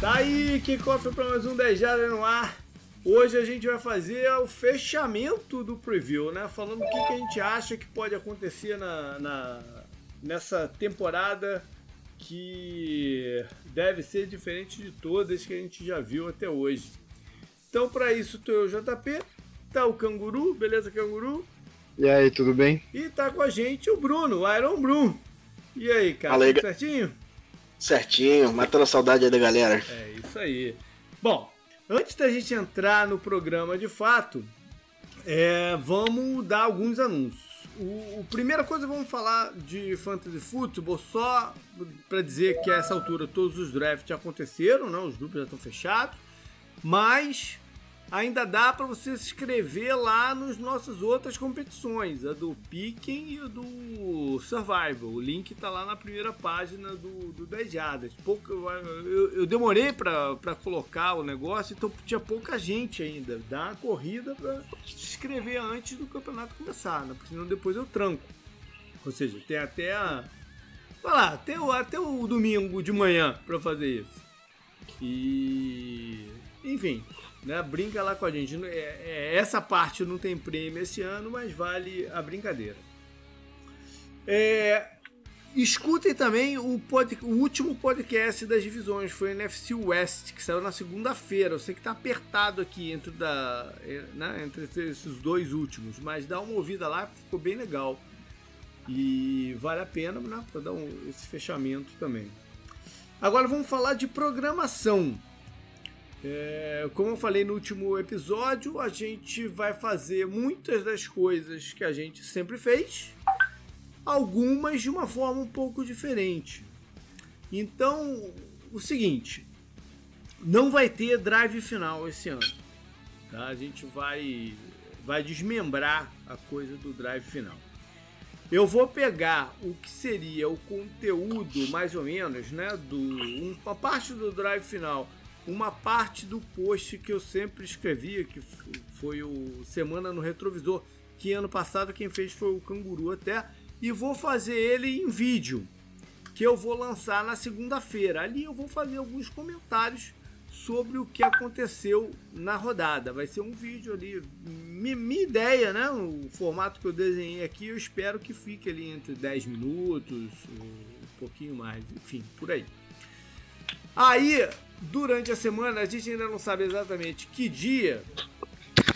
Tá aí, kickoff para mais um 10 Jardas no ar. Hoje a gente vai fazer o fechamento do preview, né? Falando o que, que a gente acha que pode acontecer na, na, nessa temporada que deve ser diferente de todas que a gente já viu até hoje. Então, para isso, tô eu, JP, tá o Canguru, beleza, Canguru? E aí, tudo bem? E tá com a gente o Bruno, o Iron Bruno. E aí, cara, Fala aí, tudo certinho? Certinho, matando a saudade aí da galera. É isso aí. Bom, antes da gente entrar no programa de fato, é, vamos dar alguns anúncios. O, o primeira coisa vamos falar de fantasy football só para dizer que a essa altura todos os drafts já aconteceram, não? Os grupos já estão fechados, mas ainda dá para você se inscrever lá nas nossas outras competições, a do Piquen e a do Survival. O link está lá na primeira página do, do 10 Jadas. Pouco, eu, eu demorei para colocar o negócio, então tinha pouca gente ainda. Dá uma corrida para se inscrever antes do campeonato começar, né? porque senão depois eu tranco. Ou seja, tem até a. Vai lá, até o, até o domingo de manhã para fazer isso. E. Enfim, né? Brinca lá com a gente. É, é, essa parte não tem prêmio esse ano, mas vale a brincadeira. É, escutem também o, pod, o, último podcast das divisões, foi o NFC West, que saiu na segunda-feira. Eu sei que está apertado aqui entre, da, né, entre esses dois últimos, mas dá uma ouvida lá, ficou bem legal. E vale a pena né, para dar um, esse fechamento também. Agora vamos falar de programação. É, como eu falei no último episódio, a gente vai fazer muitas das coisas que a gente sempre fez, algumas de uma forma um pouco diferente. Então, o seguinte, não vai ter drive final esse ano. Tá? A gente vai, vai desmembrar a coisa do drive final. Eu vou pegar o que seria o conteúdo, mais ou menos, né, do uma parte do drive final uma parte do post que eu sempre escrevia, que foi o Semana no Retrovisor, que ano passado quem fez foi o Canguru até, e vou fazer ele em vídeo, que eu vou lançar na segunda-feira. Ali eu vou fazer alguns comentários sobre o que aconteceu na rodada. Vai ser um vídeo ali, minha ideia, né? O formato que eu desenhei aqui, eu espero que fique ali entre 10 minutos, um pouquinho mais, enfim, por aí. Aí, durante a semana, a gente ainda não sabe exatamente que dia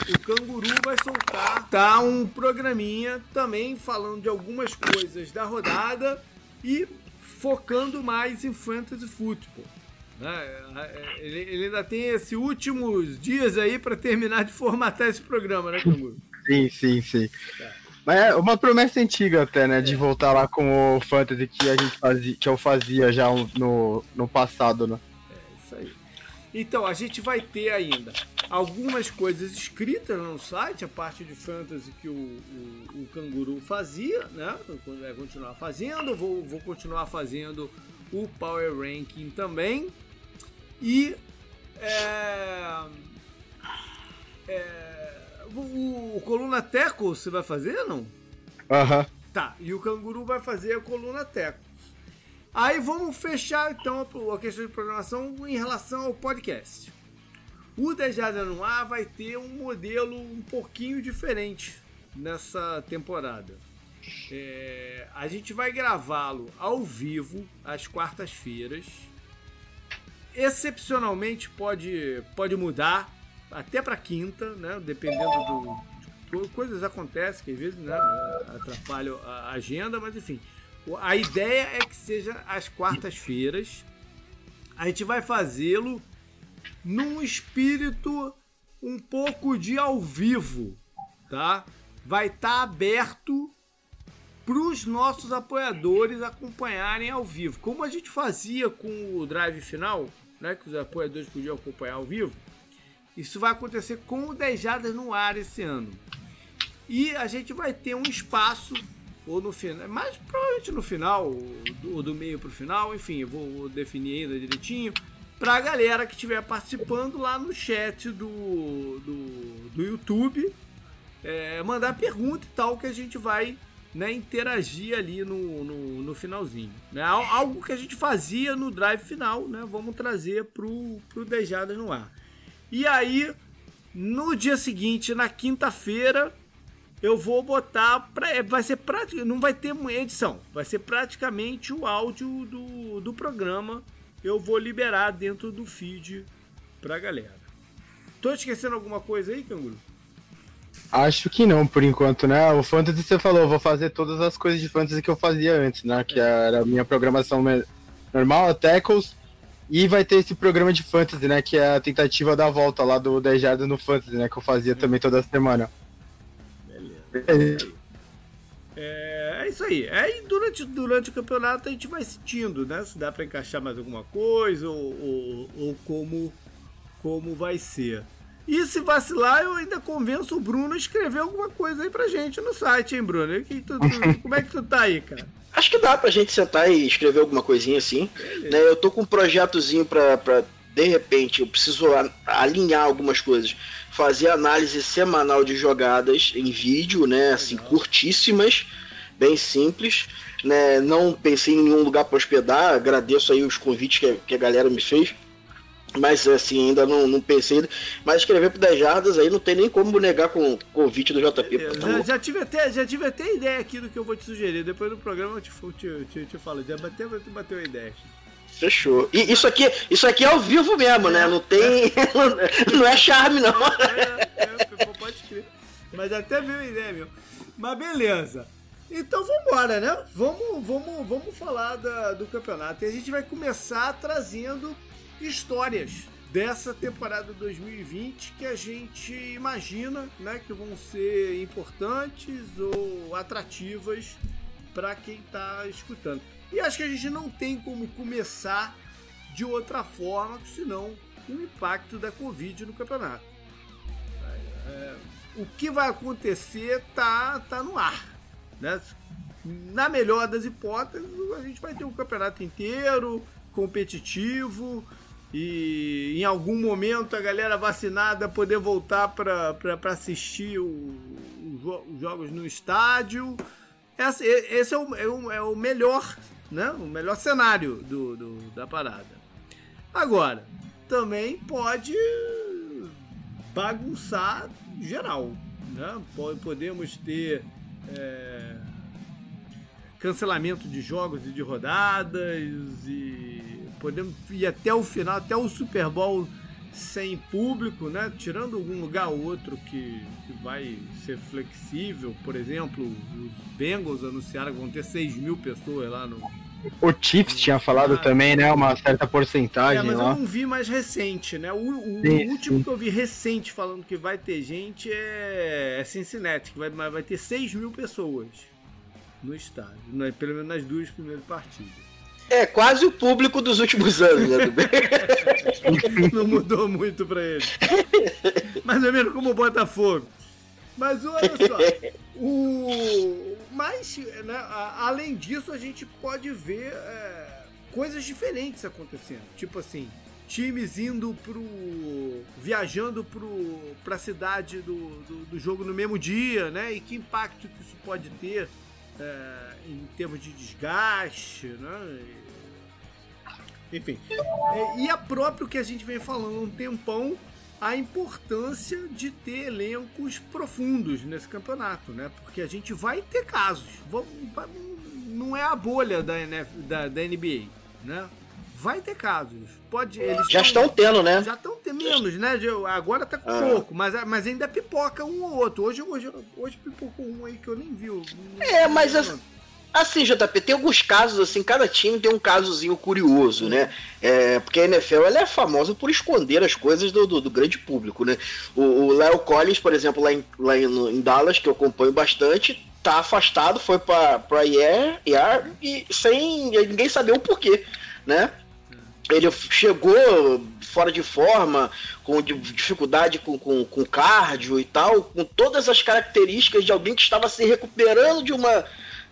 o Canguru vai soltar tá um programinha também falando de algumas coisas da rodada e focando mais em fantasy football. Né? Ele, ele ainda tem esses últimos dias aí para terminar de formatar esse programa, né, Canguru? Sim, sim, sim. Tá. Mas é uma promessa antiga até, né? De voltar lá com o Fantasy que a gente fazia, que eu fazia já no, no passado, né? Então, a gente vai ter ainda algumas coisas escritas no site, a parte de fantasy que o, o, o Canguru fazia, né? Vai continuar fazendo, vou, vou continuar fazendo o Power Ranking também. E é, é, o, o Coluna Teco você vai fazer não? Aham. Uhum. Tá, e o Canguru vai fazer a Coluna Teco. Aí vamos fechar então a questão de programação em relação ao podcast. O Dejada no Ar vai ter um modelo um pouquinho diferente nessa temporada. É, a gente vai gravá-lo ao vivo às quartas-feiras. Excepcionalmente pode, pode mudar até para quinta, né? Dependendo do. Coisas acontecem que às vezes né, atrapalham a agenda, mas enfim. A ideia é que seja às quartas-feiras. A gente vai fazê-lo num espírito um pouco de ao vivo, tá? Vai estar tá aberto para os nossos apoiadores acompanharem ao vivo. Como a gente fazia com o drive final, né, que os apoiadores podiam acompanhar ao vivo, isso vai acontecer com o 10 Jadas no ar esse ano. E a gente vai ter um espaço ou no final, mas provavelmente no final, ou do, meio para o final, enfim, eu vou definir ainda direitinho, para a galera que estiver participando lá no chat do, do, do YouTube, é, mandar pergunta e tal que a gente vai né, interagir ali no, no, no, finalzinho. Né? Algo que a gente fazia no drive final, né? Vamos trazer pro, pro Dejadas no ar. E aí, no dia seguinte, na quinta-feira, eu vou botar. Pra, é, vai ser prático, não vai ter edição, vai ser praticamente o áudio do, do programa. Eu vou liberar dentro do feed pra galera. Tô esquecendo alguma coisa aí, Canguru? Acho que não, por enquanto, né? O Fantasy você falou, vou fazer todas as coisas de Fantasy que eu fazia antes, né? Que era a minha programação normal, a Tackles, e vai ter esse programa de Fantasy, né? Que é a tentativa da volta lá do 10 Jardas no Fantasy, né? Que eu fazia também toda semana. É, é isso aí. Aí durante, durante o campeonato a gente vai sentindo, né? Se dá para encaixar mais alguma coisa ou, ou, ou, como, como vai ser. E se vacilar, eu ainda convenço o Bruno a escrever alguma coisa aí pra gente no site, hein, Bruno? Tu, tu, como é que tu tá aí, cara? Acho que dá pra gente sentar e escrever alguma coisinha assim. Né? Eu tô com um projetozinho pra, pra, de repente, eu preciso alinhar algumas coisas fazer análise semanal de jogadas em vídeo, né? Assim, curtíssimas, bem simples. Né? Não pensei em nenhum lugar para hospedar, agradeço aí os convites que, que a galera me fez. Mas assim, ainda não, não pensei. Mas escrever por 10 jardas aí não tem nem como negar com o convite do JP. Tá já, já, tive até, já tive até ideia aqui do que eu vou te sugerir. Depois do programa eu te, te, te, te falo. Já bateu, bateu a ideia. Fechou. E isso aqui, isso aqui é ao vivo mesmo, né? Não tem. não é charme, não. É, é, pode crer. Mas até veio ideia, meu. Mas beleza. Então vamos embora, né? Vamos, vamos, vamos falar da, do campeonato. E a gente vai começar trazendo histórias dessa temporada 2020 que a gente imagina né, que vão ser importantes ou atrativas para quem está escutando. E acho que a gente não tem como começar de outra forma senão o impacto da Covid no campeonato. É, o que vai acontecer tá, tá no ar. Né? Na melhor das hipóteses, a gente vai ter um campeonato inteiro, competitivo, e em algum momento a galera vacinada poder voltar para assistir os jogos no estádio. Esse, esse é, o, é, o, é o melhor né? O melhor cenário do, do, da parada. Agora, também pode bagunçar geral, né? Podemos ter é, cancelamento de jogos e de rodadas e podemos ir até o final, até o Super Bowl sem público, né? Tirando algum lugar ou outro que, que vai ser flexível, por exemplo, os Bengals anunciaram que vão ter 6 mil pessoas lá no. O Chiefs tinha falado ah, também, né? Uma certa porcentagem. É, mas lá. eu não vi mais recente, né? O, o, sim, o último sim. que eu vi recente falando que vai ter gente é, é Cincinnati, que vai, vai ter 6 mil pessoas no estádio, né? pelo menos nas duas primeiras partidas. É quase o público dos últimos anos, né? Não mudou muito pra ele. Mais ou menos como o Botafogo. Mas olha só, o... mas, né, além disso, a gente pode ver é, coisas diferentes acontecendo. Tipo assim, times indo pro. viajando pro, pra cidade do, do, do jogo no mesmo dia, né? E que impacto que isso pode ter é, em termos de desgaste, né? Enfim. E a próprio que a gente vem falando um tempão, a importância de ter elencos profundos nesse campeonato, né? Porque a gente vai ter casos. Não é a bolha da, NF, da, da NBA, né? Vai ter casos. Pode, eles já estão, estão tendo, né? Já estão tendo menos, né? Agora tá com ah. pouco, mas, mas ainda pipoca um ou outro. Hoje, hoje, hoje pipocou um aí que eu nem vi. é, mas assim, assim, JP, tem alguns casos, assim, cada time tem um casozinho curioso, né? É, porque a NFL ela é famosa por esconder as coisas do, do, do grande público, né? O Léo Collins, por exemplo, lá, em, lá em, em, Dallas, que eu acompanho bastante, tá afastado, foi pra, pra IAR, IAR e sem ninguém saber o porquê, né? ele chegou fora de forma, com dificuldade com, com, com cardio e tal, com todas as características de alguém que estava se recuperando de uma,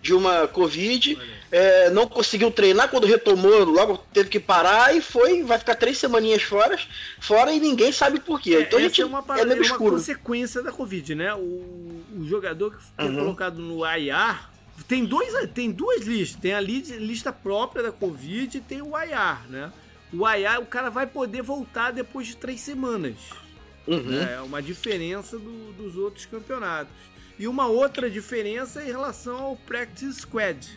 de uma Covid, é, não conseguiu treinar, quando retomou, logo teve que parar e foi, vai ficar três semaninhas fora, fora e ninguém sabe por quê. É, então a gente é uma, é é uma consequência da Covid, né? O, o jogador que uhum. é colocado no IR tem, dois, tem duas listas. Tem a lista própria da Covid e tem o IR, né? O IR, o cara vai poder voltar depois de três semanas. Uhum. É uma diferença do, dos outros campeonatos. E uma outra diferença em relação ao Practice Squad,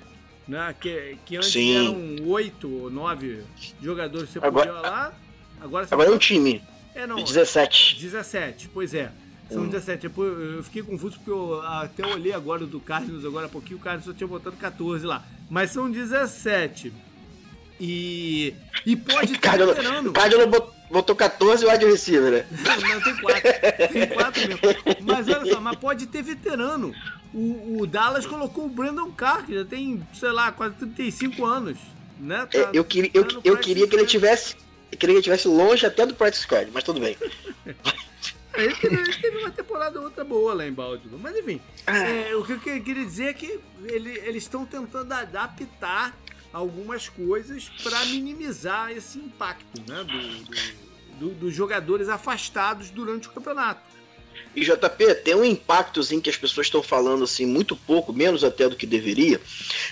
né? Que, que antes Sim. eram oito ou nove jogadores que você agora, podia lá. Agora, agora é um time. É, não. 17. 17, pois é. São hum. 17. Eu fiquei confuso porque eu até olhei agora do Carlos agora há pouquinho, o Carlos só tinha botado 14 lá. Mas são 17. E. E pode estar veterano. O Carlos botou 14 wide receiver, né? Não, tem 4. Tem 4 mesmo. Mas olha só, mas pode ter veterano. O, o Dallas colocou o Brandon Carr, que já tem, sei lá, quase 35 anos. Né? Tá, é, eu queria, eu, eu queria que ele tivesse. Eu queria que ele tivesse longe até do practice squad, mas tudo bem. Ele teve, ele teve, uma temporada outra boa lá em Baltimore. Mas enfim, ah. é, o que eu queria dizer é que ele, eles estão tentando adaptar algumas coisas para minimizar esse impacto né, do, do, do, dos jogadores afastados durante o campeonato. E JP, tem um impactozinho que as pessoas estão falando assim, muito pouco, menos até do que deveria,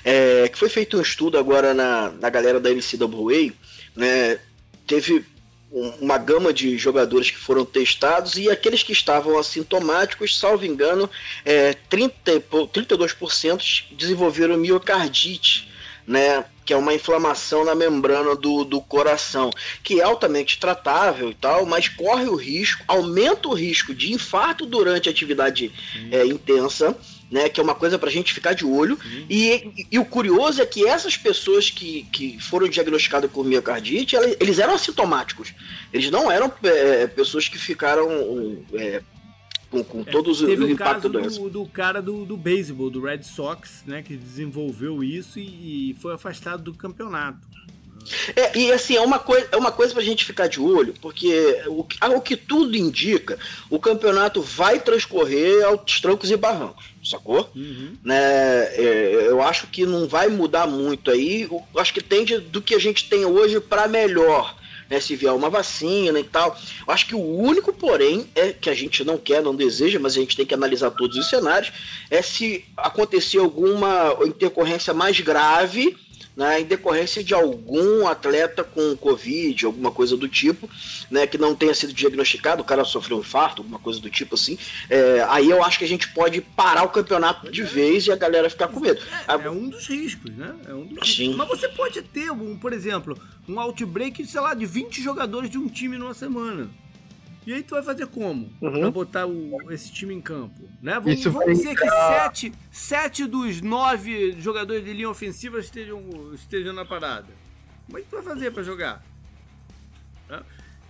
é, que foi feito um estudo agora na, na galera da NCAA, né, teve uma gama de jogadores que foram testados e aqueles que estavam assintomáticos, salvo engano, é, 30, 32% desenvolveram miocardite, né? Que é uma inflamação na membrana do, do coração, que é altamente tratável e tal, mas corre o risco, aumenta o risco de infarto durante a atividade é, intensa né? Que é uma coisa para a gente ficar de olho. E, e, e, o curioso é que essas pessoas que, que foram diagnosticadas com miocardite, eles eram assintomáticos. Eles não eram é, pessoas que ficaram é, com, com é, todos os um impactos do, do cara do, do beisebol, do Red Sox, né? Que desenvolveu isso e, e foi afastado do campeonato. É, e assim, é uma coisa, é uma coisa pra gente ficar de olho, porque o, o que tudo indica, o campeonato vai transcorrer aos trancos e barrancos, sacou? Uhum. Né, é, eu acho que não vai mudar muito aí, eu acho que tende do que a gente tem hoje para melhor. Né, se vier uma vacina e tal. Eu acho que o único, porém, é que a gente não quer, não deseja, mas a gente tem que analisar todos os cenários, é se acontecer alguma intercorrência mais grave né, em decorrência de algum atleta com Covid, alguma coisa do tipo, né, que não tenha sido diagnosticado, o cara sofreu um infarto, alguma coisa do tipo assim, é, aí eu acho que a gente pode parar o campeonato de vez e a galera ficar com medo. É, é um dos riscos, né? É um dos Sim. Mas você pode ter, um, por exemplo, um outbreak, sei lá, de 20 jogadores de um time numa semana. E aí tu vai fazer como? Uhum. Pra botar o, esse time em campo? Né? Vamos, vamos dizer que sete, sete dos nove jogadores de linha ofensiva estejam, estejam na parada. Como é que tu vai fazer pra jogar?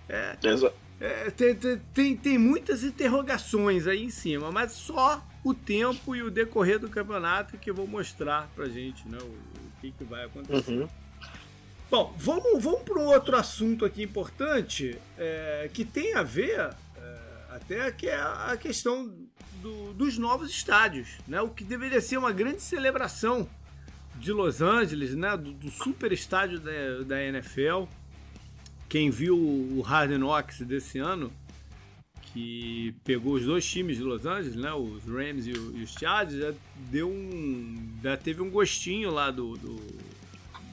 É, é, tem, tem, tem muitas interrogações aí em cima, mas só o tempo e o decorrer do campeonato que vou mostrar pra gente né, o, o que, que vai acontecer. Uhum. Bom, vamos, vamos para um outro assunto aqui importante é, que tem a ver é, até que é a questão do, dos novos estádios, né? O que deveria ser uma grande celebração de Los Angeles, né? Do, do super estádio da, da NFL. Quem viu o Hard Knocks desse ano, que pegou os dois times de Los Angeles, né? Os Rams e, o, e os Chargers, já deu um, já teve um gostinho lá do, do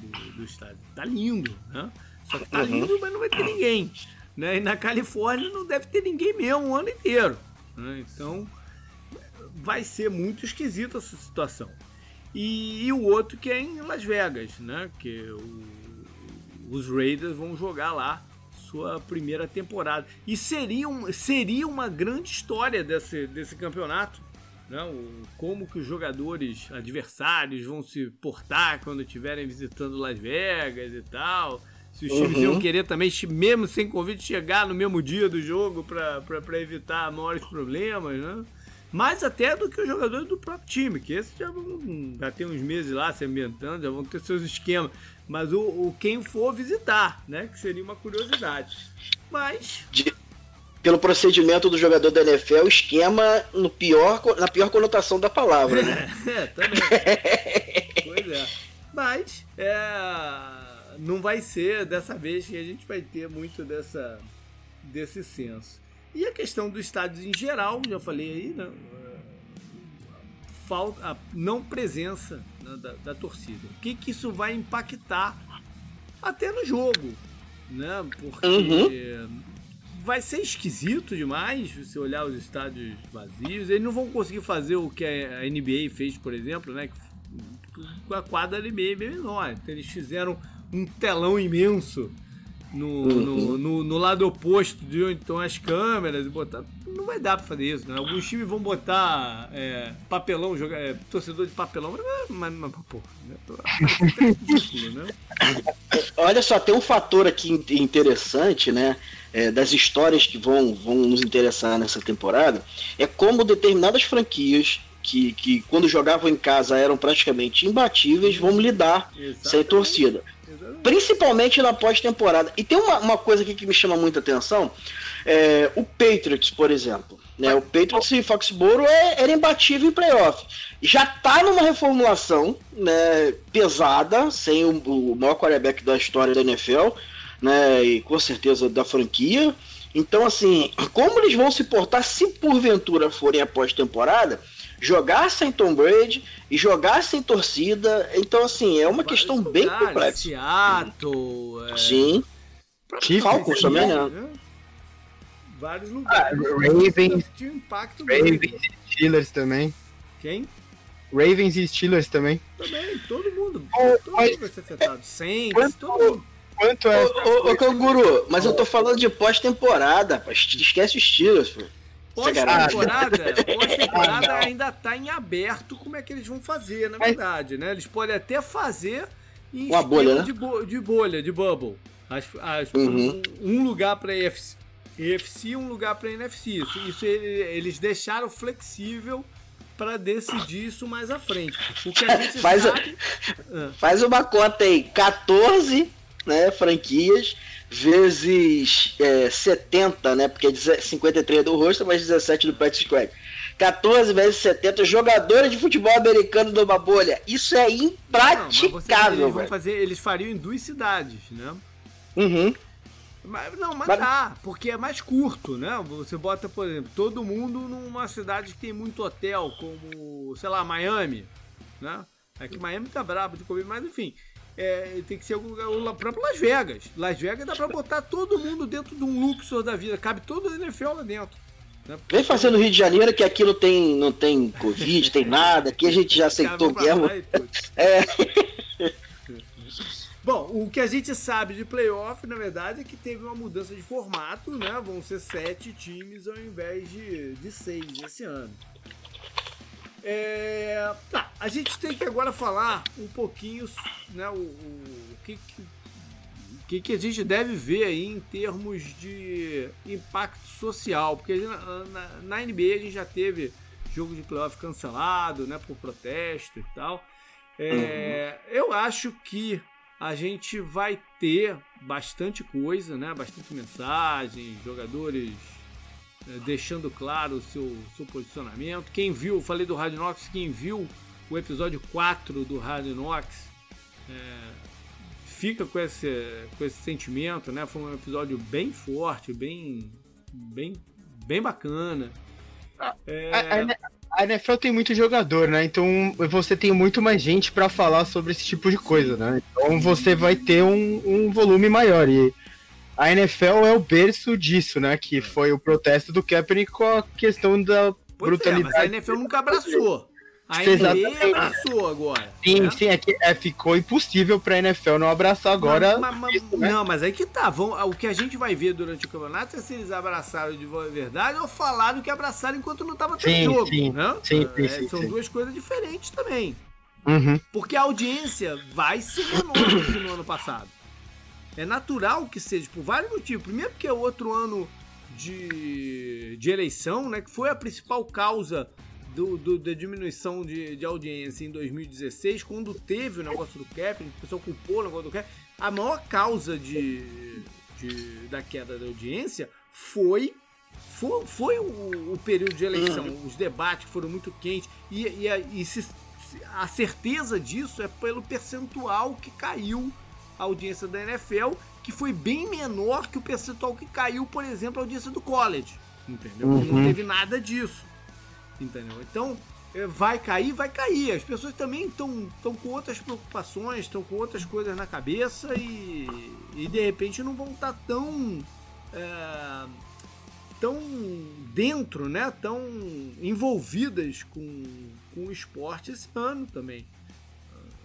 do, do estádio. Tá lindo, né? Só que tá uhum. lindo, mas não vai ter ninguém. Né? E na Califórnia não deve ter ninguém mesmo o ano inteiro. Né? Então vai ser muito esquisita essa situação. E, e, o outro que é em Las Vegas, né? Que o, os Raiders vão jogar lá sua primeira temporada. E seria, um, seria uma grande história desse, desse campeonato né? O, como que os jogadores adversários vão se portar quando estiverem visitando Las Vegas e tal. Se os times uhum. iam querer também, mesmo sem convite, chegar no mesmo dia do jogo para evitar maiores problemas, né? Mais até do que os jogadores do próprio time, que esses já, vão, já tem uns meses lá se ambientando, já vão ter seus esquemas. Mas o, o quem for visitar, né? Que seria uma curiosidade. Mas. Pelo procedimento do jogador da NFL, esquema no pior, na pior conotação da palavra. Né? é, também. pois é. Mas é, não vai ser dessa vez que a gente vai ter muito dessa, desse senso. E a questão dos estádios em geral, já falei aí, né? Falta, a não presença né, da, da, torcida. O que, que isso vai impactar até no jogo, né? Porque uhum. Vai ser esquisito demais você olhar os estádios vazios. Eles não vão conseguir fazer o que a NBA fez, por exemplo, né? A quadra NBA é bem menor. Então, eles fizeram um telão imenso no, uhum. no, no, no, lado oposto de onde estão as câmeras e botar. Não vai dar pra fazer isso, né? Alguns times vão botar é, papelão, jogar, é, torcedor de papelão, mas, mas, pô, né? né? Olha só, tem um fator aqui interessante, né? É, das histórias que vão, vão nos interessar nessa temporada, é como determinadas franquias que, que quando jogavam em casa eram praticamente imbatíveis, vão lidar Exatamente. sem torcida principalmente na pós-temporada. E tem uma, uma coisa aqui que me chama muita atenção: é, o Patriots, por exemplo. Né? O Patriots e Foxboro é, era imbatível em playoff. Já tá numa reformulação né, pesada, sem o, o maior quarterback da história da NFL, né, e com certeza da franquia. Então, assim, como eles vão se portar se porventura forem a pós-temporada? jogar sem Tom Brady e jogar sem torcida. Então, assim, é uma Vários questão lugares, bem complexa. Seattle. É... Sim. Chiefs, Falcons também, né? né? Vários lugares. Ah, Ravens. Impacto Ravens e Steelers também. Quem? Ravens e Steelers também. Também, todo mundo. Oh, todo mas... mundo vai ser afetado. Saints, quanto, todo mundo. Quanto é? Ô, ô, ô Canguru, mas eu tô falando de pós-temporada. Esquece os Steelers, pô. Pós-temporada, pós-temporada ainda está em aberto como é que eles vão fazer, na verdade, né? Eles podem até fazer em Uma bolha, né? de, bo de bolha, de bubble. As, as, uhum. um, um, lugar para EFC, EFC e um lugar para NFC. Isso, isso eles deixaram flexível para decidir isso mais à frente. O que a gente faz, sabe... Ah. faz uma conta aí, 14 né, franquias vezes é, 70, né? Porque 53 é do rosto, mas 17 do practice squad. 14 vezes 70 jogadores de futebol americano numa bolha. Isso é impraticável, não, eles, fazer, eles fariam em duas cidades, né? Uhum. Mas, não, mas, mas dá, porque é mais curto, né? Você bota, por exemplo, todo mundo numa cidade que tem muito hotel, como, sei lá, Miami, né? É que Miami tá brabo de comer, mas enfim é, tem que ser algum lugar. O próprio Las Vegas. Las Vegas dá pra botar todo mundo dentro de um Luxor da vida. Cabe todo o NFL lá dentro. Né? Vem fazer no Rio de Janeiro que aqui não tem, não tem Covid, tem nada. Aqui a gente já aceitou guerra. É. Bom, o que a gente sabe de playoff, na verdade, é que teve uma mudança de formato, né? Vão ser sete times ao invés de, de seis esse ano. É, tá, a gente tem que agora falar um pouquinho, né, o, o que, que, que, a gente deve ver aí em termos de impacto social, porque na, na, na NBA a gente já teve jogo de playoff cancelado, né, por protesto e tal. É, uhum. Eu acho que a gente vai ter bastante coisa, né, bastante mensagem, jogadores deixando claro o seu, seu posicionamento. Quem viu, falei do Rádio Nox, quem viu o episódio 4 do Rádio Nox é, fica com esse, com esse sentimento, né? Foi um episódio bem forte, bem, bem, bem bacana. É... A, a, a, NFL tem muito jogador, né? Então você tem muito mais gente para falar sobre esse tipo de coisa, né? Então você vai ter um, um volume maior. E a NFL é o berço disso, né? Que foi o protesto do Kaepernick com a questão da pois brutalidade. É, mas a NFL nunca abraçou. A NBA abraçou agora. Sim, né? sim, é que é, ficou impossível pra NFL não abraçar agora. Mas, mas, isso, né? Não, mas aí que tá. Vão, o que a gente vai ver durante o campeonato é se eles abraçaram de verdade ou falaram que abraçaram enquanto não tava tendo jogo. Sim, né? sim, é, sim, São sim. duas coisas diferentes também. Uhum. Porque a audiência vai ser menor do que no ano passado. É natural que seja, por vários motivos. Primeiro, porque é outro ano de, de eleição, né? Que foi a principal causa do, do, da diminuição de, de audiência em 2016, quando teve o negócio do cap, o pessoal culpou o negócio do cap. A maior causa de, de, da queda da audiência foi foi, foi o, o, período de eleição, uhum. os debates foram muito quentes e, e, e se, a certeza disso é pelo percentual que caiu a audiência da NFL, que foi bem menor que o percentual que caiu, por exemplo, a audiência do college. Entendeu? Uhum. Não teve nada disso. Entendeu? Então, é, vai cair, vai cair. As pessoas também estão com outras preocupações, estão com outras coisas na cabeça e, e de repente não vão estar tá tão. É, tão dentro, né? Tão envolvidas com, com o esporte esse ano também.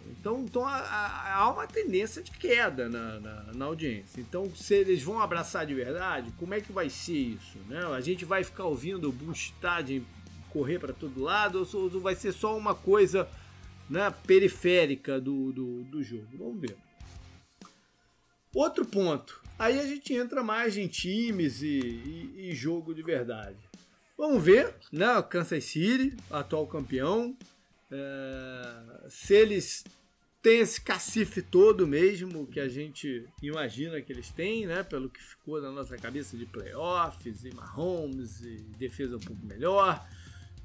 Então, então há, uma tendência de queda na, na, na, audiência. Então, se eles vão abraçar de verdade, como é que vai ser isso? Né? A gente vai ficar ouvindo o Bustad correr para todo lado ou vai ser só uma coisa né, periférica do, do, do jogo? Vamos ver. Outro ponto. Aí a gente entra mais em times e, e, e jogo de verdade. Vamos ver, né? Kansas City, atual campeão. É, se eles têm esse cacife todo mesmo que a gente imagina que eles têm, né? Pelo que ficou na nossa cabeça de playoffs e Mahomes e defesa um pouco melhor.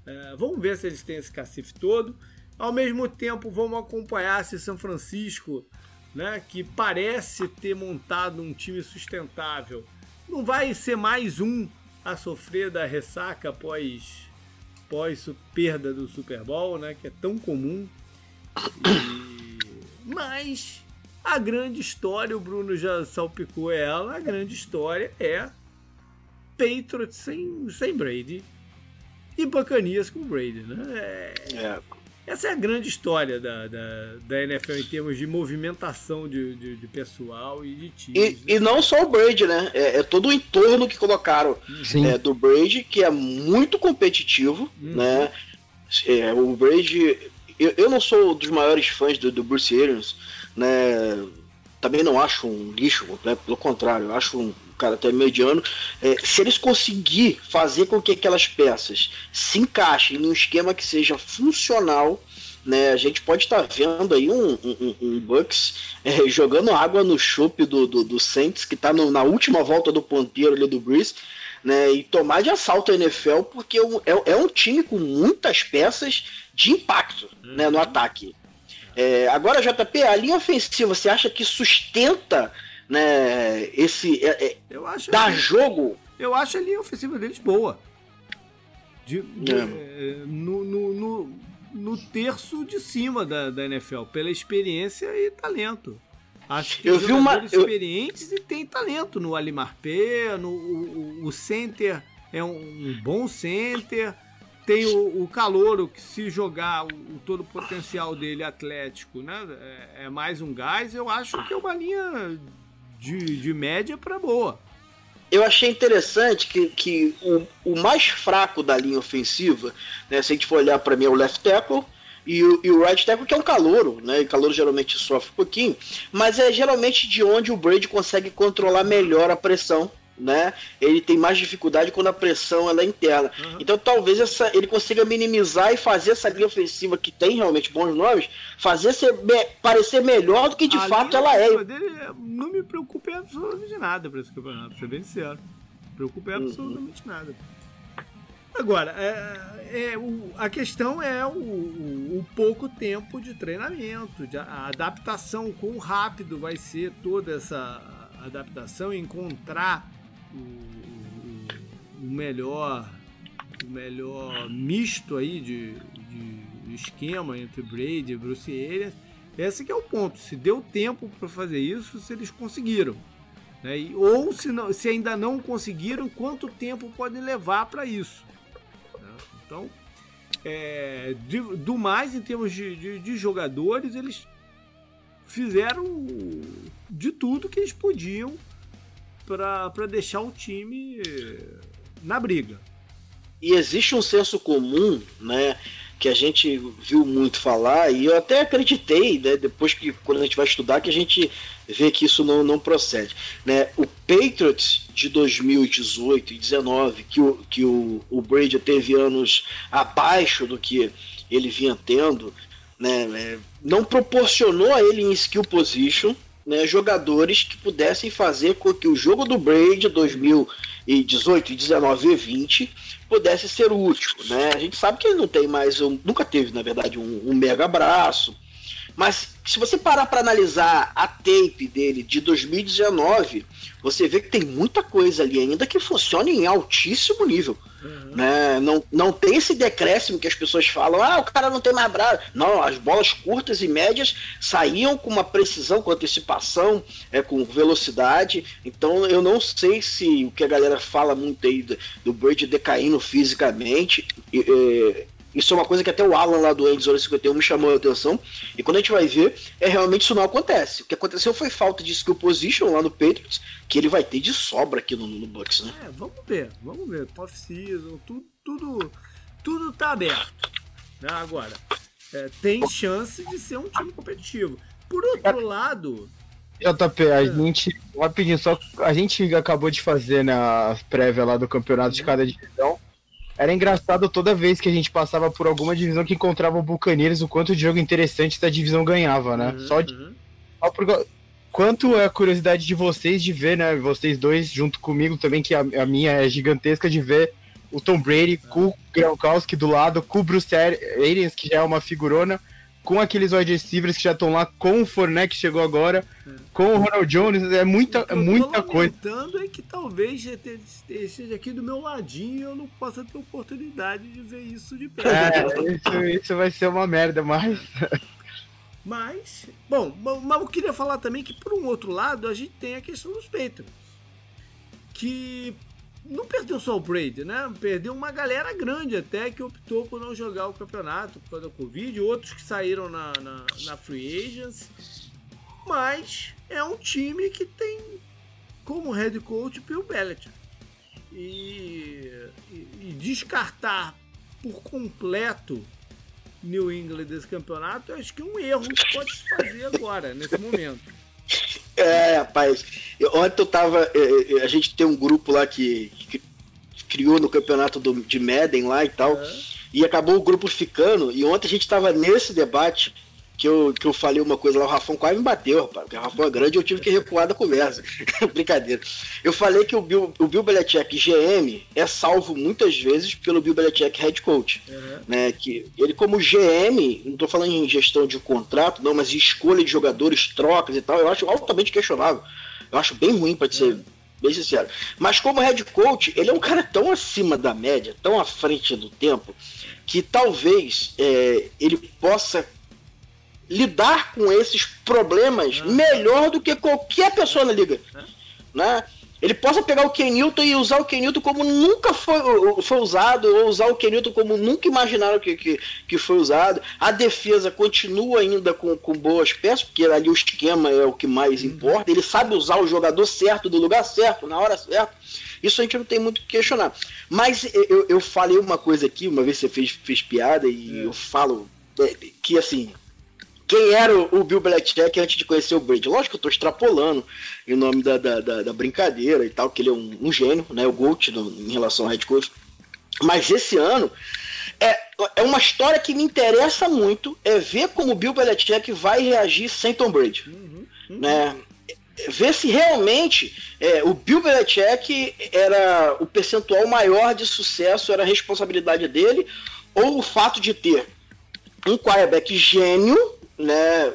É, vamos ver se eles têm esse cacife todo. Ao mesmo tempo, vamos acompanhar se São Francisco, né, que parece ter montado um time sustentável, não vai ser mais um a sofrer da ressaca após, após perda do Super Bowl, né, que é tão comum. E... Mas a grande história, o Bruno já salpicou ela, a grande história é Patriots sem, sem Brady e Bacanias com Brady, né? É... é. Essa é a grande história da, da, da NFL em termos de movimentação de, de, de pessoal e de times. E, né? e, não só o Brady, né? É, é, todo o entorno que colocaram é, do Brady, que é muito competitivo, uhum. né? É, o Brady. Eu, eu não sou dos maiores fãs do, do Bruce Arians, né? Também não acho um lixo, né? pelo contrário, eu acho um cara até mediano, é, se eles conseguir fazer com que aquelas peças se encaixem num esquema que seja funcional, né, a gente pode estar tá vendo aí um, um, um Bucks é, jogando água no chope do, do, do Saints, que está na última volta do ponteiro ali do Breeze, né, e tomar de assalto a NFL, porque é, é, é um time com muitas peças de impacto né, no ataque. É, agora, JP, a linha ofensiva, você acha que sustenta né, esse é, é, eu acho dar jogo. Eu acho a linha ofensiva deles boa. De, de, é. é. no, no, no, no, terço de cima da, da NFL, pela experiência e talento. Acho que eu vi uma experientes eu... e tem talento no Alimar P, no o, o center é um, um bom center. Tem o, o Calouro, que se jogar o, o, todo o potencial dele atlético, né? É, é, mais um gás. Eu acho que é uma linha de, de média para boa. Eu achei interessante que, que o, o mais fraco da linha ofensiva, né, se a gente for olhar para mim, é o left tackle, e o, e o right tackle que é um calouro, né? E calouro geralmente sofre um pouquinho, mas é geralmente de onde o Brady consegue controlar melhor a pressão né? Ele tem mais dificuldade quando a pressão ela é interna. Uhum. Então talvez essa, ele consiga minimizar e fazer essa linha ofensiva que tem realmente bons nomes, fazer ser, me, parecer melhor do que de a fato ela é. Dele não me preocupa absolutamente nada para esse campeonato, pra ser bem sincero. Preocupa uhum. absolutamente nada. Agora, é, é, o, a questão é o, o, o, pouco tempo de treinamento, de, a adaptação, quão rápido vai ser toda essa adaptação, encontrar o, o, melhor o melhor misto aí de, de esquema entre Brady e Bruce Arians. Esse que é o ponto. Se deu tempo para fazer isso, se eles conseguiram. Né? Ou se, não, se ainda não conseguiram, quanto tempo pode levar para isso. Né? Então, é, de, do mais, em termos de, de, de, jogadores, eles fizeram de tudo que eles podiam para deixar o time na briga. E existe um senso comum, né, que a gente viu muito falar, e eu até acreditei, né, depois que quando a gente vai estudar, que a gente vê que isso não, não procede. Né? O Patriots de 2018 e 2019, que, o, que o, o Brady teve anos abaixo do que ele vinha tendo, né, né não proporcionou a ele em skill position, né, jogadores que pudessem fazer com que o jogo do Brady 2018, 19 e 20 pudesse ser útil. Né? A gente sabe que ele não tem mais, um, nunca teve, na verdade, um, um mega braço. Mas se você parar para analisar a tape dele de 2019, você vê que tem muita coisa ali ainda que funciona em altíssimo nível. Uhum. Né? Não, não tem esse decréscimo que as pessoas falam, ah, o cara não tem mais braço. Não, as bolas curtas e médias saíam com uma precisão, com antecipação, é, com velocidade. Então eu não sei se o que a galera fala muito aí do, do Brady decaindo fisicamente. É, isso é uma coisa que até o Alan lá do Endzone 51 me chamou a atenção. E quando a gente vai ver, é realmente isso não acontece. O que aconteceu foi falta de skill position lá no Patriots, que ele vai ter de sobra aqui no, no Bucks, né? É, vamos ver, vamos ver. Off-season, tudo, tudo, tudo tá aberto. Né? Agora, é, tem chance de ser um time competitivo. Por outro lado. JP, a é. gente. Rapidinho, só a gente acabou de fazer na né, prévia lá do campeonato de cada divisão. Era engraçado toda vez que a gente passava por alguma divisão que encontrava o Buccaneers, o quanto de jogo interessante da divisão ganhava, né? Uhum, só, de, uhum. só por, quanto é a curiosidade de vocês de ver, né? Vocês dois junto comigo também, que a, a minha é gigantesca de ver o Tom Brady uhum. com o Gronkowski do lado, com o Bruce Arians, que já é uma figurona, com aqueles wide receivers que já estão lá, com o Fournette que chegou agora, é. com o Ronald Jones, é muita, é muita coisa. O é que talvez esteja aqui do meu ladinho e eu não possa ter oportunidade de ver isso de perto. É, isso, isso vai ser uma merda, mas... Mas, bom, mas eu queria falar também que, por um outro lado, a gente tem a questão dos Patriots. Que não perdeu só o Brady, né? Perdeu uma galera grande até que optou por não jogar o campeonato por causa da Covid, outros que saíram na, na, na Free Agents. Mas é um time que tem como head coach Bill Belichick. E, e, e descartar por completo New England desse campeonato, eu acho que é um erro que pode se fazer agora, nesse momento. É, rapaz. Eu, ontem eu tava. É, é, a gente tem um grupo lá que, que criou no campeonato do, de Madden lá e tal. E acabou o grupo ficando. E ontem a gente tava nesse debate que eu, que eu falei uma coisa lá, o Rafão quase me bateu, rapaz, porque o Rafão é grande e eu tive que recuar da conversa. Brincadeira. Eu falei que o Bill, o Bill Belichick GM é salvo muitas vezes pelo Bill Belichick Head Coach. Uhum. Né, que ele como GM, não estou falando em gestão de contrato, não, mas em escolha de jogadores, trocas e tal, eu acho altamente questionável. Eu acho bem ruim, para ser uhum. bem sincero. Mas como head coach, ele é um cara tão acima da média, tão à frente do tempo, que talvez é, ele possa lidar com esses problemas ah. melhor do que qualquer pessoa na liga. Ah. Né? Ele possa pegar o Kenilton e usar o Kenilton como nunca foi, foi usado, ou usar o Kenilton como nunca imaginaram que, que, que foi usado. A defesa continua ainda com, com boas peças, porque ali o esquema é o que mais uhum. importa. Ele sabe usar o jogador certo, do lugar certo, na hora certa. Isso a gente não tem muito que questionar. Mas eu, eu falei uma coisa aqui, uma vez você fez, fez piada, e é. eu falo é, que assim, quem era o, Bill Belichick antes de conhecer o Brady. Lógico que eu estou extrapolando em nome da, da, da, da, brincadeira e tal, que ele é um, um gênio, né? O no, em relação ao head coach. Mas esse ano é, é uma história que me interessa muito, é ver como o Bill Belichick vai reagir sem Tom Brady. Uhum, uhum. Né? Ver se realmente é, o Bill Belichick era o percentual maior de sucesso, era a responsabilidade dele, ou o fato de ter um quarterback gênio né,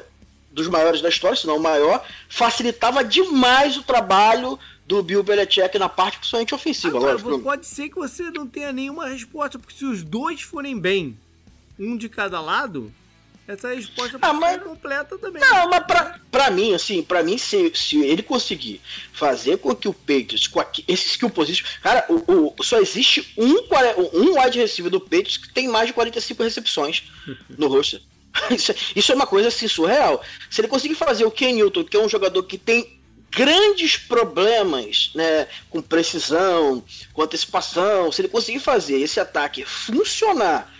dos maiores da história, se não o maior, facilitava demais o trabalho do Bill Belichick na parte principalmente ofensiva. Agora, lógico. Pode ser que você não tenha nenhuma resposta, porque se os dois forem bem, um de cada lado, essa resposta ah, mas... ser completa também. Não, mas pra, pra mim, assim, pra mim, se, se ele conseguir fazer com que o Patriots, com esse skill position. Cara, o, o, só existe um, um wide receiver do Patriots que tem mais de 45 recepções no roster. Isso, isso é uma coisa assim, surreal. Se ele conseguir fazer o Ken Newton, que é um jogador que tem grandes problemas né, com precisão, com antecipação, se ele conseguir fazer esse ataque funcionar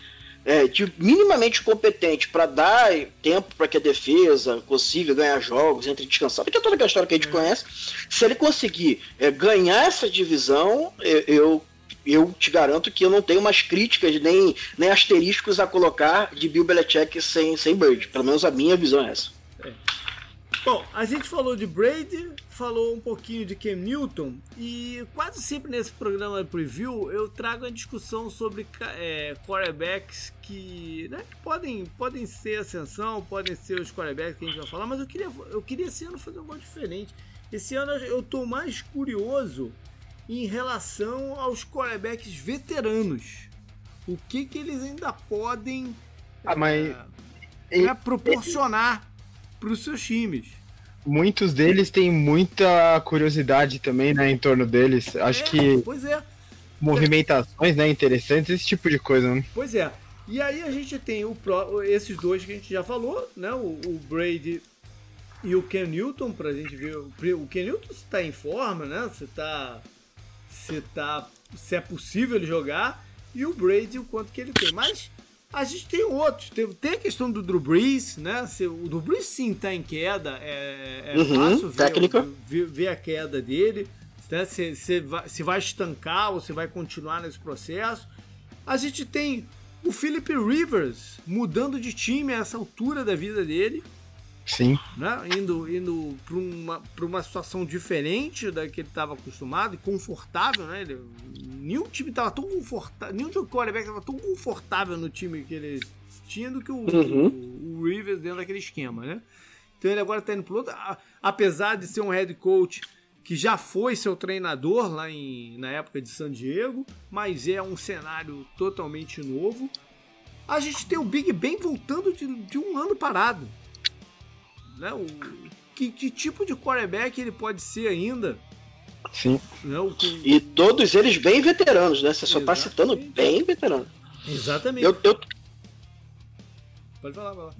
é, de minimamente competente para dar tempo para que a defesa consiga ganhar jogos, entre descansar, porque é toda aquela história que a gente é. conhece, se ele conseguir é, ganhar essa divisão, eu, eu eu te garanto que eu não tenho mais críticas nem, nem asteriscos a colocar de Bill Belichick sem, sem Bird. Pelo menos a minha visão é essa. É. Bom, a gente falou de Brady, falou um pouquinho de Cam Newton e quase sempre nesse programa de preview eu trago a discussão sobre é, quarterbacks que, né, que podem, podem ser ascensão, podem ser os quarterbacks que a gente vai falar, mas eu queria, eu queria esse ano fazer um diferente. Esse ano eu tô mais curioso em relação aos quarterbacks veteranos. O que que eles ainda podem ah, mas... é, é, proporcionar para os seus times. Muitos deles têm muita curiosidade também, né, em torno deles. Acho é, que pois é. movimentações, né, interessantes, esse tipo de coisa. Né? Pois é. E aí a gente tem o pro, esses dois que a gente já falou, né, o, o Brady e o Ken Newton pra gente ver. O Ken Newton está em forma, né? Você tá se tá se é possível ele jogar e o Brady o quanto que ele tem. Mas a gente tem outros. Tem, tem a questão do Drew Brees, né? Se, o Drew Brees sim tá em queda. É, é uhum, fácil ver, ver, ver, a queda dele. Né? Se, se, vai, se vai estancar ou se vai continuar nesse processo. A gente tem o Philip Rivers mudando de time a essa altura da vida dele. Sim. Né? Indo, indo para uma, uma situação diferente da que ele estava acostumado e confortável, né? Ele, nenhum time estava tão confortável, nenhum quarterback estava tão confortável no time que ele tinha do que o, uhum. o, o, Rivers dentro daquele esquema, né? Então ele agora está indo pro outro, apesar de ser um head coach que já foi seu treinador lá em, na época de San Diego, mas é um cenário totalmente novo. A gente tem o Big Ben voltando de, de um ano parado né? O, que, que tipo de quarterback ele pode ser ainda? Sim. Né? O, e todos eles bem veteranos, né? Você só está citando bem veterano. Exatamente. Eu, eu... Pode falar, vai lá.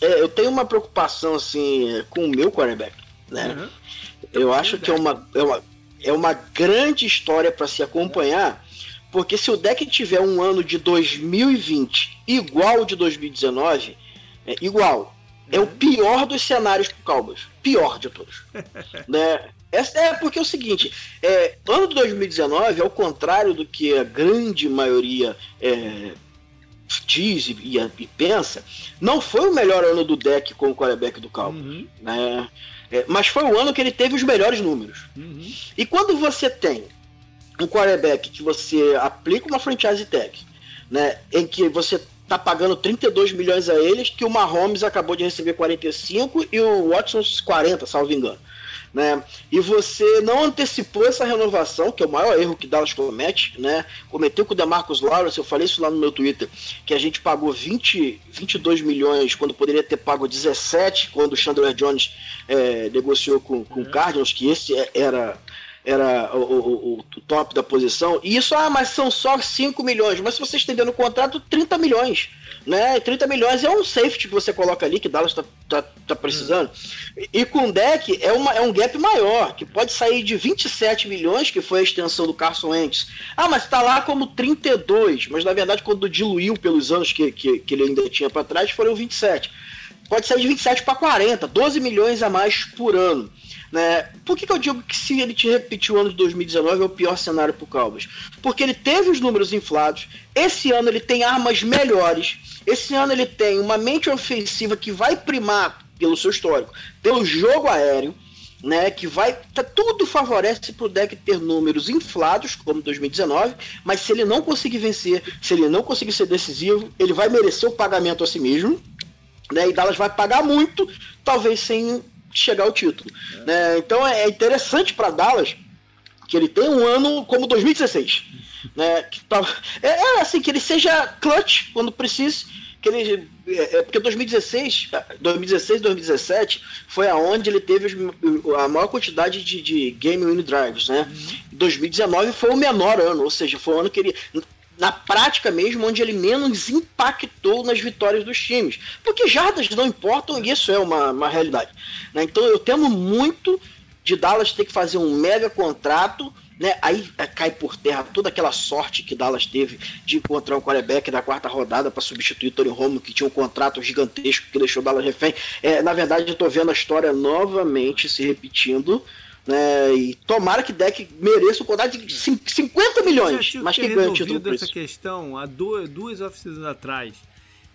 É, eu tenho uma preocupação assim com o meu quarterback, né? Uhum. Eu acho que é uma, é uma, é uma grande história para se acompanhar, porque se o deck tiver um ano de 2020 igual de 2019, é igual, é o pior dos cenários pro Cowboys. Pior de todos. né? É, porque é o seguinte, é, ano de 2019, ao contrário do que a grande maioria é, diz e, e, e, pensa, não foi o melhor ano do deck com o quarterback do Cowboys. Uhum. Né? É, mas foi o ano que ele teve os melhores números. Uhum. E quando você tem um quarterback que você aplica uma franchise tag, né, em que você tá pagando 32 milhões a eles, que o Mahomes acabou de receber 45 e o Watson 40, salvo engano. Né? E você não antecipou essa renovação, que é o maior erro que Dallas comete, né? Cometeu com o DeMarcus Lawrence, eu falei isso lá no meu Twitter, que a gente pagou 20, 22 milhões quando poderia ter pago 17, quando o Chandler Jones é, negociou com, com o uhum. Cardinals, que esse é, era era o, o, o, top da posição. E isso, ah, mas são só 5 milhões. Mas se você estender no contrato, 30 milhões. Né? 30 milhões é um safety que você coloca ali, que Dallas está tá, tá precisando. E, e, com o deck é, uma, é um gap maior, que pode sair de 27 milhões, que foi a extensão do Carson Wentz. Ah, mas está lá como 32. Mas na verdade, quando diluiu pelos anos que, que, que ele ainda tinha para trás, foram 27. Pode sair de 27 para 40, 12 milhões a mais por ano. Né? Por que, que eu digo que se ele te repetir o ano de 2019 é o pior cenário para o Cowboys? Porque ele teve os números inflados, esse ano ele tem armas melhores, esse ano ele tem uma mente ofensiva que vai primar pelo seu histórico, pelo jogo aéreo, né, que vai tá, tudo favorece para o deck ter números inflados como 2019, mas se ele não conseguir vencer, se ele não conseguir ser decisivo, ele vai merecer o pagamento a si mesmo, né, e Dallas vai pagar muito, talvez sem chegar ao título. É. Né? Então é interessante para Dallas que ele tenha um ano como 2016. Né? Que tá, é, é, assim, que ele seja clutch quando precise. Que ele, é, é porque 2016, 2016, 2017 foi aonde ele teve a maior quantidade de, de game win drives, né? Uhum. 2019 foi o menor ano, ou seja, foi o ano que ele na prática mesmo, onde ele menos impactou nas vitórias dos times. Porque jardas não importam e isso é uma, uma realidade. Né? Então eu temo muito de Dallas ter que fazer um mega contrato, né? aí é, cai por terra toda aquela sorte que Dallas teve de encontrar um quarterback da quarta rodada para substituir Tony Romo, que tinha um contrato gigantesco que deixou Dallas refém. É, na verdade, eu estou vendo a história novamente se repetindo. Né? E tomara que deck mereça o contrato de 50 milhões, mas que ganha o título por essa questão há duas, duas off-seasons atrás.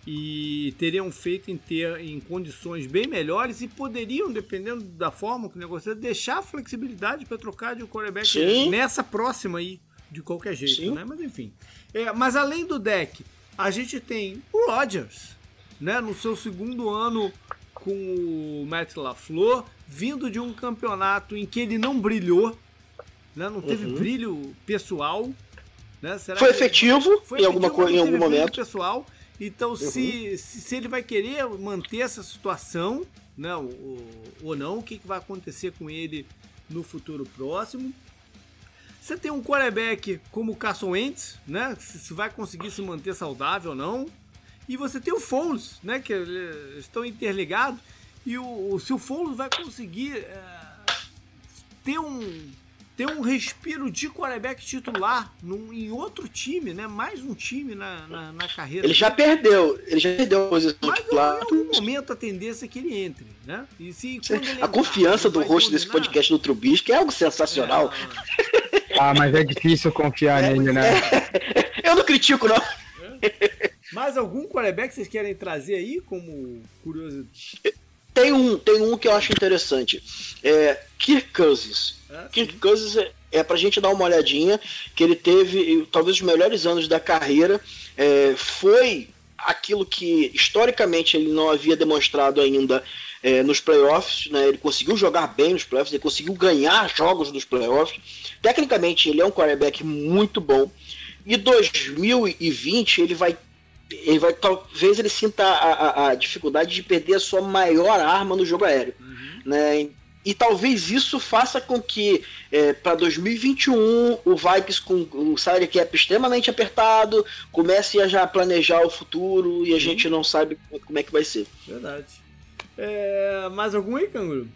e teriam feito em ter em condições bem melhores e poderiam, dependendo da forma que o negócio é, deixar a flexibilidade para trocar de um quarterback Sim. nessa próxima aí, de qualquer jeito, Sim. né? Mas enfim. É, mas além do deck, a gente tem o Rodgers, né? No seu segundo ano com o Matt LaFleur, vindo de um campeonato em que ele não brilhou, né? Não teve Uhum. brilho pessoal, né? Será Foi efetivo foi em, alguma efetivo, co- em mas algum momento. pessoal. Então, se, se, se ele vai querer manter essa situação, né, ou, ou não, o que, que vai acontecer com ele no futuro próximo. Você tem um quarterback como o Carson Wentz, né, se, se vai conseguir se manter saudável ou não. E você tem o Foles, né, que estão interligados. E o, o- se o Foles vai conseguir é, ter um ter um respiro de quarterback titular num, em outro time, né? Mais um time na, na, na carreira. Ele já perdeu, ele já perdeu a posição Mas em titular. algum momento a tendência é que ele entre, né? E se, A confiança entrar, do host desse podcast do Trubisky é algo sensacional. Ah, mas é difícil confiar nele, né? Eu não critico, não. Mais algum quarterback que vocês querem trazer aí como curiosidade? Tem um, tem um que eu acho interessante. É Kirk Cousins. É, Kirk. Cousins é, é pra gente dar uma olhadinha, que ele teve talvez os melhores anos da carreira. É, foi aquilo que historicamente ele não havia demonstrado ainda é, nos playoffs. Né? Ele conseguiu jogar bem nos playoffs, ele conseguiu ganhar jogos nos playoffs. Tecnicamente, ele é um quarterback muito bom. E 2020 ele vai ele vai talvez ele sinta a, a- a dificuldade de perder a sua maior arma no jogo aéreo, Uhum. né? E talvez isso faça com que para 2021 o Vikings com o salary cap extremamente apertado comece a já planejar o futuro e a gente não sabe como é que vai ser. Verdade. É, mais algum aí, Canguru?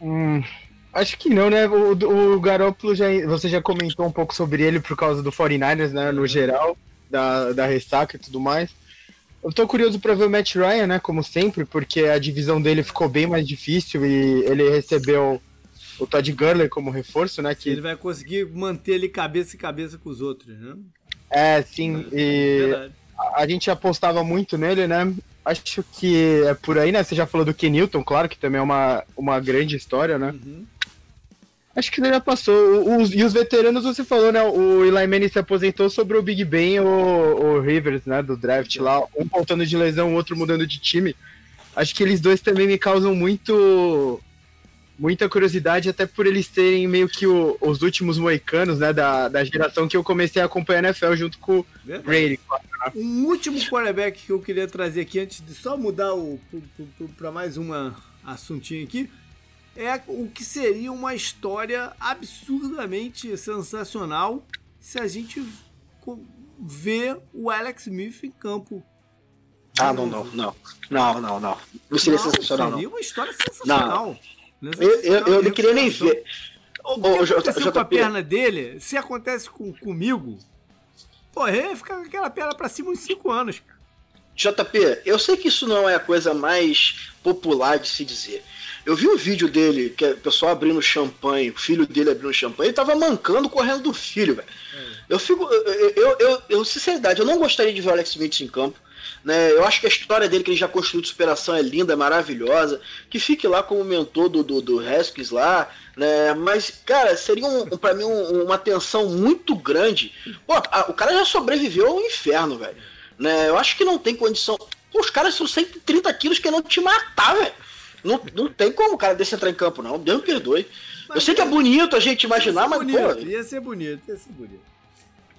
Hum, acho que não, né? O, o Garoppolo já. Você já comentou um pouco sobre ele por causa do 49ers, né? No geral, da, da ressaca e tudo mais. Eu tô curioso pra ver o Matt Ryan, né? Como sempre, porque a divisão dele ficou bem mais difícil e ele recebeu o Todd Gurley como reforço, né? Ele Que vai conseguir manter ele cabeça e cabeça com os outros, né? é, sim. E Verdade. a gente apostava muito nele, né? Acho que é por aí, né? Você já falou do Kenilton, claro, que também é uma, uma grande história, né? Uhum. Acho que já passou. O- os- e os veteranos, você falou, né? O Eli Manning se aposentou sobre o Big Ben e o, o Rivers, né? Do draft lá. Um voltando de lesão, o outro mudando de time. Acho que eles dois também me causam muito. Muita curiosidade, até por eles terem meio que o- os últimos moicanos, né? Da, da geração que eu comecei a acompanhar a NFL junto com o Verdade. Brady. Um último quarterback que eu queria trazer aqui, antes de só mudar o para mais uma assuntinho aqui, é o que seria uma história absurdamente sensacional se a gente ver o Alex Smith em campo. Ah, não, não, não. Não, não, não. Não seria sensacional, seria não. uma história sensacional. Né? Eu, eu, eu não queria nem ver. O que aconteceu com a perna dele, se acontece com, comigo, pô, ele ia ficar com aquela perna pra cima uns 5 anos, cara. JP, eu sei que isso não é a coisa mais popular de se dizer. Eu vi um vídeo dele, que é o pessoal abrindo champanhe, o filho dele abrindo champanhe, ele tava mancando correndo do filho, velho. Eu fico. Eu, eu, eu, eu, sinceridade, eu não gostaria de ver o Alex Smith em campo. Né? Eu acho que a história dele que ele já construiu de superação é linda, é maravilhosa. Que fique lá como mentor do, do, do Haskins lá. Né? Mas, cara, seria um, um, pra mim um- uma tensão muito grande. Pô, a- o cara já sobreviveu ao inferno, velho. Né? Eu acho que não tem condição. Pô, os caras são 130 quilos querendo te matar, velho. Não, não tem como o cara desse entrar em campo, não. Deus me perdoe. Eu sei que é bonito a gente imaginar, mas, ser pô. bonito, ia ser bonito, ia ser bonito.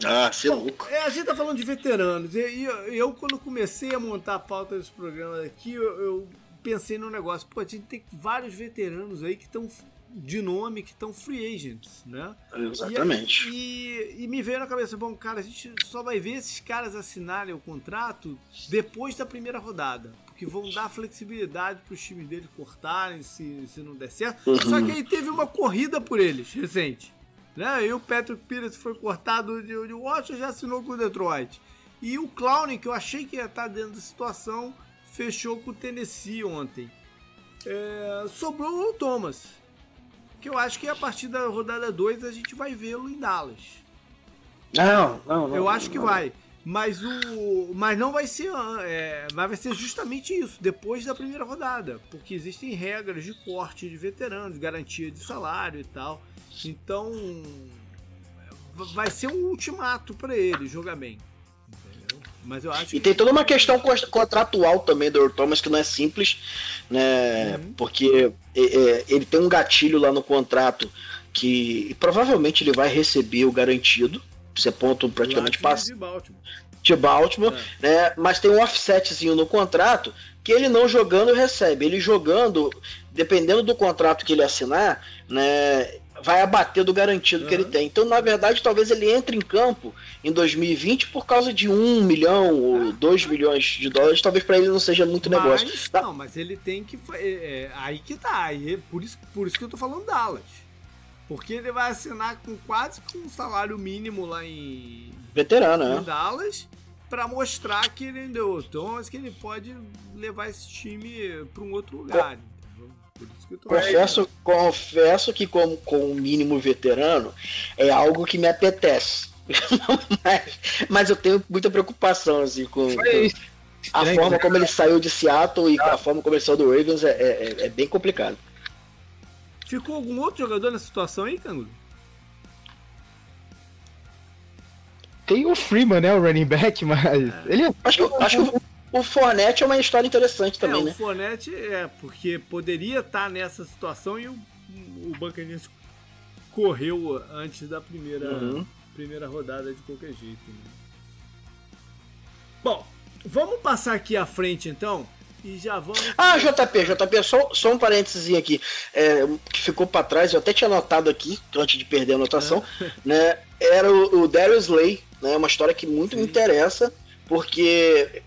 Ah, você é louco. É, a gente tá falando de veteranos. E, e eu, eu, quando comecei a montar a pauta desse programa aqui, eu, eu pensei no negócio. Pô, a gente tem vários veteranos aí que estão de nome, que estão free agents, né? Exatamente. E, e, e me veio na cabeça, bom, cara, a gente só vai ver esses caras assinarem o contrato depois da primeira rodada. Porque vão dar flexibilidade para os times deles cortarem se, se não der certo. Uhum. Só que aí teve uma corrida por eles, recente. Né? E o Patrick Pires foi cortado de, de Washington já assinou com o Detroit. E o Clown, que eu achei que ia estar dentro da situação, fechou com o Tennessee ontem. É, sobrou o Thomas. Que eu acho que a partir da rodada 2 a gente vai vê-lo em Dallas. Não, não, não. Eu acho que não. vai. Mas o. Mas não vai ser. É, mas vai ser justamente isso, depois da primeira rodada. Porque existem regras de corte de veteranos, garantia de salário e tal. Então. Vai ser um ultimato para ele jogar bem. Mas eu acho e tem toda uma questão contratual também do Earl Thomas que não é simples, né? Uhum. Porque é, é, ele tem um gatilho lá no contrato que provavelmente ele vai receber o garantido. Isso é ponto praticamente passo. De Baltimore. De Baltimore, é. né? Mas tem um offsetzinho no contrato que ele não jogando recebe. Ele jogando, dependendo do contrato que ele assinar, né? Vai abater do garantido uhum. que ele tem. Então, na verdade, talvez ele entre em campo em 2020 por causa de um milhão ou ah, dois milhões de dólares. Talvez para ele não seja muito mas, negócio. Tá? Não, mas ele tem que. É, é, aí que tá. Aí, é por, isso, por isso que eu tô falando Dallas. Porque ele vai assinar com quase com um salário mínimo lá em. Veterano, em é. Dallas. Pra mostrar que ele deu Então, que ele pode levar esse time para um outro lugar. Confesso, confesso que como com o mínimo veterano é algo que me apetece. mas, mas, eu tenho muita preocupação assim, com, com a forma né? como ele saiu de Seattle e a forma como ele saiu do Ravens é, é, é, bem complicado. Ficou algum outro jogador nessa situação aí, Cangudo? Tem o Freeman, né? O running back, mas. É. Ele é acho que, acho que o Fornette é uma história interessante também, é, né? O Fornette é, porque poderia estar nessa situação e o, o Buccaneers correu antes da primeira, uhum. primeira rodada de qualquer jeito. Né? Bom, vamos passar aqui à frente então. E já vamos. Ah, JP, JP, só, só um parênteses aqui. É, que ficou para trás, eu até tinha anotado aqui, antes de perder a anotação, é. né? Era o, o Darius Slay, né? Uma história que muito Sim. me interessa, porque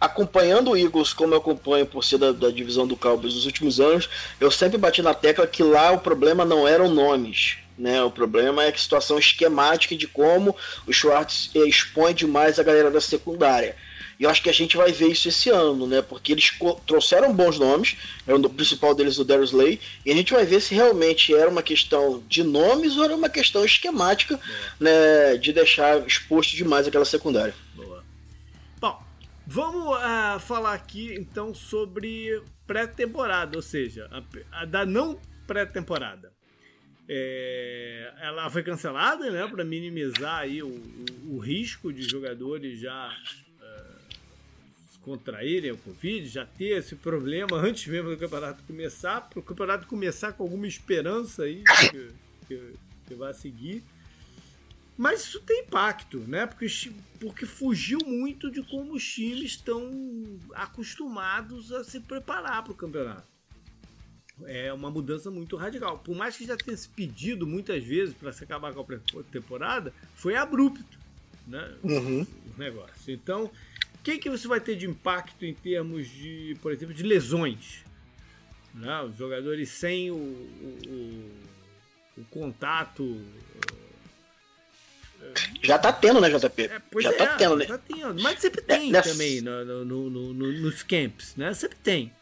acompanhando o Eagles como eu acompanho por ser da, da, divisão do Cowboys nos últimos anos, eu sempre bati na tecla que lá o problema não eram nomes. Né? O problema é a situação esquemática de como o Schwartz expõe demais a galera da secundária. E eu acho que a gente vai ver isso esse ano, né? Porque eles trouxeram bons nomes, é o principal deles o Darius Slay, e a gente vai ver se realmente era uma questão de nomes ou era uma questão esquemática, né? De deixar exposto demais aquela secundária. Vamos uh, falar aqui então sobre pré-temporada, ou seja, a, a da não pré-temporada. É, ela foi cancelada, né, para minimizar aí o, o, o, risco de jogadores já uh, contraírem o Covid, já ter esse problema antes mesmo do campeonato começar, para o campeonato começar com alguma esperança aí que, que, que vai seguir. Mas isso tem impacto, né? Porque, porque fugiu muito de como os times estão acostumados a se preparar para o campeonato. É uma mudança muito radical. Por mais que já tenha se pedido muitas vezes para se acabar com a temporada, foi abrupto né? Uhum. o negócio. Então, o que, que você vai ter de impacto em termos de, por exemplo, de lesões? Né? Os jogadores sem o, o, o, o contato já tá tendo, né, JP? É, já tá é, tá tendo, né? Tá tendo. Mas sempre é, tem é, também no, no, no, nos camps, né? Sempre tem.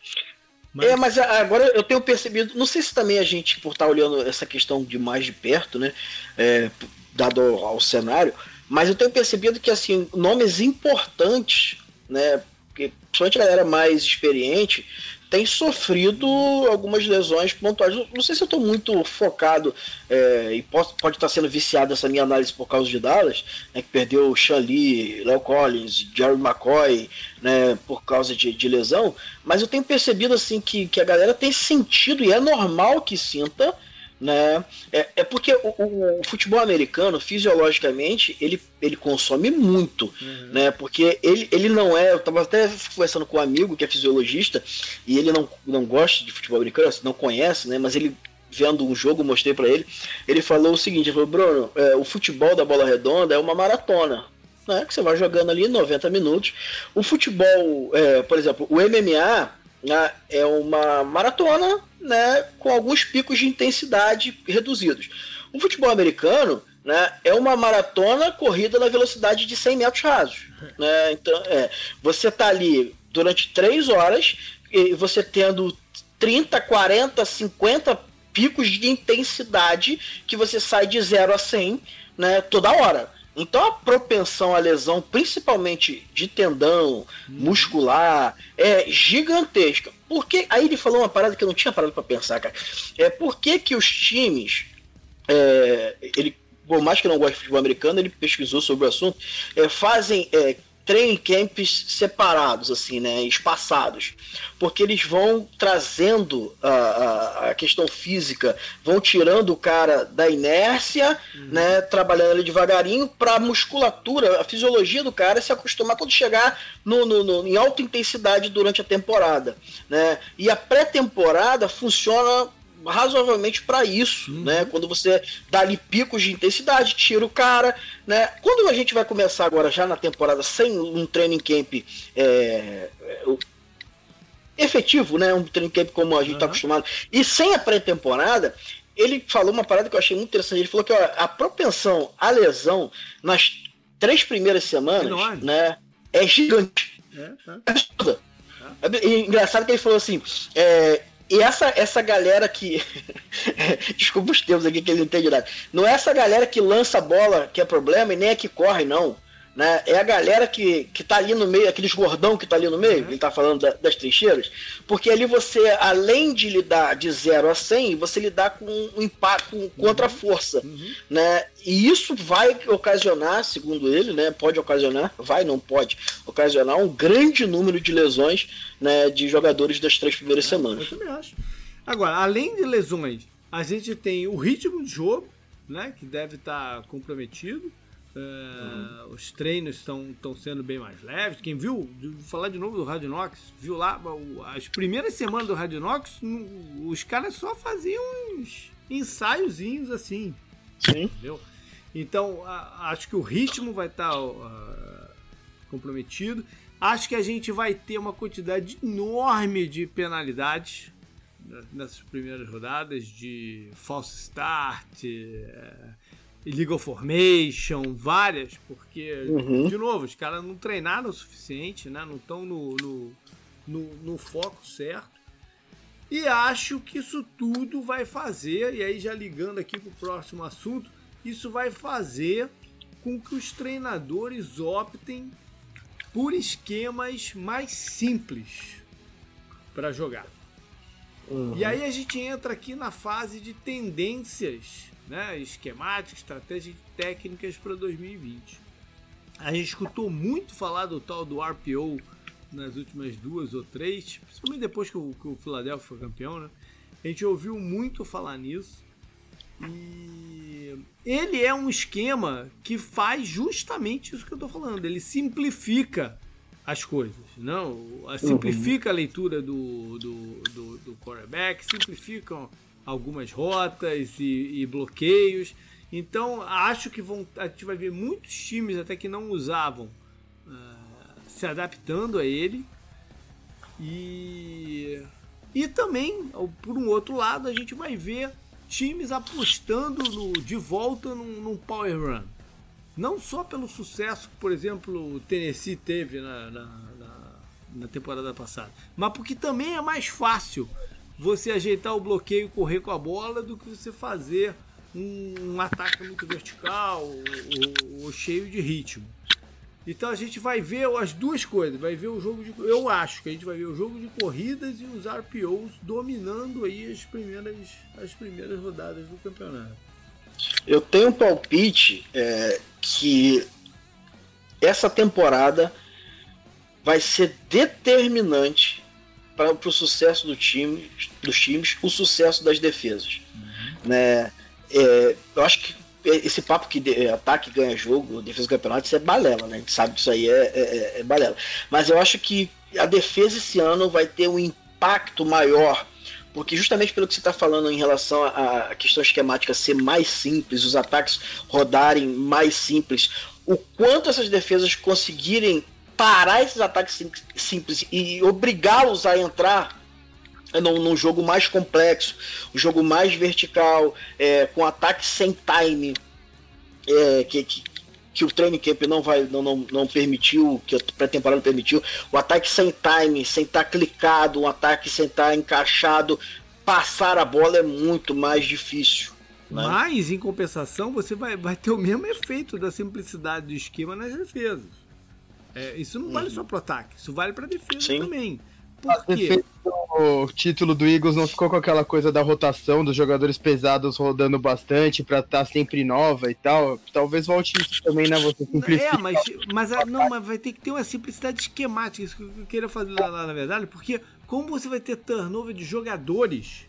Mas... É, mas agora eu tenho percebido, não sei se também a gente, por estar tá olhando essa questão de mais de perto, né, é, dado ao cenário, mas eu tenho percebido que, assim, nomes importantes, né, porque principalmente a galera mais experiente, tem sofrido algumas lesões pontuais. Não sei se eu estou muito focado é, e pode, pode estar sendo viciado essa minha análise por causa de Dallas, né, que perdeu o Lee, Léo Collins, Jerry McCoy, né, por causa de, de, lesão, mas eu tenho percebido assim que, que a galera tem sentido, e é normal que sinta, né? É, é porque o, o, o, futebol americano, fisiologicamente, ele, ele consome muito, uhum. né? Porque ele, ele não é. Eu estava até conversando com um amigo que é fisiologista e ele não, não gosta de futebol americano, assim, não conhece, né? Mas ele vendo um jogo, mostrei para ele. Ele falou o seguinte: ele falou, Bruno, é, o futebol da bola redonda é uma maratona. Né, que você vai jogando ali 90 minutos. O futebol, é, por exemplo, o MMA né, é uma maratona né, com alguns picos de intensidade reduzidos. O futebol americano né, é uma maratona corrida na velocidade de 100 metros rasos. Né? Então, é, você está ali durante 3 horas e você tendo 30, 40, 50 picos de intensidade que você sai de 0 a 100 né, toda hora. Então a propensão à lesão, principalmente de tendão, uhum. muscular, é gigantesca. Porque aí ele falou uma parada que eu não tinha parado para pensar, cara. É por que, que os times. É, ele, por mais que não goste de futebol americano, ele pesquisou sobre o assunto. É, fazem é, training camps separados, assim, né, espaçados, porque eles vão trazendo a, a, a, questão física, vão tirando o cara da inércia, uhum. né, trabalhando ele devagarinho para a musculatura, a fisiologia do cara se acostumar quando chegar no, no, no em alta intensidade durante a temporada, né, e a pré-temporada funciona razoavelmente para isso, uhum. né? Quando você dá ali picos de intensidade, tira o cara, né? Quando a gente vai começar agora já na temporada sem um training camp é, é, efetivo, né? Um training camp como a gente está uhum. acostumado e sem a pré-temporada, ele falou uma parada que eu achei muito interessante. Ele falou que ó, a propensão à lesão nas três primeiras semanas, né, é gigante. É, é. É. engraçado que ele falou assim: é, e essa, essa galera que. Desculpa os termos aqui que ele não entende nada. Não é essa galera que lança a bola que é problema e nem é que corre, não né? É a galera que, que tá ali no meio, aqueles gordão que tá ali no meio, uhum. ele tá falando da, das trincheiras, porque ali você, além de lidar de 0 a 100, você lidar com um impacto, com contra-força, uhum. uhum. né? E isso vai ocasionar, segundo ele, né? Pode ocasionar, vai, não pode, ocasionar um grande número de lesões né, de jogadores das três primeiras é, semanas. Eu também acho. Agora, além de lesões, a gente tem o ritmo de jogo, né? Que deve estar tá comprometido. Uh, os treinos estão sendo bem mais leves. Quem viu, vou falar de novo do Rádio Nox, viu lá as primeiras semanas do Rádio Nox, os caras só faziam uns ensaiozinhos assim. Sim. Entendeu? Então, acho que o ritmo vai estar tá, uh, comprometido. Acho que a gente vai ter uma quantidade enorme de penalidades nessas primeiras rodadas de false start. Uh, Legal Formation, várias, porque, uhum. de novo, os caras não treinaram o suficiente, né? não estão no, no, no, no, foco certo. E acho que isso tudo vai fazer, e aí já ligando aqui para o próximo assunto, isso vai fazer com que os treinadores optem por esquemas mais simples para jogar. Uhum. E aí a gente entra aqui na fase de tendências né, esquemáticas, estratégias técnicas para 2020. A gente escutou muito falar do tal do RPO nas últimas duas ou três, principalmente depois que o, que o Philadelphia foi campeão, né? A gente ouviu muito falar nisso. E ele é um esquema que faz justamente isso que eu estou falando. Ele simplifica as coisas, não? Simplifica a leitura do, do, do, do quarterback, simplifica algumas rotas e, e bloqueios. Então acho que vão, a gente vai ver muitos times até que não usavam uh, se adaptando a ele. E, e também, por um outro lado, a gente vai ver times apostando no, de volta num, num, power run. Não só pelo sucesso que, por exemplo, o Tennessee teve na, na, na, na temporada passada, mas porque também é mais fácil você ajeitar o bloqueio e correr com a bola do que você fazer um, um ataque muito vertical ou, ou, ou, cheio de ritmo. Então a gente vai ver as duas coisas, vai ver o jogo de. Eu acho que a gente vai ver o jogo de corridas e os RPOs dominando aí as primeiras, as primeiras rodadas do campeonato. Eu tenho um palpite é, que essa temporada vai ser determinante para o sucesso do time, dos times, o sucesso das defesas. Uhum. Né? É, eu acho que esse papo que de, ataque ganha jogo, defesa do campeonato, isso é balela, né? A gente sabe que isso aí é, é, é, é balela. Mas eu acho que a defesa esse ano vai ter um impacto maior porque justamente pelo que você está falando em relação à questão esquemática ser mais simples, os ataques rodarem mais simples, o quanto essas defesas conseguirem parar esses ataques simples e obrigá-los a entrar num, num, jogo mais complexo, um jogo mais vertical, é, com ataque sem time, é, que, que, que, o training camp não vai não, não, não permitiu, que a pré-temporada permitiu, o ataque sem time, sem estar clicado, um ataque sem estar encaixado, passar a bola é muito mais difícil. Né? Mas, em compensação, você vai, vai ter o mesmo efeito da simplicidade do esquema nas defesas. É, isso não vale uhum. só pro ataque, isso vale pra defesa Sim. também. Por quê? O título do Eagles não ficou com aquela coisa da rotação dos jogadores pesados rodando bastante para estar tá sempre nova e tal. Talvez volte isso também, né? Você simplificar. É, mas, mas, não, mas vai ter que ter uma simplicidade esquemática. Isso que eu queria fazer lá, lá na verdade, porque como você vai ter turnover de jogadores,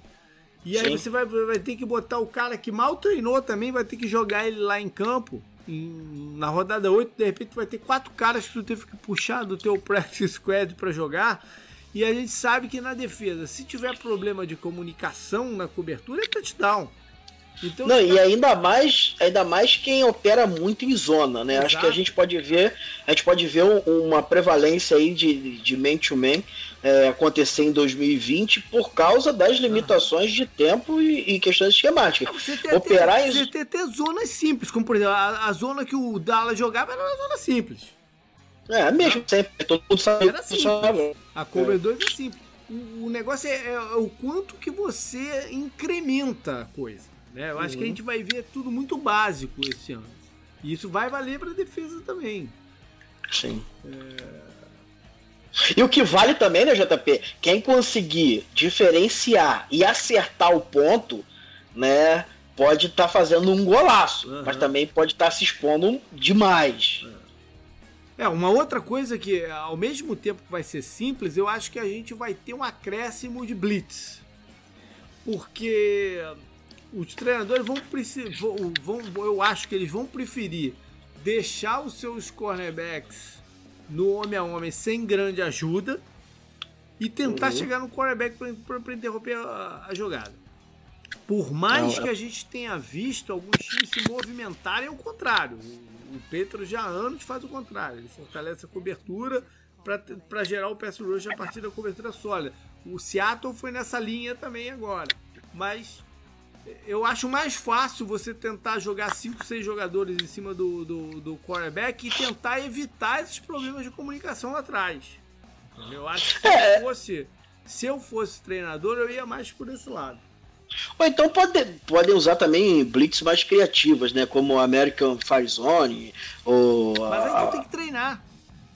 e aí Sim. você vai, vai ter que botar o cara que mal treinou também, vai ter que jogar ele lá em campo. Em, na rodada 8, de repente vai ter quatro caras que tu teve que puxar do teu practice squad para jogar. E a gente sabe que na defesa, se tiver problema de comunicação na cobertura, é touchdown. Então, não, e ainda mais, ainda mais quem opera muito em zona, né? Exato. Acho que a gente pode ver, a gente pode ver uma prevalência aí de, de man-to-man é, acontecer em 2020 por causa das limitações de tempo e, e questões esquemáticas. Você tem, Operar em... Você tem até zonas simples, como por exemplo, a, a, zona que o Dallas jogava era uma zona simples. É, mesmo, sempre, todo mundo sabe. Era simples. A cover 2 é. simples. O, o negócio é, é, o quanto que você incrementa a coisa. Né? Eu acho que a uhum. gente vai ver tudo muito básico esse ano. E isso vai valer para defesa também. Sim. É... E o que vale também, né, JP? Quem conseguir diferenciar e acertar o ponto, né, pode estar tá fazendo um golaço, uhum. mas também pode estar tá se expondo demais. É, uma outra coisa que, ao mesmo tempo que vai ser simples, eu acho que a gente vai ter um acréscimo de blitz. Porque os treinadores vão precisar. Vão, eu acho que eles vão preferir deixar os seus cornerbacks no homem a homem sem grande ajuda e tentar uhum. chegar no cornerback para interromper a, a, jogada. Por mais Não, que a gente tenha visto alguns times se movimentarem ao contrário. O, o Petro já há anos faz o contrário. Ele fortalece a cobertura para gerar o pass rush a partir da cobertura sólida. O Seattle foi nessa linha também agora. Mas eu acho mais fácil você tentar jogar 5, 6 jogadores em cima do, do, do quarterback e tentar evitar esses problemas de comunicação lá atrás. Eu acho que se é. eu fosse, se eu fosse treinador, eu ia mais por esse lado. Ou então pode, podem usar também blitz mais criativas, né? Como American Fire Zone. Ou, Mas aí tu tem que treinar.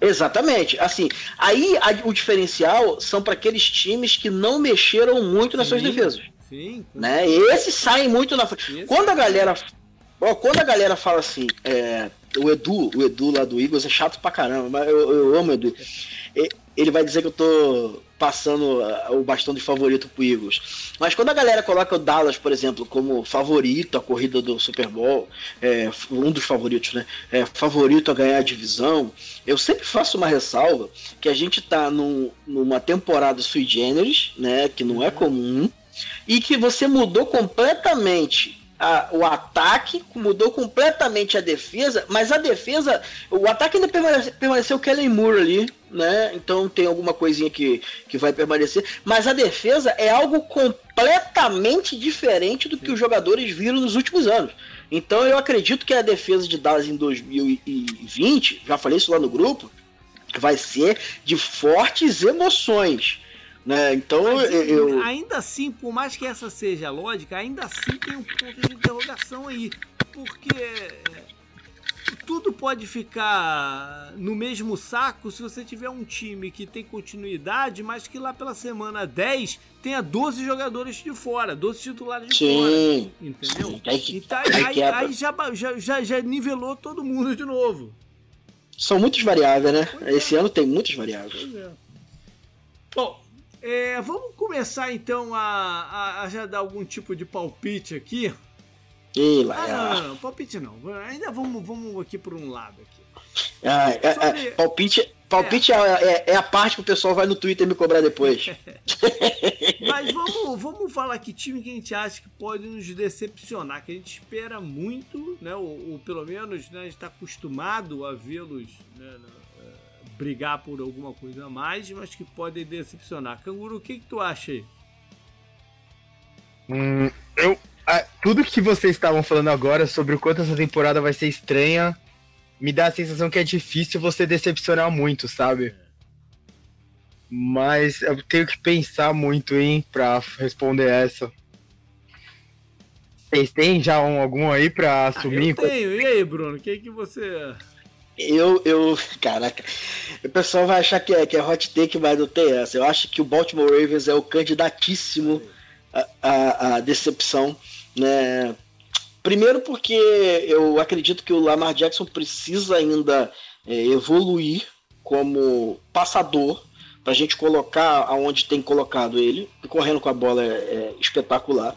Exatamente. Assim, aí a, o diferencial são para aqueles times que não mexeram muito Sim. nas suas defesas. Sim. Né? Esses saem muito na frente. Quando a galera. Ó, quando a galera fala assim, é, o Edu, o Edu lá do Eagles é chato pra caramba, mas eu, eu amo o Edu. Ele vai dizer que eu tô passando o bastão de favorito pro Eagles. Mas quando a galera coloca o Dallas, por exemplo, como favorito à corrida do Super Bowl, é, um dos favoritos, né? É, favorito a ganhar a divisão, eu sempre faço uma ressalva que a gente tá num, numa temporada sui generis, né? Que não é comum e que você mudou completamente a, o ataque, mudou completamente a defesa, mas a defesa, o ataque ainda permanece, permaneceu Kellen Moore ali, né? Então tem alguma coisinha que, que vai permanecer, mas a defesa é algo completamente diferente do que os jogadores viram nos últimos anos. Então eu acredito que a defesa de Dallas em 2020, já falei isso lá no grupo, vai ser de fortes emoções. Né? Então Mas, eu. Ainda assim, por mais que essa seja a lógica, ainda assim tem um ponto de interrogação aí. Porque é, tudo pode ficar no mesmo saco se você tiver um time que tem continuidade, mas que lá pela semana 10 tenha 12 jogadores de fora, 12 titulares de Sim. fora. Entendeu? Sim. Aí, então, aí, aí já, já, já nivelou todo mundo de novo. São muitas variáveis, né? Pois Esse é. ano tem muitas variáveis. Pois é. Bom, é, vamos começar então a, a, a, já dar algum tipo de palpite aqui. Ih, ah, não, não, não, palpite não. Ainda vamos, vamos aqui por um lado aqui. Ah, é, é Sobre... é, palpite, palpite é. é. É, a parte que o pessoal vai no Twitter me cobrar depois. Mas vamos, vamos falar que time que a gente acha que pode nos decepcionar, que a gente espera muito, né? Ou, ou pelo menos né, a gente está acostumado a vê-los né, brigar por alguma coisa a mais, mas que podem decepcionar. Canguru, o que, que tu acha aí? Hum, eu, tudo que vocês estavam falando agora sobre o quanto essa temporada vai ser estranha, me dá a sensação que é difícil você decepcionar muito, sabe? Mas eu tenho que pensar muito, hein, pra responder essa. Vocês têm já um, algum aí pra assumir? Ah, eu tenho. E aí, Bruno? O que, que você. Eu, eu, caraca, o pessoal vai achar que é, que é hot take, mas não tem essa. Eu acho que o Baltimore Ravens é o candidatíssimo à, decepção, né? Primeiro porque eu acredito que o Lamar Jackson precisa ainda é, evoluir como passador para a gente colocar aonde tem colocado ele, correndo com a bola é, é espetacular.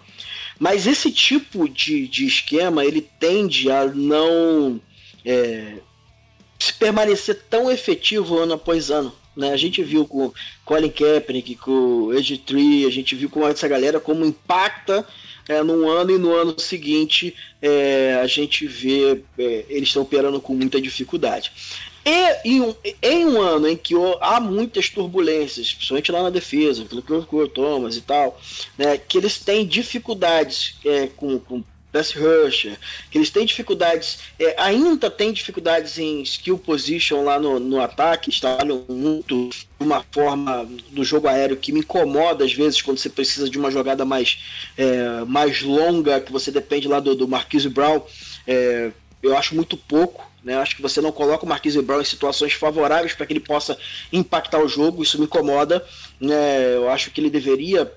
Mas esse tipo de, de esquema ele tende a não é, se permanecer tão efetivo ano após ano. Né? A gente viu com Colin Kaepernick, com Edge Tree, a gente viu com essa galera como impacta é, num ano e no ano seguinte é, a gente vê é, eles estão operando com muita dificuldade. E em um, em um ano em que há muitas turbulências, principalmente lá na defesa, pelo que o Thomas e tal, né, que eles têm dificuldades é, com, com pass rusher, que eles têm dificuldades, é, ainda tem dificuldades em skill position lá no, no ataque, trabalham muito de uma forma do jogo aéreo que me incomoda às vezes quando você precisa de uma jogada mais, é, mais longa, que você depende lá do, do Marquise Brown. É, eu acho muito pouco. Né? Acho que você não coloca o Marquise Brown em situações favoráveis para que ele possa impactar o jogo, isso me incomoda. Né? Eu acho que ele deveria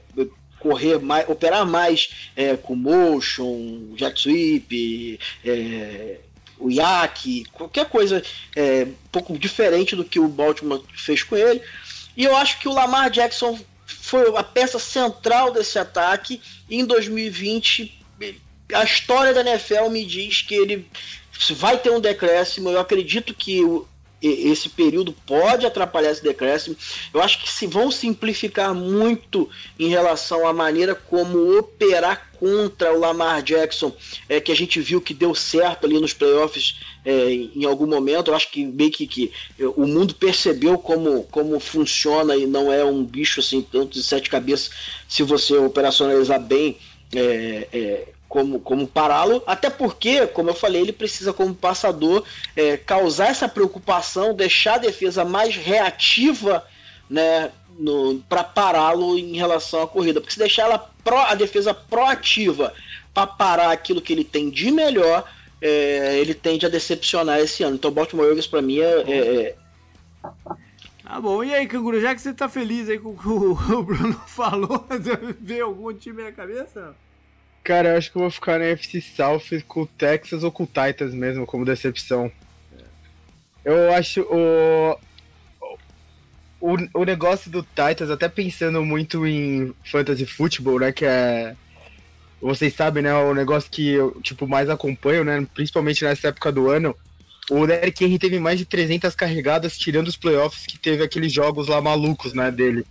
correr mais, operar mais é, com motion, jet sweep, é, o yak, qualquer coisa é, um pouco diferente do que o Baltimore fez com ele. E eu acho que o Lamar Jackson foi a peça central desse ataque. Em 2020, a história da NFL me diz que ele vai ter um decréscimo. Eu acredito que o, esse período pode atrapalhar esse decréscimo. Eu acho que se vão simplificar muito em relação à maneira como operar contra o Lamar Jackson, é, que a gente viu que deu certo ali nos playoffs é, em algum momento. Eu acho que meio que, que o mundo percebeu como, como funciona e não é um bicho assim, tanto de sete cabeças, se você operacionalizar bem. É, é como, como pará-lo, até porque, como eu falei, ele precisa, como passador, é, causar essa preocupação, deixar a defesa mais reativa né, para pará-lo em relação à corrida. Porque se deixar ela pro, a defesa proativa para parar aquilo que ele tem de melhor, é, ele tende a decepcionar esse ano. Então, Baltimore Ravens, para mim, é, é, Tá bom, e aí, Canguru, já que você tá feliz aí com o que o Bruno falou, vê algum time na cabeça? Cara, eu acho que eu vou ficar na FC South com o Texas ou com o Titans mesmo, como decepção. Eu acho o, o, o negócio do Titans, até pensando muito em fantasy football, né, que é vocês sabem, né, o negócio que eu, tipo, mais acompanho, né, principalmente nessa época do ano, o Derrick Henry teve mais de 300 carregadas, tirando os playoffs, que teve aqueles jogos lá malucos, né, dele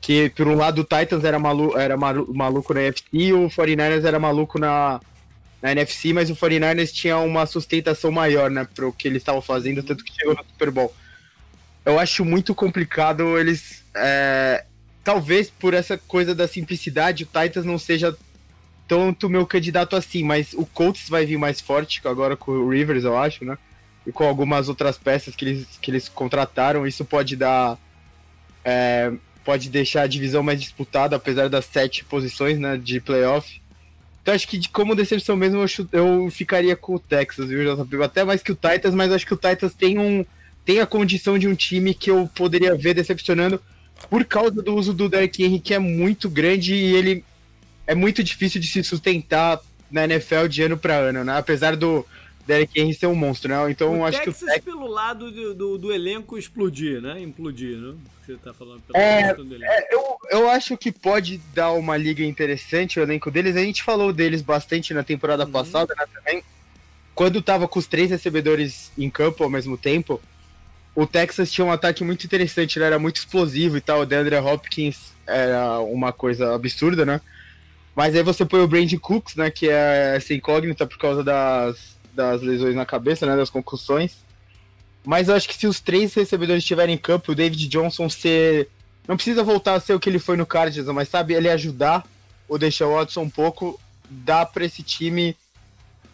que por um lado o Titans era, malu era maluco na NFC e o 49ers era maluco na, na NFC, mas o 49ers tinha uma sustentação maior, né, pro que eles estavam fazendo, tanto que chegou no Super Bowl. Eu acho muito complicado eles. É, talvez por essa coisa da simplicidade, o Titans não seja tanto meu candidato assim, mas o Colts vai vir mais forte agora com o Rivers, eu acho, né? E com algumas outras peças que eles, que eles contrataram, isso pode dar. É, pode deixar a divisão mais disputada, apesar das sete posições né, de playoff. Então acho que de, como decepção mesmo eu, eu ficaria com o Texas, viu, JP? Até mais que o Titans, mas acho que o Titans tem, um, tem a condição de um time que eu poderia ver decepcionando por causa do uso do Derrick Henry, que é muito grande e ele é muito difícil de se sustentar na NFL de ano para ano, né? Apesar do, Derek Henry ser um monstro, né? Então o acho Texas que o Texas pelo lado do, do, do, elenco explodir, né? Implodir, né? Você tá falando é, é, eu, eu acho que pode dar uma liga interessante o elenco deles. A gente falou deles bastante na temporada uhum. passada, né? Também. Quando tava com os três recebedores em campo ao mesmo tempo, o Texas tinha um ataque muito interessante, ele era muito explosivo e tal. O DeAndre Hopkins era uma coisa absurda, né? Mas aí você põe o Brandon Cooks, né? Que é essa incógnita por causa das das lesões na cabeça, né, das concussões. Mas eu acho que se os três recebedores estiverem em campo, o David Johnson ser. Não precisa voltar a ser o que ele foi no Cardinals, mas sabe, ele ajudar ou deixar o Watson um pouco, dá para esse time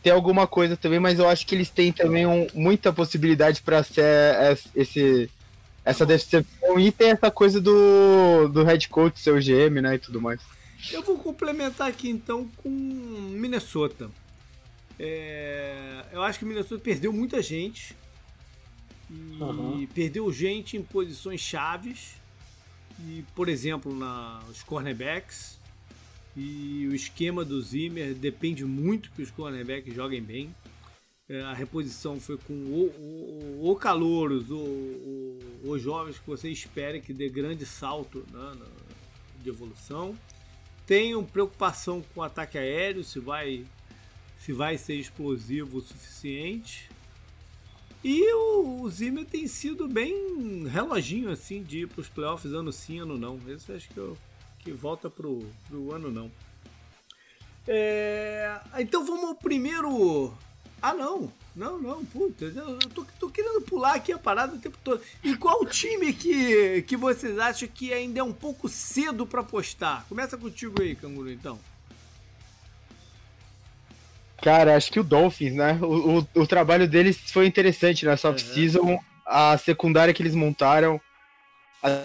ter alguma coisa também, mas eu acho que eles têm também um, muita possibilidade para ser esse, essa decepção e tem essa coisa do, do head coach, seu GM, né, e tudo mais. Eu vou complementar aqui então com Minnesota. É, eu acho que o Minnesota perdeu muita gente. E uhum. perdeu gente em posições chaves. E, por exemplo, na, os cornerbacks. E o esquema do Zimmer depende muito que os cornerbacks joguem bem. É, a reposição foi com o, o, o calouros, o, os jovens que você espera que dê grande salto né, de evolução. Tenho preocupação com o ataque aéreo, se vai, se vai ser explosivo o suficiente. E o, o Zimmer tem sido bem reloginho assim de ir para os playoffs ano sim, ano não. Esse acho que, eu, que volta pro, pro ano não. É, então vamos ao primeiro ah, não. Não, não, puta. Eu tô, tô, querendo pular aqui a parada o tempo todo. E qual time que, que vocês acham que ainda é um pouco cedo para apostar? Começa contigo aí, Canguru, então. Cara, acho que o Dolphins, né? O, o, o trabalho deles foi interessante na né? off-season. A secundária que eles montaram,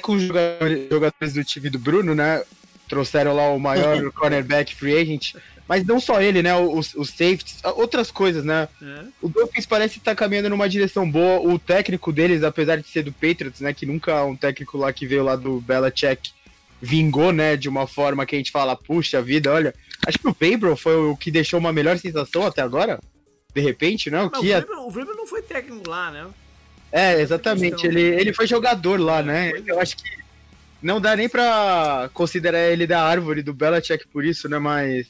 com os jogadores, do time do Bruno, né? Trouxeram lá o maior cornerback free agent. Mas não só ele, né? Os, os safeties, outras coisas, né? É. O Dolphins parece estar tá caminhando numa direção boa. O técnico deles, apesar de ser do Patriots, né? Que nunca um técnico lá que veio lá do Belichick vingou, né? De uma forma que a gente fala, puxa vida, olha. Acho que o Pabro foi o que deixou uma melhor sensação até agora. De repente, né? O, que o, Weber, não foi técnico lá, né? É, exatamente. Ele, ele foi jogador lá, é, né? Eu acho que não dá nem pra considerar ele da árvore do Belichick por isso, né? Mas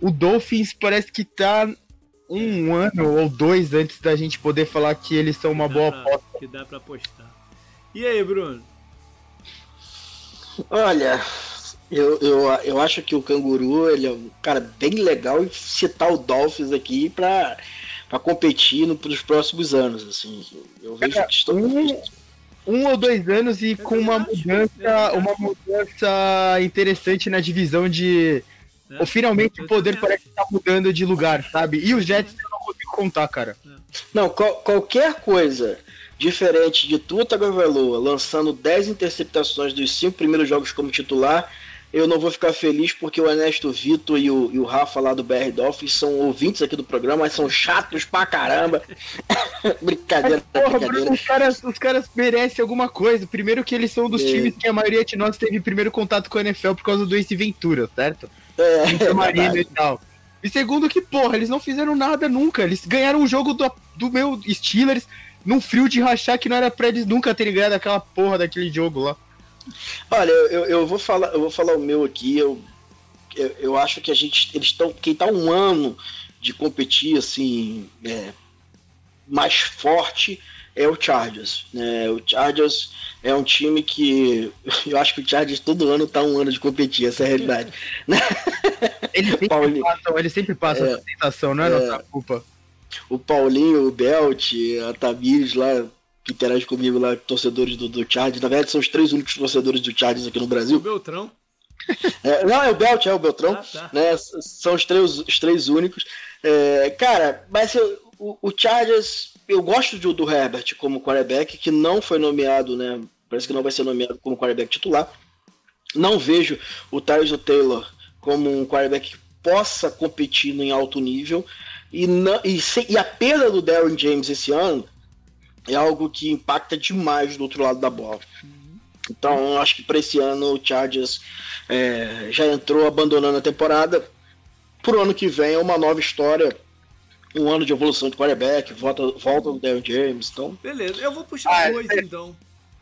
o Dolphins parece que tá um ano ou dois antes da gente poder falar que eles são uma boa aposta. Que dá pra apostar. E aí, Bruno? Olha, eu, eu, eu acho que o Canguru ele é um cara bem legal e citar o Dolphins aqui pra, pra competir no, nos próximos anos. Assim. Eu vejo que estão. Um, um ou dois anos e eu com uma acho, mudança, uma mudança interessante na divisão de é. Finalmente o poder parece estar tá mudando de lugar, sabe? E os Jets eu não consigo contar, cara. É. Não, qual, qualquer coisa diferente de Tua Tagovailoa lançando 10 interceptações dos cinco primeiros jogos como titular, eu não vou ficar feliz porque o Ernesto Vitor e o, e o Rafa lá do BR Dolphins são ouvintes aqui do programa, mas são chatos pra caramba. brincadeira, mas, porra, brincadeira. os, caras, os caras merecem alguma coisa. Primeiro que eles são dos é. times que a maioria de nós teve primeiro contato com a NFL por causa do Ace Ventura, certo? É, Marino e tal. E segundo que, porra, eles não fizeram nada nunca. Eles ganharam o jogo do, do meu Steelers num frio de rachar que não era pra eles nunca terem ganhado aquela porra daquele jogo lá. Olha, eu, eu, vou falar, eu vou falar o meu aqui. Eu, eu, eu acho que a gente. Eles estão. Quem tá um ano de competir assim. É, mais forte é o Chargers. Né? O Chargers é um time que eu acho que o Chargers todo ano tá um ano de competir, essa é a realidade. Eles sempre Paulinho, passam, ele sempre passa é, essa sensação, não é, é nossa culpa. O Paulinho, o Belt, a Tamires lá, que interage comigo lá, torcedores do, do Chargers, na verdade são os três únicos torcedores do Chargers aqui no Brasil. O Beltrão. É, não, é o Belt, é o Beltrão. Ah, tá. né, são os três, os três únicos. É, cara, mas o, o Chargers eu gosto do, do Herbert como quarterback, que não foi nomeado, né? Parece que não vai ser nomeado como quarterback titular. Não vejo o Tyler Taylor como um quarterback que possa competir em alto nível. E, não, e, se, e a perda do Darren James esse ano é algo que impacta demais do outro lado da bola. Então, acho que para esse ano o Chargers é, já entrou abandonando a temporada. Pro ano que vem é uma nova história um ano de evolução de quarterback, volta, volta do Darren James, então. Beleza, eu vou puxar ah, dois é... então.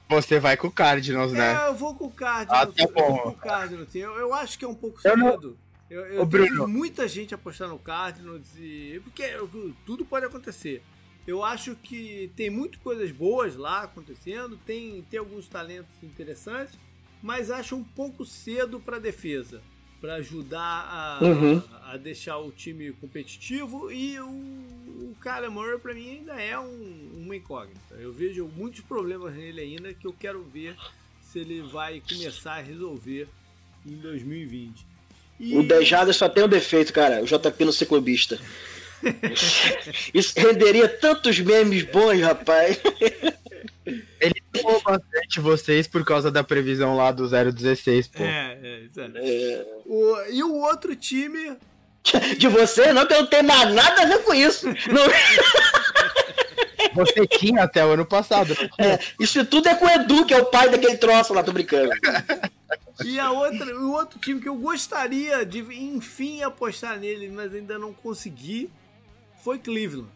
Você vai com o Cardinals, né? É, eu vou com o Cardinals. Ah, tá bom. Eu vou com o Cardinals. Eu, eu acho que é um pouco cedo. Não... Eu, eu Ô, Bruno. muita gente apostando no Cardinals e. Porque tudo pode acontecer. Eu acho que tem muitas coisas boas lá acontecendo, tem, tem alguns talentos interessantes, mas acho um pouco cedo para defesa para ajudar a, uhum. a, deixar o time competitivo e o, o cara Murray para mim ainda é um, uma incógnita. Eu vejo muitos problemas nele ainda que eu quero ver se ele vai começar a resolver em 2020. E... O Dejada só tem um defeito, cara, o JP no ser clubista. Isso renderia tantos memes bons, rapaz. Ele amou bastante vocês por causa da previsão lá do 016, pô. É, é É. O, e o outro time. De você, não, que eu não tenho mais nada a ver com isso. Não, Você tinha até o ano passado. é, isso tudo é com o Edu, que é o pai daquele troço lá, tô brincando. E a outra, o outro time que eu gostaria de, enfim, apostar nele, mas ainda não consegui, foi Cleveland.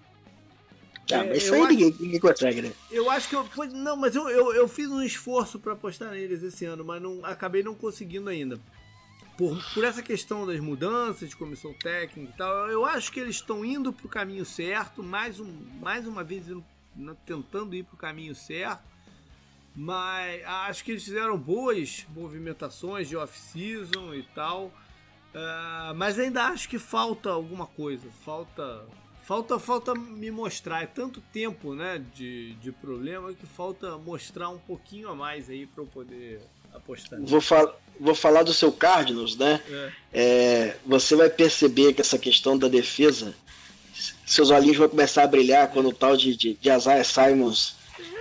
Ah, mas isso aí acho- ninguém, ninguém consegue, né? Eu acho que eu. pois- Não, mas eu, eu, eu fiz um esforço pra apostar neles esse ano, mas não, acabei não conseguindo ainda. Por, por essa questão das mudanças de comissão técnica e tal, eu acho que eles estão indo pro caminho certo, mais, um, mais uma vez tentando ir pro caminho certo. Mas acho que eles fizeram boas movimentações de off-season e tal. Ah, mas ainda acho que falta alguma coisa. Falta. Falta, falta me mostrar. É tanto tempo né, de, de problema que falta mostrar um pouquinho a mais aí para eu poder apostar. Vou, fal vou falar do seu Cardinals, né? É. É, você vai perceber que essa questão da defesa, seus olhinhos vão começar a brilhar quando o tal de, de, de Isaiah Simons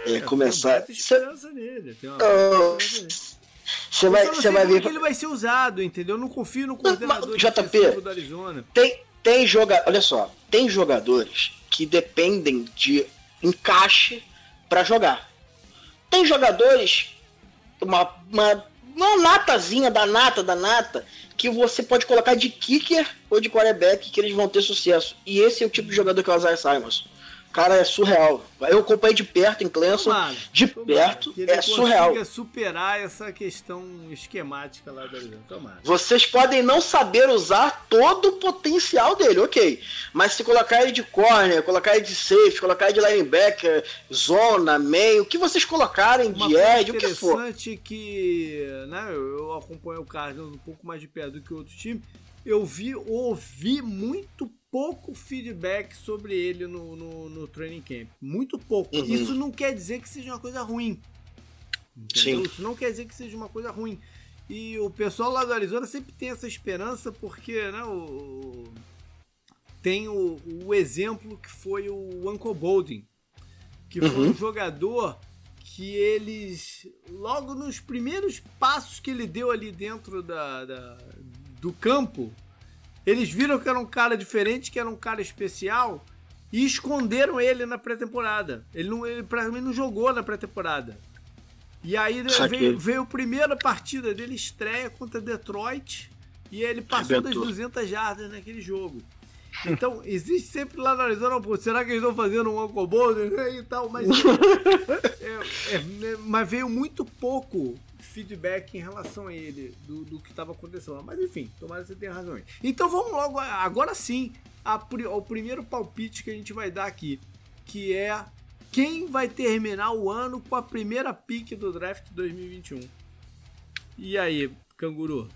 é, começar. Tem esperança nele. Tem uma Oh, você Eu vai, você vai ver. que ele vai ser usado, entendeu? Eu não confio no coordenador mas, JP, do Arizona. Tem, tem joga, olha só, tem jogadores que dependem de encaixe para jogar. Tem jogadores uma, uma, uma natazinha da nata da nata que você pode colocar de kicker ou de quarterback que eles vão ter sucesso. E esse é o tipo de jogador que é o Isaiah Simons. O cara é surreal. Eu acompanhei de perto em Clemson. Tomara, de tomara perto que ele é surreal. superar essa questão esquemática lá Arizona. Tomara. Vocês podem não saber usar todo o potencial dele, ok. Mas se colocar ele de corner, colocar ele de safety, colocar ele de linebacker, zona, meio, o que vocês colocarem Uma de edge, o que for. interessante que né, eu acompanho o Cardinals um pouco mais de perto do que o outro time. Eu vi, ouvi muito pouco feedback sobre ele no, no, no training camp. Muito pouco. Uhum. Isso não quer dizer que seja uma coisa ruim. Entendeu? Sim. Isso não quer dizer que seja uma coisa ruim. E o pessoal lá do Arizona sempre tem essa esperança porque né, o, tem o, o exemplo que foi o Uncle Bolden, que foi Uhum. um jogador que eles, logo nos primeiros passos que ele deu ali dentro da, da- do campo, eles viram que era um cara diferente, que era um cara especial e esconderam ele na pré-temporada. Ele, não, ele praticamente não jogou na pré-temporada. E aí né, veio, veio a primeira partida dele, estreia contra Detroit, e ele passou Arrebentou. das 200 jardas naquele jogo. Então, existe sempre lá Arizona, pô, será que eles estão fazendo um Uncle Bolden e tal? Mas, é, é, né, mas veio muito pouco feedback em relação a ele, do, do que estava acontecendo. Mas enfim, tomara que você tenha razão. Então vamos logo, agora sim, a ao primeiro palpite que a gente vai dar aqui, que é quem vai terminar o ano com a primeira pick do draft 2021. E aí, canguru?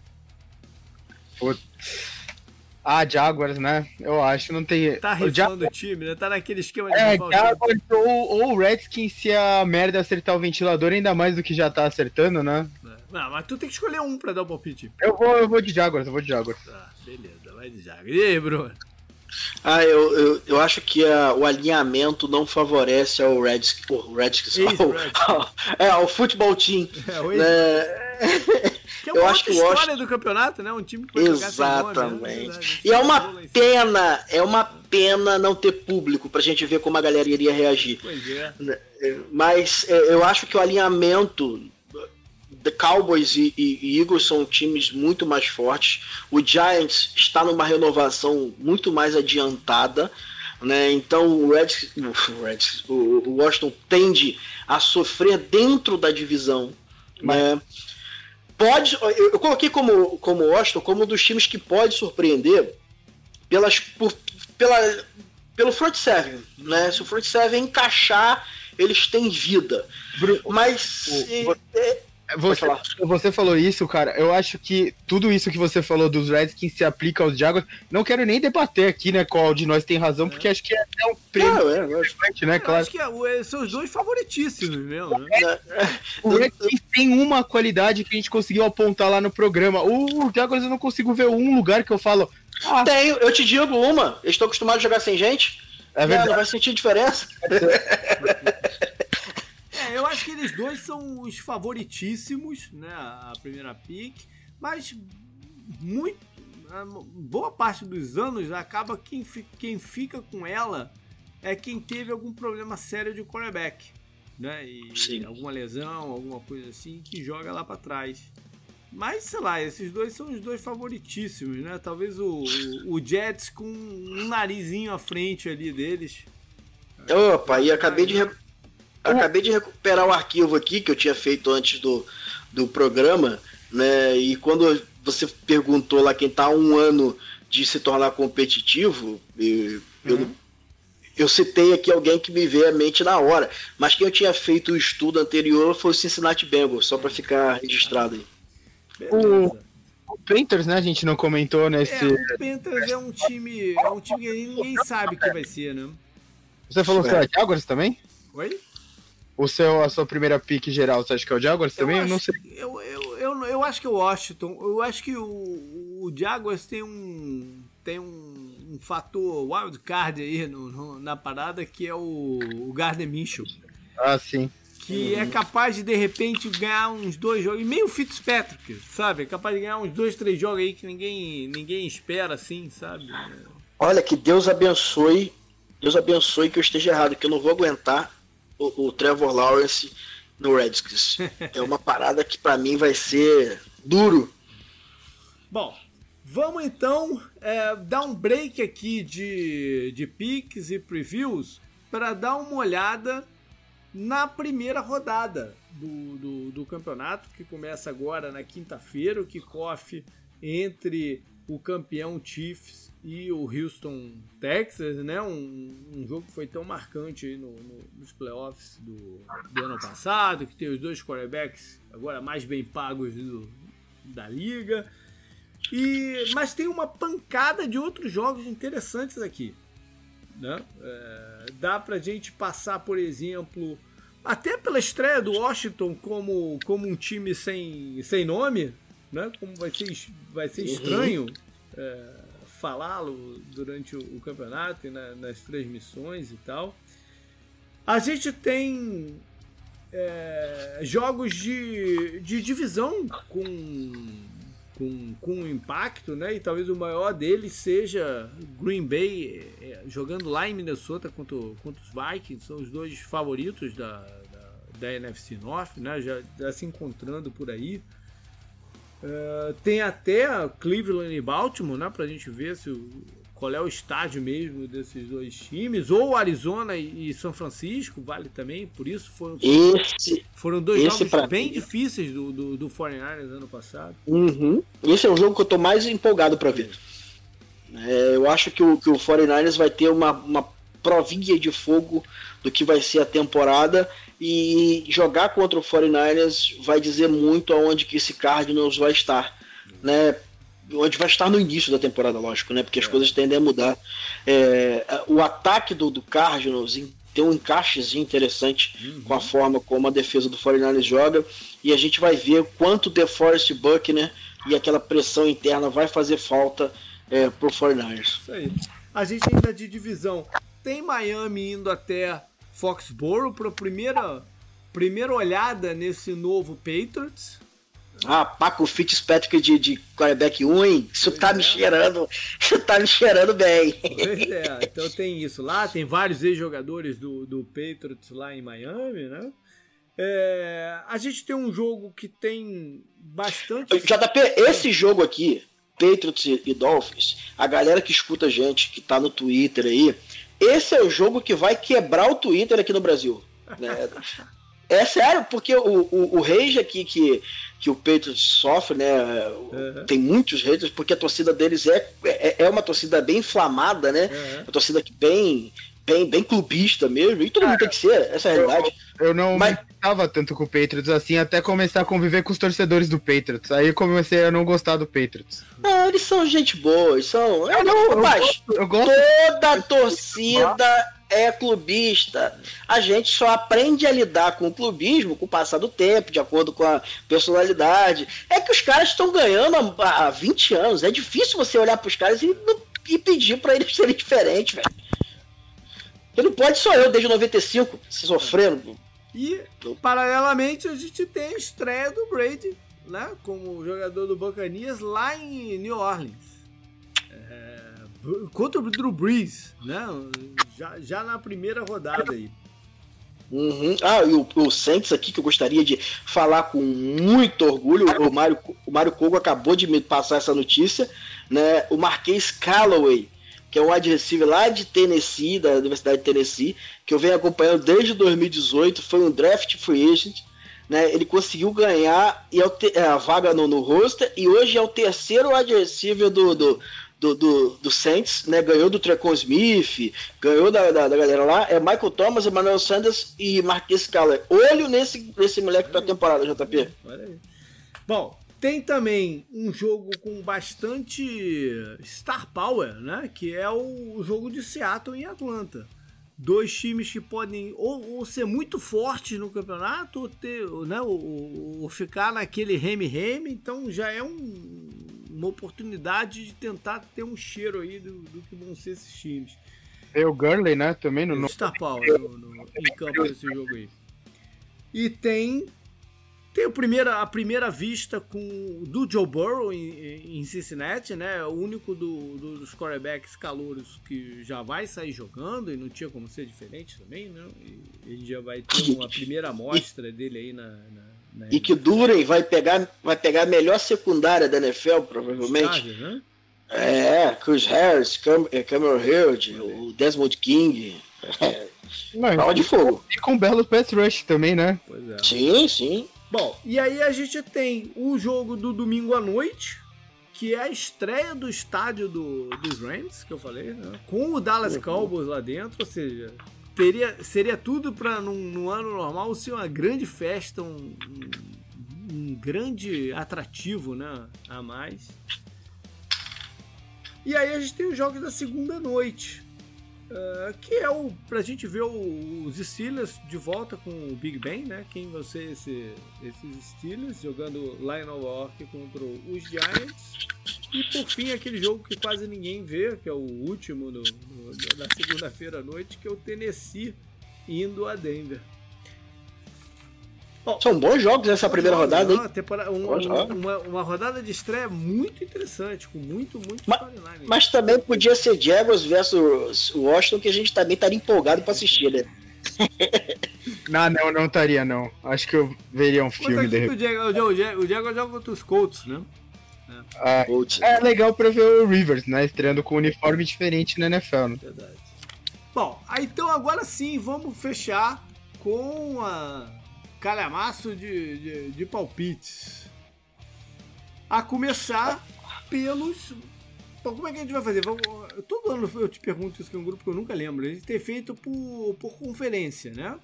Ah, Jaguars, né? Eu acho, não tem. Tá rifando o time, né? Tá naquele esquema de É. Jaguars ou, ou o Redskins se a merda acertar o ventilador, ainda mais do que já tá acertando, né? Não, mas tu tem que escolher um pra dar o palpite. Eu vou, eu vou de Jaguars, eu vou de Jaguars. Tá, beleza, vai de Jaguar. E aí, Bruno? Ah, eu, eu, eu acho que a- o alinhamento não favorece ao Redskins. O Redskins. Ao- ao- é, ao futebol team. É, né? Que é uma Eu acho que o história Washington- do campeonato, né? Um time que jogar sem nome, né? Exatamente. E é uma pena, é uma pena não ter público pra gente ver como a galera iria reagir. Pois é. Mas é, eu acho que o alinhamento The Cowboys e, e- Eagles são times muito mais fortes. O Giants está numa renovação muito mais adiantada. Né? Então o Redskins, o, o- o Washington tende a sofrer dentro da divisão. Né? Pode, eu, eu coloquei como, como Washington como um dos times que pode surpreender pelas, por- pela, pelo front seven. Né? Se o front seven encaixar, eles têm vida. Bru- Mas O- é, é, Você, falar. você falou isso, cara. Eu acho que tudo isso que você falou dos Redskins se aplica aos Jaguars. Não quero nem debater aqui, né, qual de nós tem razão, porque acho que é até um prêmio, Claro, é, né, Eu claro. acho que é, o- são os dois favoritíssimos mesmo, né? O Redskins tem uma qualidade que a gente conseguiu apontar lá no programa. O Jaguars eu não consigo ver um lugar que eu falo. Ah, Tenho, eu te digo uma. Eles estão acostumados a jogar sem gente. é verdade. Não vai sentir diferença. É, eu acho que eles dois são os favoritíssimos, né? A primeira pick. Mas muito, boa parte dos anos acaba quem, quem fica com ela é quem teve algum problema sério de quarterback, né? E Sim. alguma lesão, alguma coisa assim que joga lá para trás. Mas, sei lá, esses dois são os dois favoritíssimos, né? Talvez o, o, o Jets com um narizinho à frente ali deles. Opa, e acabei de, acabei de recuperar o arquivo aqui que eu tinha feito antes do, do programa, né? E quando você perguntou lá quem tá um ano de se tornar competitivo, eu, uhum. eu citei aqui alguém que me veio à mente na hora. Mas quem eu tinha feito o estudo anterior foi o Cincinnati Bengals, só para ficar registrado aí. O, o Panthers, né? A gente não comentou nesse. É, o Panthers é um time. É um time que ninguém sabe que vai ser, né? Você falou que é Jaguars também? Oi? O seu, a sua primeira pick geral, você acha que é o Jaguars também? Eu, eu não sei. Eu, eu, eu, eu, acho que é o Washington. Eu acho que o, o Jaguars tem um. Tem um, um fator wild card aí no, no, na parada que é o, o Gardner Mitchell. Ah, sim que uhum. é capaz de de repente ganhar uns dois jogos, meio Fitzpatrick, sabe? É capaz de ganhar uns dois, três jogos aí que ninguém, ninguém espera assim, sabe? Olha, que Deus abençoe, Deus abençoe que eu esteja errado, que eu não vou aguentar o, o Trevor Lawrence no Redskins. é uma parada que para mim vai ser duro. Bom, vamos então é, dar um break aqui de, de picks e previews para dar uma olhada na primeira rodada do, do, do campeonato, que começa agora na quinta-feira, o kickoff entre o campeão Chiefs e o Houston Texas, né? Um, um jogo que foi tão marcante no, no, nos playoffs do, do, ano passado, que tem os dois quarterbacks agora mais bem pagos do, da liga. E, mas tem uma pancada de outros jogos interessantes aqui. Né? É, dá pra gente passar, por exemplo, até pela estreia do Washington como, como um time sem, sem nome, né? Como vai ser, vai ser uhum. estranho é, falá-lo durante o, campeonato e na, nas transmissões e tal. A gente tem é, jogos de, de divisão com com, com impacto, né? E talvez o maior deles seja Green Bay é, jogando lá em Minnesota contra, contra os Vikings, são os dois favoritos da, da, da NFC North, né? Já, já se encontrando por aí. Uh, tem até Cleveland e Baltimore, né? Pra gente ver se o, qual é o estádio mesmo desses dois times, ou Arizona e, São Francisco, vale também, por isso foram, esse, foram dois jogos bem mim. difíceis do, do, do 49ers ano passado. Uhum. Esse é o jogo que eu tô mais empolgado para ver. É, eu acho que o, que o 49ers vai ter uma, uma provinha de fogo do que vai ser a temporada e jogar contra o 49ers vai dizer muito aonde que esse Cardinals vai estar, né? onde vai estar no início da temporada, lógico, né? Porque as é. coisas tendem a mudar. É, o ataque do, do Cardinals tem um encaixezinho interessante uhum. com a forma como a defesa do 49ers joga. E a gente vai ver quanto o DeForest Buckner e aquela pressão interna vai fazer falta é, pro 49ers. Isso aí. A gente ainda de divisão tem Miami indo até Foxborough para a primeira, primeira olhada nesse novo Patriots. Ah, Paco Fitzpatrick de, de quarterback 1, hein? Isso pois tá é. me cheirando. Isso tá me cheirando bem. Pois é, então tem isso lá, tem vários ex-jogadores do, do Patriots lá em Miami, né? É, a gente tem um jogo que tem bastante. JP, esse jogo aqui, Patriots e Dolphins, a galera que escuta a gente, que tá no Twitter aí, esse é o jogo que vai quebrar o Twitter aqui no Brasil. Né? É sério, porque o, o, o rage aqui que, que o Patriots sofre, né? Uhum. Tem muitos haters, porque a torcida deles é, é, é uma torcida bem inflamada, né? Uhum. Uma torcida que bem, bem, bem clubista mesmo, e todo mundo tem que ser, essa é a realidade. Eu, eu não Mas... me tanto com o Patriots assim, até começar a conviver com os torcedores do Patriots. Aí comecei a não gostar do Patriots. Não, eles são gente boa, eles são. Eu, não, eu, gosto, eu gosto. Toda torcida é clubista. A gente só aprende a lidar com o clubismo com o passar do tempo, de acordo com a personalidade. É que os caras estão ganhando há, há 20 anos. É difícil você olhar para os caras e, e pedir para eles serem diferentes, velho. Porque não pode só eu, desde 95, se sofrendo. E, paralelamente, a gente tem a estreia do Brady né, como jogador do Buccaneers lá em New Orleans. É, contra o Drew Brees, né? Já, já na primeira rodada aí. Uhum. Ah, e o, o Saints aqui que eu gostaria de falar com muito orgulho, o Mário, o Mário Kogo acabou de me passar essa notícia, né? O Marquês Callaway, que é um wide receiver lá de Tennessee, da Universidade de Tennessee, que eu venho acompanhando desde 2018, foi um draft free agent, né? Ele conseguiu ganhar e é a vaga no, no roster e hoje é o terceiro wide receiver do, do do, do, do Saints, né? Ganhou do Trecon Smith, ganhou da, da, da, galera lá. É Michael Thomas, Emmanuel Sanders e Marquês Caller. Olho nesse, nesse moleque pra temporada, JP. Bom, tem também um jogo com bastante star power, né? Que é o jogo de Seattle em Atlanta. Dois times que podem ou, ou ser muito fortes no campeonato ou, ter, né, ou, ou ficar naquele reme-reme. Então já é um, uma oportunidade de tentar ter um cheiro aí do, do que vão ser esses times. É o Gurley, né? Também no, no... Star Power no, no, em campo desse jogo aí. E tem tem o primeira, a primeira vista com do Joe Burrow em, em Cincinnati, né? O único do, do, dos quarterbacks calouros que já vai sair jogando e não tinha como ser diferente também, né? E ele já vai ter uma primeira amostra dele aí na, na né? E que Duren vai pegar, vai pegar a melhor secundária da NFL, provavelmente. Chargers, né? É, Chris Harris, Cam é, Cameron Hill, o Desmond King. É, Não, de fogo. E com um belo pass rush também, né? É. Sim, sim. Bom, e aí a gente tem o jogo do domingo à noite, que é a estreia do estádio do, dos Rams, que eu falei, né? com o Dallas uhum. Cowboys lá dentro, ou seja, teria, seria tudo para num, num, ano normal ser uma grande festa, um, um, um, grande atrativo né, a mais. E aí a gente tem os jogos da segunda noite, uh, que é o pra gente ver os Steelers de volta com o Big Ben, né? Quem vão ser esse, esses Steelers jogando lá em contra os Giants. E por fim, aquele jogo que quase ninguém vê, que é o último no, no, da segunda-feira à noite, que é o Tennessee indo a Denver. Bom, São bons jogos essa primeira jogos, rodada, hein? Temporada, um, uma, uma, rodada de estreia muito interessante, com muito, muito mas, mas também podia ser Jaguars versus Washington, que a gente também estaria empolgado para assistir, né? não, não, não estaria, não. Acho que eu veria um filme dele. O Jaguars joga contra os Colts, né? Ah, é legal pra ver o Rivers, né? Estreando com um uniforme diferente na NFL. Né? Verdade. Bom, então agora sim vamos fechar com a calhamaço de, de, de palpites. A começar pelos. Como é que a gente vai fazer? Vamos... Todo ano eu te pergunto isso que é um grupo que eu nunca lembro. A gente tem feito por, por conferência, né?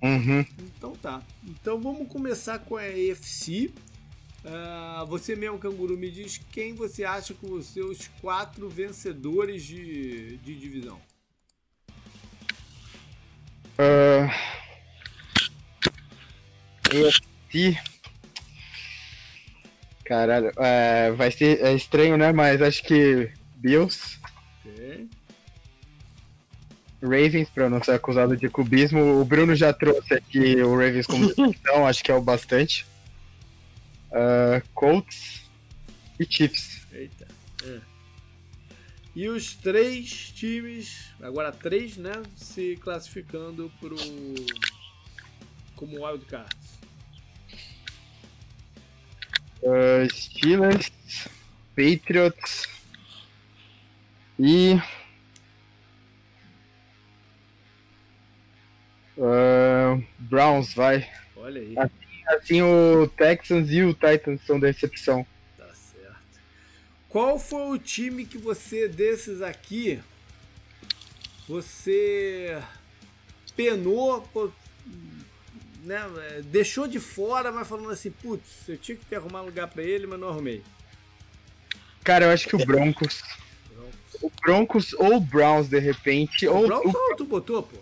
Uhum. Então tá. Então vamos começar com a EFC. Uh, você mesmo, Canguru, me diz quem você acha que os seus quatro vencedores de, de divisão. Uh, EFC. Caralho, é, vai ser é estranho, né? Mas acho que Bills. Okay. Ravens, pra não ser acusado de cubismo. O Bruno já trouxe aqui o Ravens como decepção, acho que é o bastante uh, Colts e Chiefs. Eita. É. E os três times, agora três, né, se classificando pro como wild cards. Uh, Steelers, Patriots e uh, Browns, vai. Olha aí. Assim, o Texans e o Titans são da. Tá certo. Qual foi o time que você, desses aqui, você penou, né, deixou de fora, mas falando assim, putz, eu tinha que ter arrumado lugar para ele, mas não arrumei? Cara, eu acho que o Broncos. Broncos. O Broncos ou o Browns, de repente. O ou Browns ou tu botou, pô?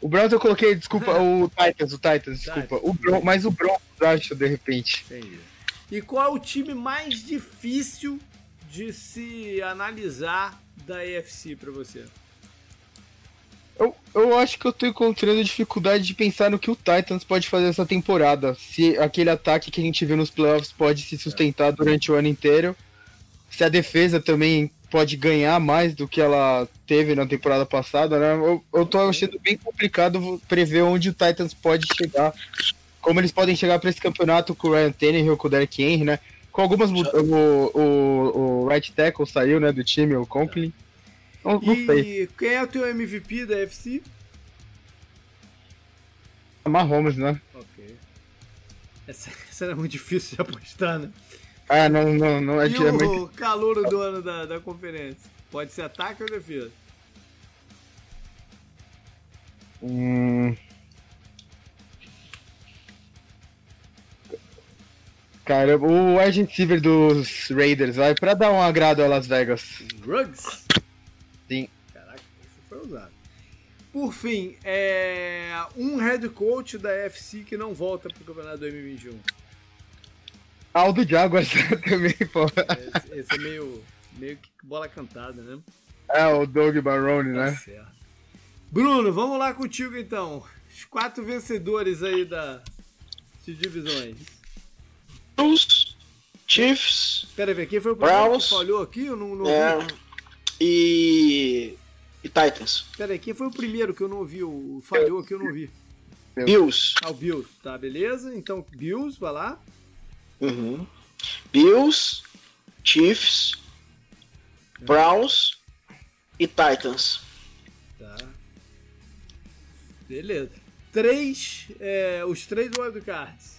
O Browns eu coloquei, desculpa, o Titans, o Titans, desculpa. O Bron mas o Broncos, acho, de repente. Entendi. E qual é o time mais difícil de se analisar da EFC para você? Eu, eu acho que eu tô encontrando dificuldade de pensar no que o Titans pode fazer essa temporada. Se aquele ataque que a gente viu nos playoffs pode se sustentar durante o ano inteiro. Se a defesa também pode ganhar mais do que ela teve na temporada passada, né? Eu, eu tô achando bem complicado prever onde o Titans pode chegar. Como eles podem chegar para esse campeonato com o Ryan Tannehill, com o Derek Henry, né? Com algumas... O, o, o right tackle saiu, né, do time, o Conklin. Não, não e sei. quem é o teu MVP da FC? Mahomes, né? Ok. Essa, essa era muito difícil de apostar, né? Ah, não, não, não. É, e é o muito... calor do ano da, da conferência? Pode ser ataque ou defesa? Hum... Cara, o wide receiver dos Raiders vai pra dar um agrado a Las Vegas. Ruggs? Sim. Caraca, isso foi usado. Por fim, é um head coach da FC que não volta pro campeonato 2021. Ah, o do Jaguars também, pô. Esse, esse, é meio, meio que bola cantada, né? É, o Doug Barone, tá né? Certo. Bruno, vamos lá contigo então. Os quatro vencedores aí da, de divisões. Bulls, Chiefs. Pera aí, quem foi o primeiro que falhou aqui? Eu não, não é, e. E Titans. Pera aí, quem foi o primeiro que eu não ouvi? O falhou aqui, eu não ouvi. Bills. Ah, o Bills, tá, beleza? Então, Bills, vai lá. Uhum. Bills, Chiefs, Browns e Titans. Tá. Beleza. Três, é, os três wildcards.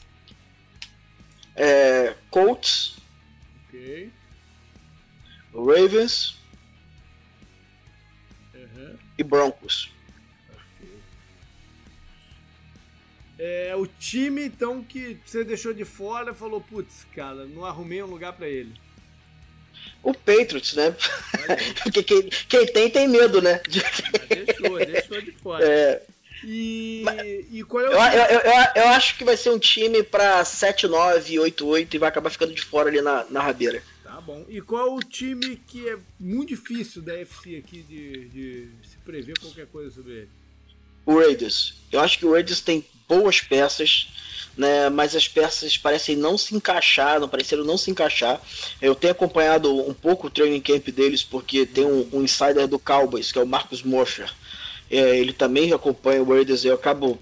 É, Colts. Ok. Ravens. E Broncos. É, o time, então, que você deixou de fora, falou, putz, cara, não arrumei um lugar para ele. O Patriots, né? Porque quem, quem, tem, tem medo, né? Ah, deixou, deixou de fora. É. E, Mas, e qual é o eu, eu, eu, eu, acho que vai ser um time pra 7-9, 8-8 e vai acabar ficando de fora ali na, na rabeira. Bom. E qual o time que é muito difícil da FC aqui de, de se prever qualquer coisa sobre ele? O Raiders. Eu acho que o Raiders tem boas peças, né? Mas as peças parecem não se encaixar, não pareceram não se encaixar. Eu tenho acompanhado um pouco o training camp deles porque tem um, um insider do Cowboys que é o Marcus Mosher. É, ele também acompanha o Raiders eu acabo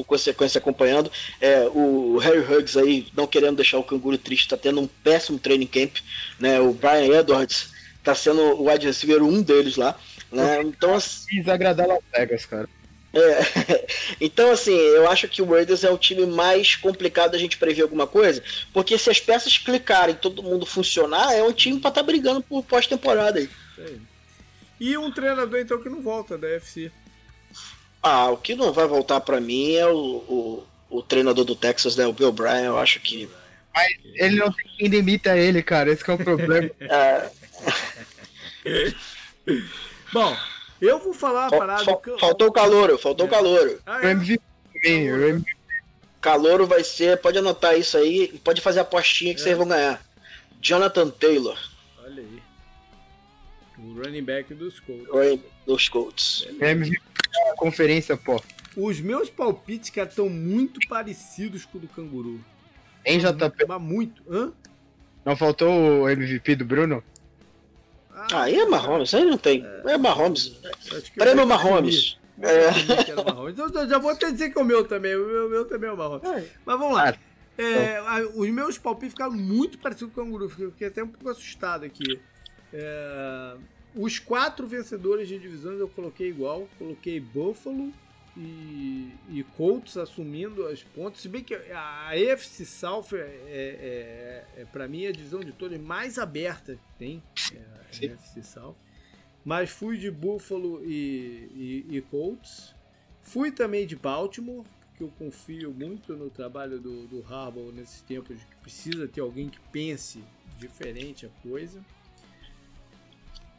por consequência acompanhando. É, o Harry Huggs aí não querendo deixar o canguru triste, está tendo um péssimo training camp, né? O Brian Edwards está sendo o wide receiver um deles lá, né? Então assim, desagradar Las Vegas, cara. É, então, assim, eu acho que o Raiders é o time mais complicado da gente prever alguma coisa, porque se as peças clicarem todo mundo funcionar, é um time para estar tá brigando por pós-temporada aí. E um treinador, então, que não volta da FC. Ah, o que não vai voltar para mim é o, o, o, treinador do Texas, né, o Bill Bryan, eu acho que. Mas ele não tem quem demita ele, cara, esse é o problema. é... Bom, eu vou falar uma parada. Fal, faltou o calouro, faltou o é. calouro. Ah, é. MVP. Calouro vai ser, pode anotar isso aí, pode fazer a apostinha que é. vocês vão ganhar. Jonathan Taylor. Olha aí. O running back dos Colts. Running dos Colts. MVP conferência, pô. Os meus palpites, cara, estão muito parecidos com o do Canguru. Em JP. Mas muito. Hã? Não faltou o MVP do Bruno? Ah, aí é Mahomes, aí não tem. É, é Mahomes. Prêmio Mahomes. É. Então já vou até dizer que é o meu também. O meu, meu também é o Mahomes. É. Mas vamos lá. Ah, é, os meus palpites ficaram muito parecidos com o Canguru. Fiquei até um pouco assustado aqui. É, os quatro vencedores de divisões eu coloquei igual. Coloquei Buffalo e, e Colts assumindo as pontas. Se bem que a AFC South é, é, é, é para mim a divisão de todas mais aberta que tem. É a AFC South. Mas fui de Buffalo e, e, e Colts. Fui também de Baltimore, que eu confio muito no trabalho do, do Harbaugh nesses tempos que precisa ter alguém que pense diferente a coisa.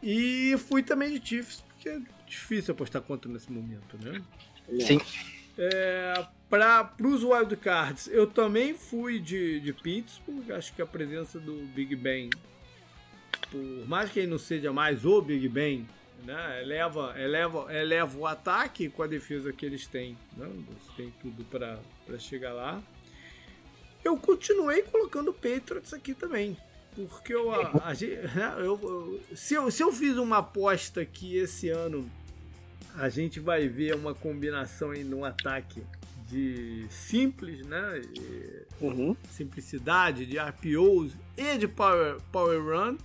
E fui também de Chiefs, porque é difícil apostar contra nesse momento, né? Sim. É, para os wildcards, eu também fui de, de Pittsburgh. Acho que a presença do Big Ben, por mais que ele não seja mais o Big Ben, né, eleva, eleva, eleva o ataque com a defesa que eles têm. Né? Eles têm tudo para chegar lá. Eu continuei colocando o Patriots aqui também. Porque eu, a, a, né, eu, eu, se, eu, se eu fiz uma aposta que esse ano a gente vai ver uma combinação aí no ataque de simples, né? Uhum. Simplicidade, de RPOs e de Power, power Run.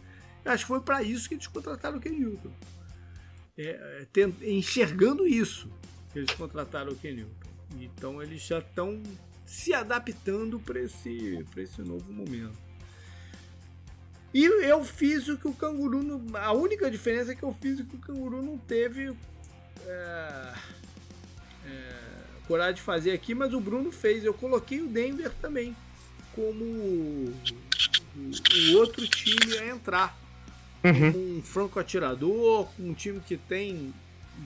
Eu acho que foi para isso que eles contrataram o Ken Newton. É, é tent, enxergando isso, eles contrataram o Ken Newton. Então eles já estão se adaptando para esse, esse novo momento. E eu fiz o que o canguru. Não, a única diferença é que eu fiz o que o canguru não teve é, é, coragem de fazer aqui, mas o Bruno fez. Eu coloquei o Denver também como o, o outro time a entrar. Uhum. Um franco atirador, um time que tem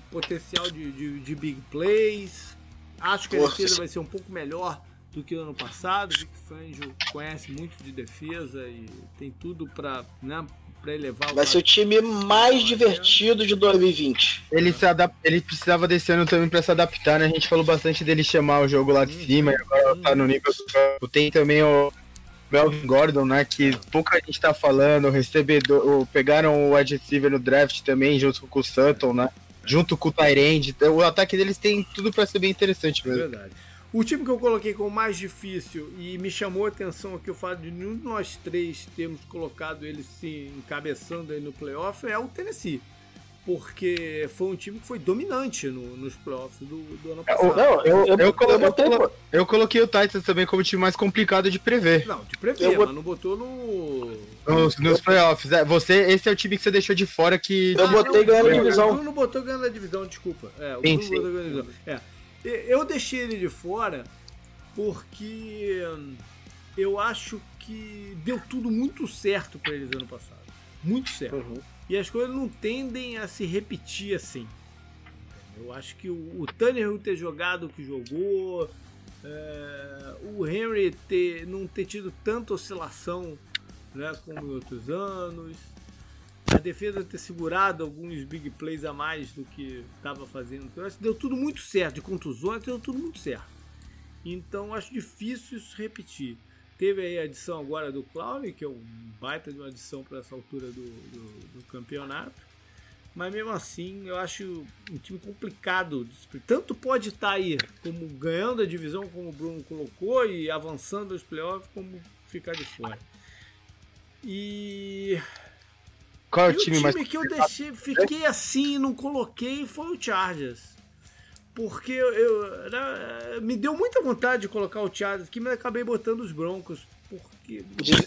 potencial de, de, de big plays. Acho que a defesa vai ser um pouco melhor do que o ano passado. Vic Fangio conhece muito de defesa e tem tudo para né, para elevar Vai ser o time mais divertido de 2020. Ele, se adap... ele precisava desse ano também para se adaptar, né? A gente falou bastante dele chamar o jogo lá de hum, cima e agora hum. tá no nível do campo. Tem também o Melvin Gordon, né? Que pouca gente tá falando, o recebedor, pegaram o receiver no draft também, junto com o Sutton, né? Junto com o Tyrande. Então, o ataque deles tem tudo para ser bem interessante mesmo. Verdade. O time que eu coloquei como mais difícil e me chamou a atenção aqui o fato de nenhum de nós três termos colocado ele se encabeçando aí no playoff é o Tennessee. Porque foi um time que foi dominante no, nos playoffs do, do ano passado. Não, eu, eu, eu, coloquei, eu, eu, coloquei o Titans também como o time mais complicado de prever. Não, de prever, mas não botou no. Nos, nos playoffs. É, você, esse é o time que você deixou de fora que. Eu ah, botei ganhando a divisão. O Bruno botou ganhando a divisão, desculpa. É, o Bruno botou ganhando a divisão. É. Eu deixei ele de fora porque eu acho que deu tudo muito certo para eles ano passado. Muito certo. Uhum. E as coisas não tendem a se repetir assim. Eu acho que o, o Tanner ter jogado o que jogou, é, o Henry ter, não ter tido tanta oscilação né, como em outros anos, a defesa ter segurado alguns big plays a mais do que estava fazendo. Então, acho que deu tudo muito certo. De contusões, deu tudo muito certo. Então, acho difícil isso repetir. Teve aí a adição agora do Clowney, que é um baita de uma adição para essa altura do, do, do, campeonato. Mas mesmo assim, eu acho um time complicado. Tanto pode estar tá aí como ganhando a divisão, como o Bruno colocou, e avançando os playoffs, como ficar de fora. E qual é o time, time mais. O time que eu deixei, fiquei assim e não coloquei foi o Chargers. Porque eu, eu né, me deu muita vontade de colocar o Chargers aqui, mas acabei botando os Broncos. Porque.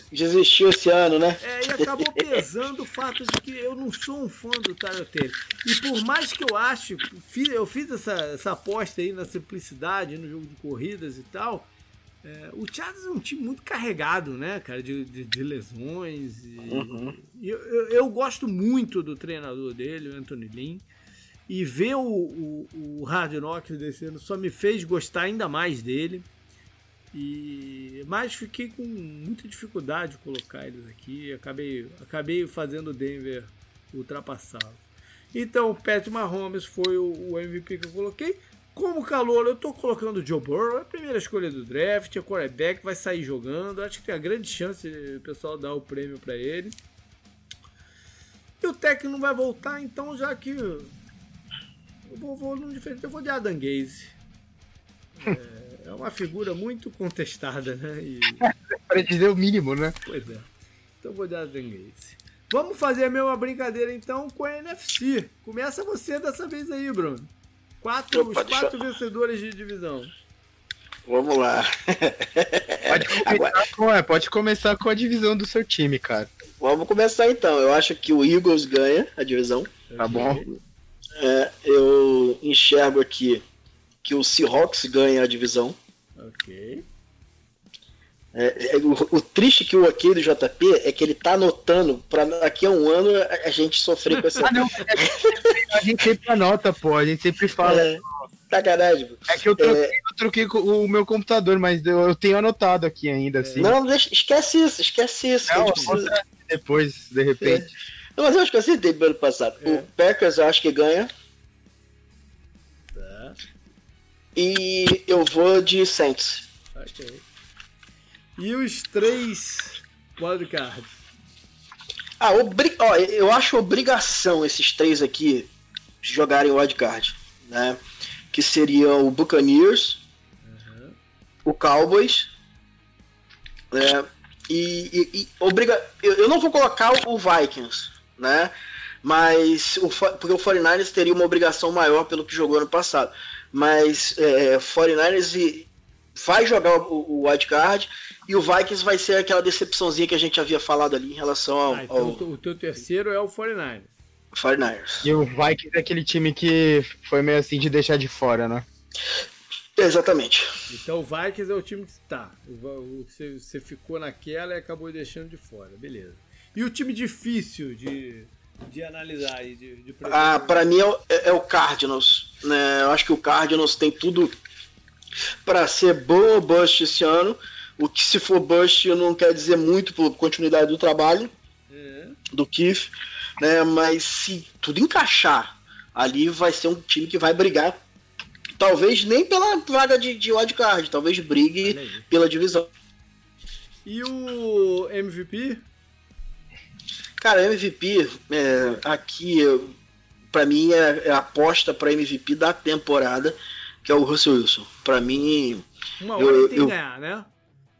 Desistiu esse ano, né? É, e acabou pesando o fato de que eu não sou um fã do Tyler Taylor. E por mais que eu acho, eu fiz essa, essa aposta aí na simplicidade, no jogo de corridas e tal. É, o Chargers é um time muito carregado, né, cara, de, de, de lesões. E, uhum. e eu, eu, eu, gosto muito do treinador dele, o Anthony Lynn. E ver o, o, o Hard Knocks descendo só me fez gostar ainda mais dele. E, mas fiquei com muita dificuldade de colocar eles aqui. Acabei, acabei fazendo o Denver ultrapassá-los. Então, o Pat Mahomes foi o, o MVP que eu coloquei. Como calor, eu tô colocando o Joe Burrow, é a primeira escolha do draft, é quarterback, vai sair jogando. Acho que tem a grande chance o pessoal dar o prêmio para ele. E o técnico não vai voltar, então já que. Eu vou, vou no diferente, eu vou de Adam Gaze. É, é uma figura muito contestada, né? E... Para dizer o mínimo, né? Pois é. Então eu vou de Adam Gaze. Vamos fazer a mesma brincadeira então com a NFC. Começa você dessa vez aí, Bruno. Quatro, Opa, os quatro deixa... vencedores de divisão. Vamos lá. Pode começar, com, é, pode começar com a divisão do seu time, cara. Vamos começar então. Eu acho que o Eagles ganha a divisão. Tá bom. É, eu enxergo aqui que o Seahawks ganha a divisão. Ok. É, é, o, o, triste que o ok do JP é que ele tá anotando pra daqui a um ano a, a gente sofrer com essa. ah, não, a gente sempre anota, pô, a gente sempre fala. É, sacanagem. É que eu troquei, é... eu troquei o meu computador, mas eu, eu tenho anotado aqui ainda, assim. Não, deixa, esquece isso, esquece isso. Não, precisa... Depois, de repente. Mas eu acho que eu acertei pelo ano passado. É. O Packers eu acho que ganha. Tá, E eu vou de Saints. ok. E os três wildcards? Ah, obri... Ó, eu acho obrigação esses três aqui jogarem wildcard, né? Que seriam o Buccaneers, o Cowboys, né? E, e- e obriga... eu, eu não vou colocar o Vikings, né? Mas o, porque o 49ers teria uma obrigação maior pelo que jogou ano passado. Mas é, 49ers e- vai jogar o, o wildcard e o Vikings vai ser aquela decepçãozinha que a gente havia falado ali em relação ao, Ah, então ao o teu- terceiro é o 49ers. 49ers. E o Vikings é aquele time que foi meio assim de deixar de fora, né? Exatamente. Então o Vikings é o time que tá. O- Você, você ficou naquela e acabou deixando de fora, beleza. E o time difícil de, de analisar e de, de Ah, para mim é, o- é- é o Cardinals. Né? Eu acho que o Cardinals tem tudo para ser bom ou bust esse ano. O que se for bust não quer dizer muito por continuidade do trabalho É. do Keith, né? Mas se tudo encaixar, ali vai ser um time que vai brigar. Talvez nem pela vaga de, de wildcard, talvez brigue pela divisão. E o MVP? Cara, MVP, é, aqui, eu- pra mim, é, é a aposta pra MVP da temporada, que é o Russell Wilson. Pra mim. Uma Eu- hora ele tem eu- que ganhar, né?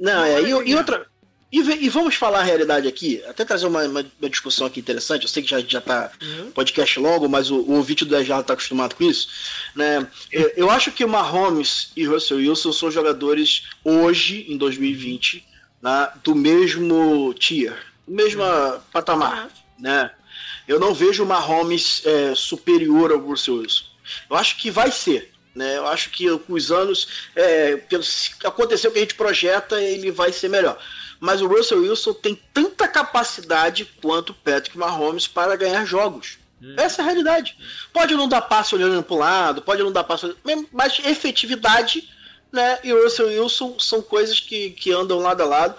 Não, é. E, e outra. E, e vamos falar a realidade aqui, até trazer uma, uma- uma discussão aqui interessante. Eu sei que já, já tá Uhum. podcast longo, mas o, o ouvinte do 10 já tá acostumado com isso. Né? Eu, eu acho que o Mahomes e Russell Wilson são jogadores hoje, em 2020, né, do mesmo tier, do mesmo patamar né? Eu não vejo o Mahomes é, superior ao Russell Wilson. Eu acho que vai ser, né? Eu acho que com os anos, é, pelo aconteceu o que a gente projeta, ele vai ser melhor. Mas o Russell Wilson tem tanta capacidade quanto o Patrick Mahomes para ganhar jogos. Essa é a realidade. Pode não dar passe olhando para o lado, pode não dar passe, olhando- mas efetividade, né? E o Russell Wilson são coisas que, que andam lado a lado.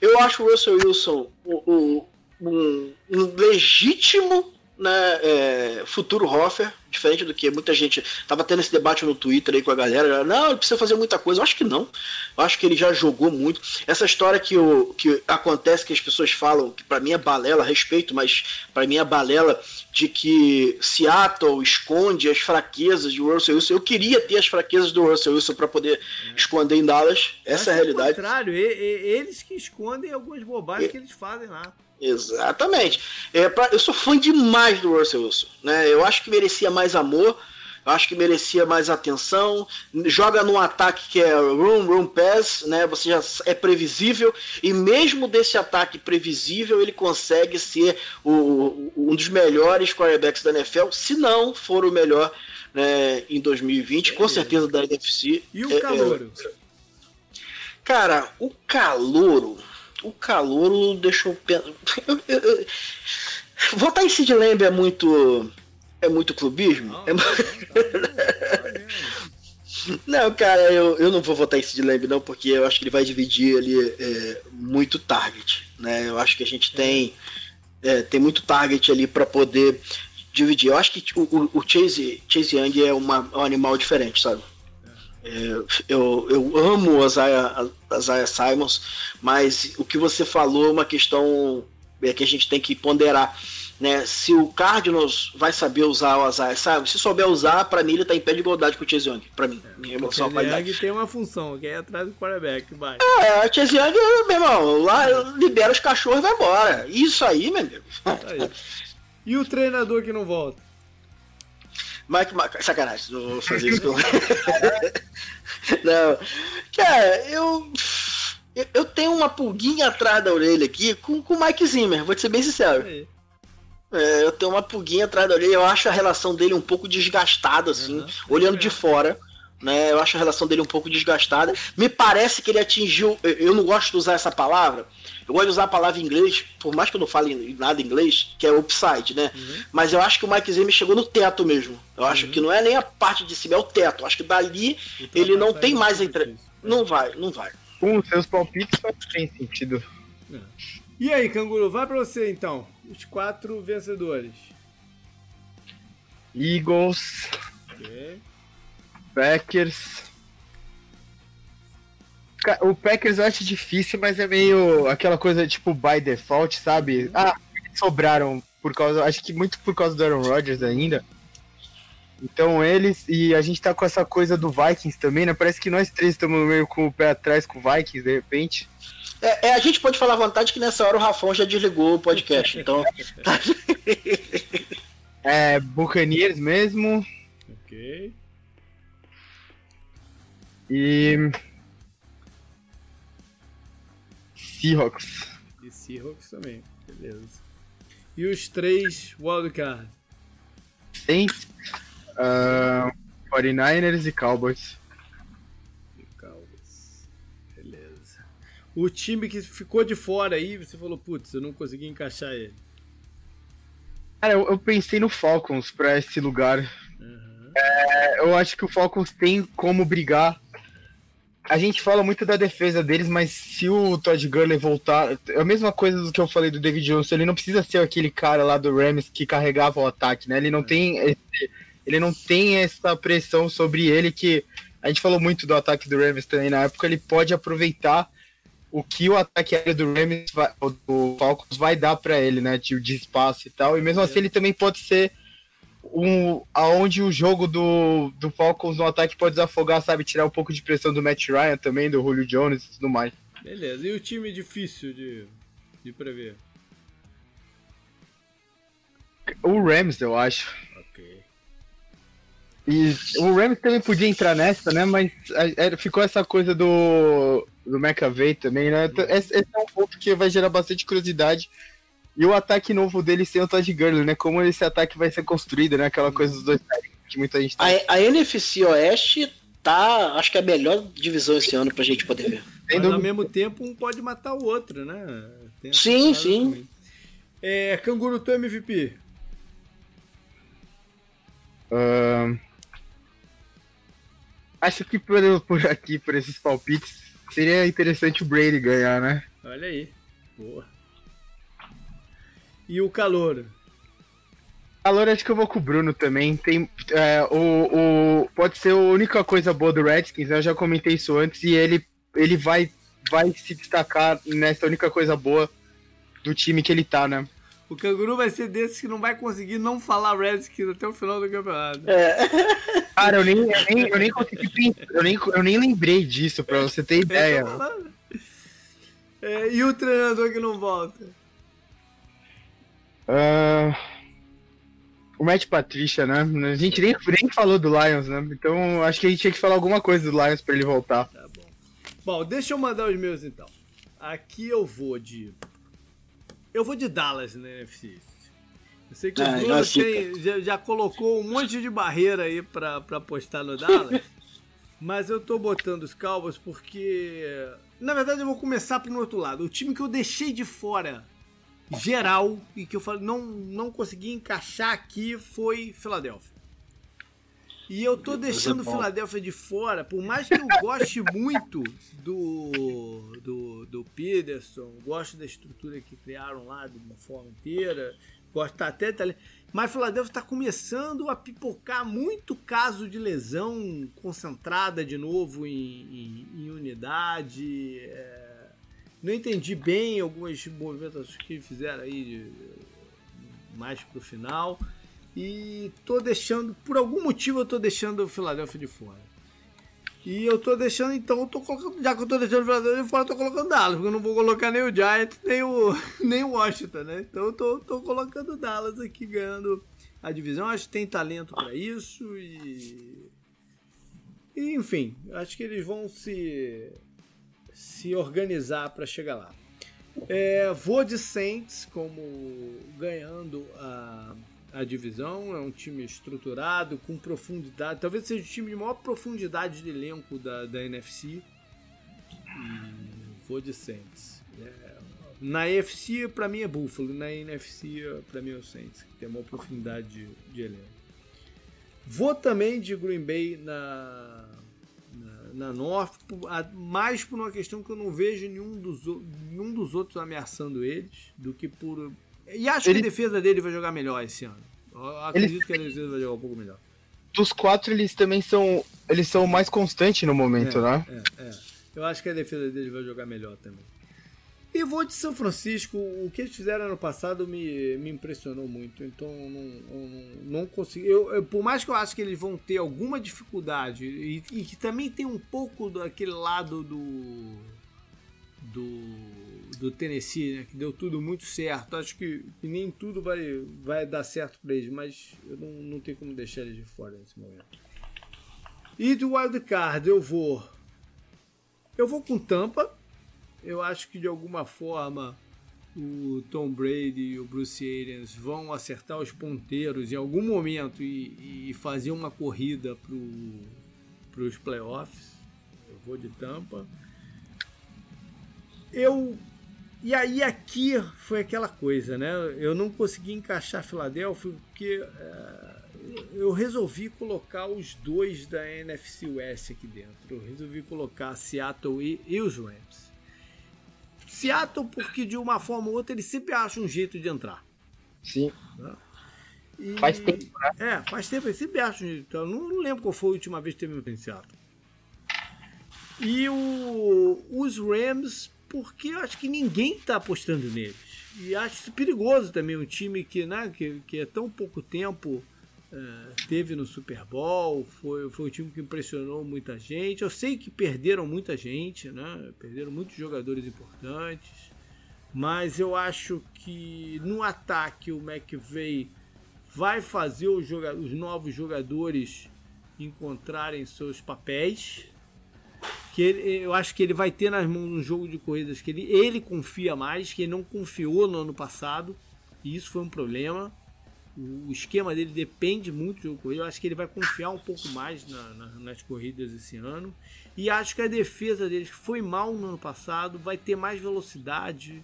Eu acho o Russell Wilson o, o- um, um legítimo né, é, futuro Hoffer, diferente do que muita gente tava tendo esse debate no Twitter aí com a galera. Não, ele precisa fazer muita coisa. Eu acho que não. Eu acho que ele já jogou muito. Essa história que, o, que acontece que as pessoas falam, que para mim é balela, respeito, mas para mim é balela de que Seattle esconde as fraquezas de Russell Wilson. Eu queria ter as fraquezas do Russell Wilson para poder esconder em Dallas. Essa é a Acho realidade. O contrário, eles que escondem algumas bobagens que eles fazem lá. Exatamente. É, pra- eu sou fã demais do Russell Wilson. Né? Eu acho que merecia mais amor, eu acho que merecia mais atenção. Joga num ataque que é room, room pass, né? Você já é previsível. E mesmo desse ataque previsível, ele consegue ser o- um dos melhores quarterbacks da NFL, se não for o melhor né, em 2020, com certeza da NFC. E o É, é? Cara, o calouro. O calouro deixou. Votar em Sid Lamb é muito. É muito clubismo? Não, É não? Não, cara, eu, eu não vou votar em Sid Lamb, não, porque eu acho que ele vai dividir ali é, muito target. Né? Eu acho que a gente tem. é, tem muito target ali para poder dividir. Eu acho que o, o- o Chase, Chase Young é, uma, é um animal diferente, sabe? É, eu, eu amo o Isaiah, Isaiah Simons, mas o que você falou é uma questão é, que a gente tem que ponderar. Né? Se o Cardinals vai saber usar o Isaiah Simons, se souber usar, para mim ele tá em pé de igualdade com o Chase Young, para mim, em Porque relação à qualidade. Tem uma função, que é atrás do quarterback. Vai. É, o Chase Young, meu irmão, lá libera os cachorros e vai embora. Isso aí, meu amigo. Aí. E o treinador que não volta? Mike, Mike sacanagem, não vou fazer isso. com- não, cara, eu, eu tenho uma pulguinha atrás da orelha aqui com, o Mike Zimmer, vou te ser bem sincero. É, eu tenho uma pulguinha atrás da orelha, eu acho a relação dele um pouco desgastada, assim, Uhum. olhando de fora. Né, eu acho a relação dele um pouco desgastada. Me parece que ele atingiu. Eu não gosto de usar essa palavra. Eu gosto de usar a palavra em inglês, por mais que eu não fale nada em inglês, que é upside, né? Uhum. Mas eu acho que o Mike Zimmer chegou no teto mesmo. Eu acho Uhum. que não é nem a parte de cima, é o teto. Eu acho que dali Ele não tem mais entre- não vai, não vai. Com os seus palpites faz tem sentido. E aí, Canguru, vai pra você então. Os quatro vencedores. Eagles, Ok. Packers. O Packers eu acho difícil, mas é meio aquela coisa tipo by default, sabe? Ah, eles sobraram por causa, acho que muito por causa do Aaron Rodgers ainda. Então eles e a gente tá com essa coisa do Vikings também, né? Parece que nós três estamos meio com o pé atrás com o Vikings de repente. É, é, a gente pode falar à vontade que nessa hora o Rafão já desligou o podcast. Então, É, Buccaneers mesmo Ok. e Seahawks. E Seahawks também. Beleza. E os três wildcard. Saints, ah, 49ers e Cowboys. E Cowboys. Beleza. O time que ficou de fora aí, você falou, putz, eu não consegui encaixar ele. Cara, eu, eu pensei no Falcons pra esse lugar. Aham. É, eu acho que o Falcons tem como brigar. A gente fala muito da defesa deles, mas se o Todd Gurley voltar, é a mesma coisa do que eu falei do David Johnson. Ele não precisa ser aquele cara lá do Rams que carregava o ataque, né? Ele não tem, esse- ele não tem essa pressão sobre ele que a gente falou muito do ataque do Rams também na época. Ele pode aproveitar o que o ataque aéreo do Rams, vai, do Falcons vai dar pra ele, né? De, de espaço e tal. E mesmo assim ele também pode ser um, aonde o jogo do, do Falcons no ataque pode desafogar, sabe? Tirar um pouco de pressão do Matt Ryan também, do Julio Jones e tudo mais. Beleza. E o time difícil de, de prever? O Rams, eu acho. Ok. E o Rams também podia entrar nessa, né? Mas é, é, ficou essa coisa do, do McAvey também, né? Então, Esse, esse é um ponto que vai gerar bastante curiosidade. E o ataque novo dele sem o Todd Gurley, né? Como esse ataque vai ser construído, né? Aquela coisa dos dois que muita gente tá... a, a NFC Oeste tá, acho que é a melhor divisão esse ano pra gente poder ver. Mas ao mesmo tempo, um pode matar o outro, né? Tem Sim, sim. também. É, Canguru, teu MVP. Ahn, acho que por, por aqui, por esses palpites, seria interessante o Brady ganhar, né? Olha aí. Boa. E o calor? Calor, acho que eu vou com o Bruno também. Tem, é, o, o, pode ser a única coisa boa do Redskins, né? eu já comentei isso antes, e ele, ele vai, vai se destacar nessa única coisa boa do time que ele tá, né? O canguru vai ser desses que não vai conseguir não falar Redskins até o final do campeonato. É, Cara, eu nem, eu nem, eu nem consegui pensar, eu nem, eu nem lembrei disso, pra você ter ideia. É, e o treinador que não volta? Ah, o Matt Patricia, né? A gente nem, nem falou do Lions, né? Então acho que a gente tinha que falar alguma coisa do Lions pra ele voltar. Tá bom. Bom, deixa eu mandar os meus então. Aqui eu vou de. Eu vou de Dallas na NFC. East. Eu sei que Ah, o Bruno já fica. tem- já, já colocou um monte de barreira aí pra, pra apostar no Dallas. mas eu tô botando os Cowboys porque. Na verdade, eu vou começar pro outro lado. O time que eu deixei de fora geral e que eu falei, não, não consegui encaixar aqui foi Filadélfia. E eu tô deixando. Filadélfia de fora, por mais que eu goste muito do, do, do Peterson, gosto da estrutura que criaram lá de uma forma inteira, gosto tá até. Tá, mas Filadélfia está começando a pipocar muito caso de lesão concentrada de novo em, em- em unidade. é, não entendi bem algumas movimentações que fizeram aí de- mais pro final. E tô deixando, por algum motivo eu tô deixando o Philadelphia de fora. E eu tô deixando, então, eu tô colocando, já que eu tô deixando o Philadelphia de fora, eu tô colocando Dallas, porque eu não vou colocar nem o Giants, nem o, nem o Washington, né? Então eu tô, tô colocando Dallas aqui ganhando a divisão. Acho que tem talento pra isso e, enfim, acho que eles vão se se organizar para chegar lá. É, vou de Saints como ganhando a, a divisão. É um time estruturado, com profundidade. Talvez seja o time de maior profundidade de elenco da, da NFC. E vou de Saints. É, na NFC, para mim é Buffalo. Na NFC, para mim é o Saints, que tem maior profundidade de, de elenco. Vou também de Green Bay na, na, North, mais por uma questão que eu não vejo nenhum dos, nenhum dos outros ameaçando eles, do que por. E acho ele... que a defesa dele vai jogar melhor esse ano. Eu acredito ele... que a defesa vai jogar um pouco melhor. Dos quatro, eles também são. Eles são mais constantes no momento, é, né? É, é. Eu acho que a defesa deles vai jogar melhor também. E vou de São Francisco. O que eles fizeram ano passado me, me impressionou muito. Então não, não, não consegui. Eu, eu, por mais que eu acho que eles vão ter alguma dificuldade e, e que também tem um pouco daquele lado do do, do Tennessee, né, que deu tudo muito certo. Acho que, que, nem tudo vai, vai dar certo para eles, mas eu não, não tenho como deixar eles de fora nesse momento. E do Wild Card eu vou eu vou com Tampa eu acho que de alguma forma o Tom Brady e o Bruce Arians vão acertar os ponteiros em algum momento e, e fazer uma corrida para os playoffs. Eu vou de Tampa. Eu e aí aqui foi aquela coisa, né? Eu não consegui encaixar Filadélfia porque é, eu resolvi colocar os dois da NFC West aqui dentro. Eu resolvi colocar Seattle e, e os Rams. Seattle, porque de uma forma ou outra ele sempre acha um jeito de entrar. Sim. Né? E, faz tempo, né? É, faz tempo, ele sempre acha um jeito. Então, não, não lembro qual foi a última vez que teve em Seattle. E o, os Rams, porque eu acho que ninguém está apostando neles. E acho isso perigoso também, um time que, né, que, que é tão pouco tempo Teve no Super Bowl, foi, foi um time que impressionou muita gente. Eu sei que perderam muita gente, né? perderam muitos jogadores importantes, mas eu acho que no ataque o McVeigh vai fazer os, joga os novos jogadores encontrarem seus papéis. Que ele, eu acho que ele vai ter nas mãos um jogo de corridas que ele, ele confia mais, que ele não confiou no ano passado, e isso foi um problema o esquema dele depende muito do jogo corrido. Eu acho que ele vai confiar um pouco mais na, na, nas corridas esse ano. E acho que a defesa deles, que foi mal no ano passado, vai ter mais velocidade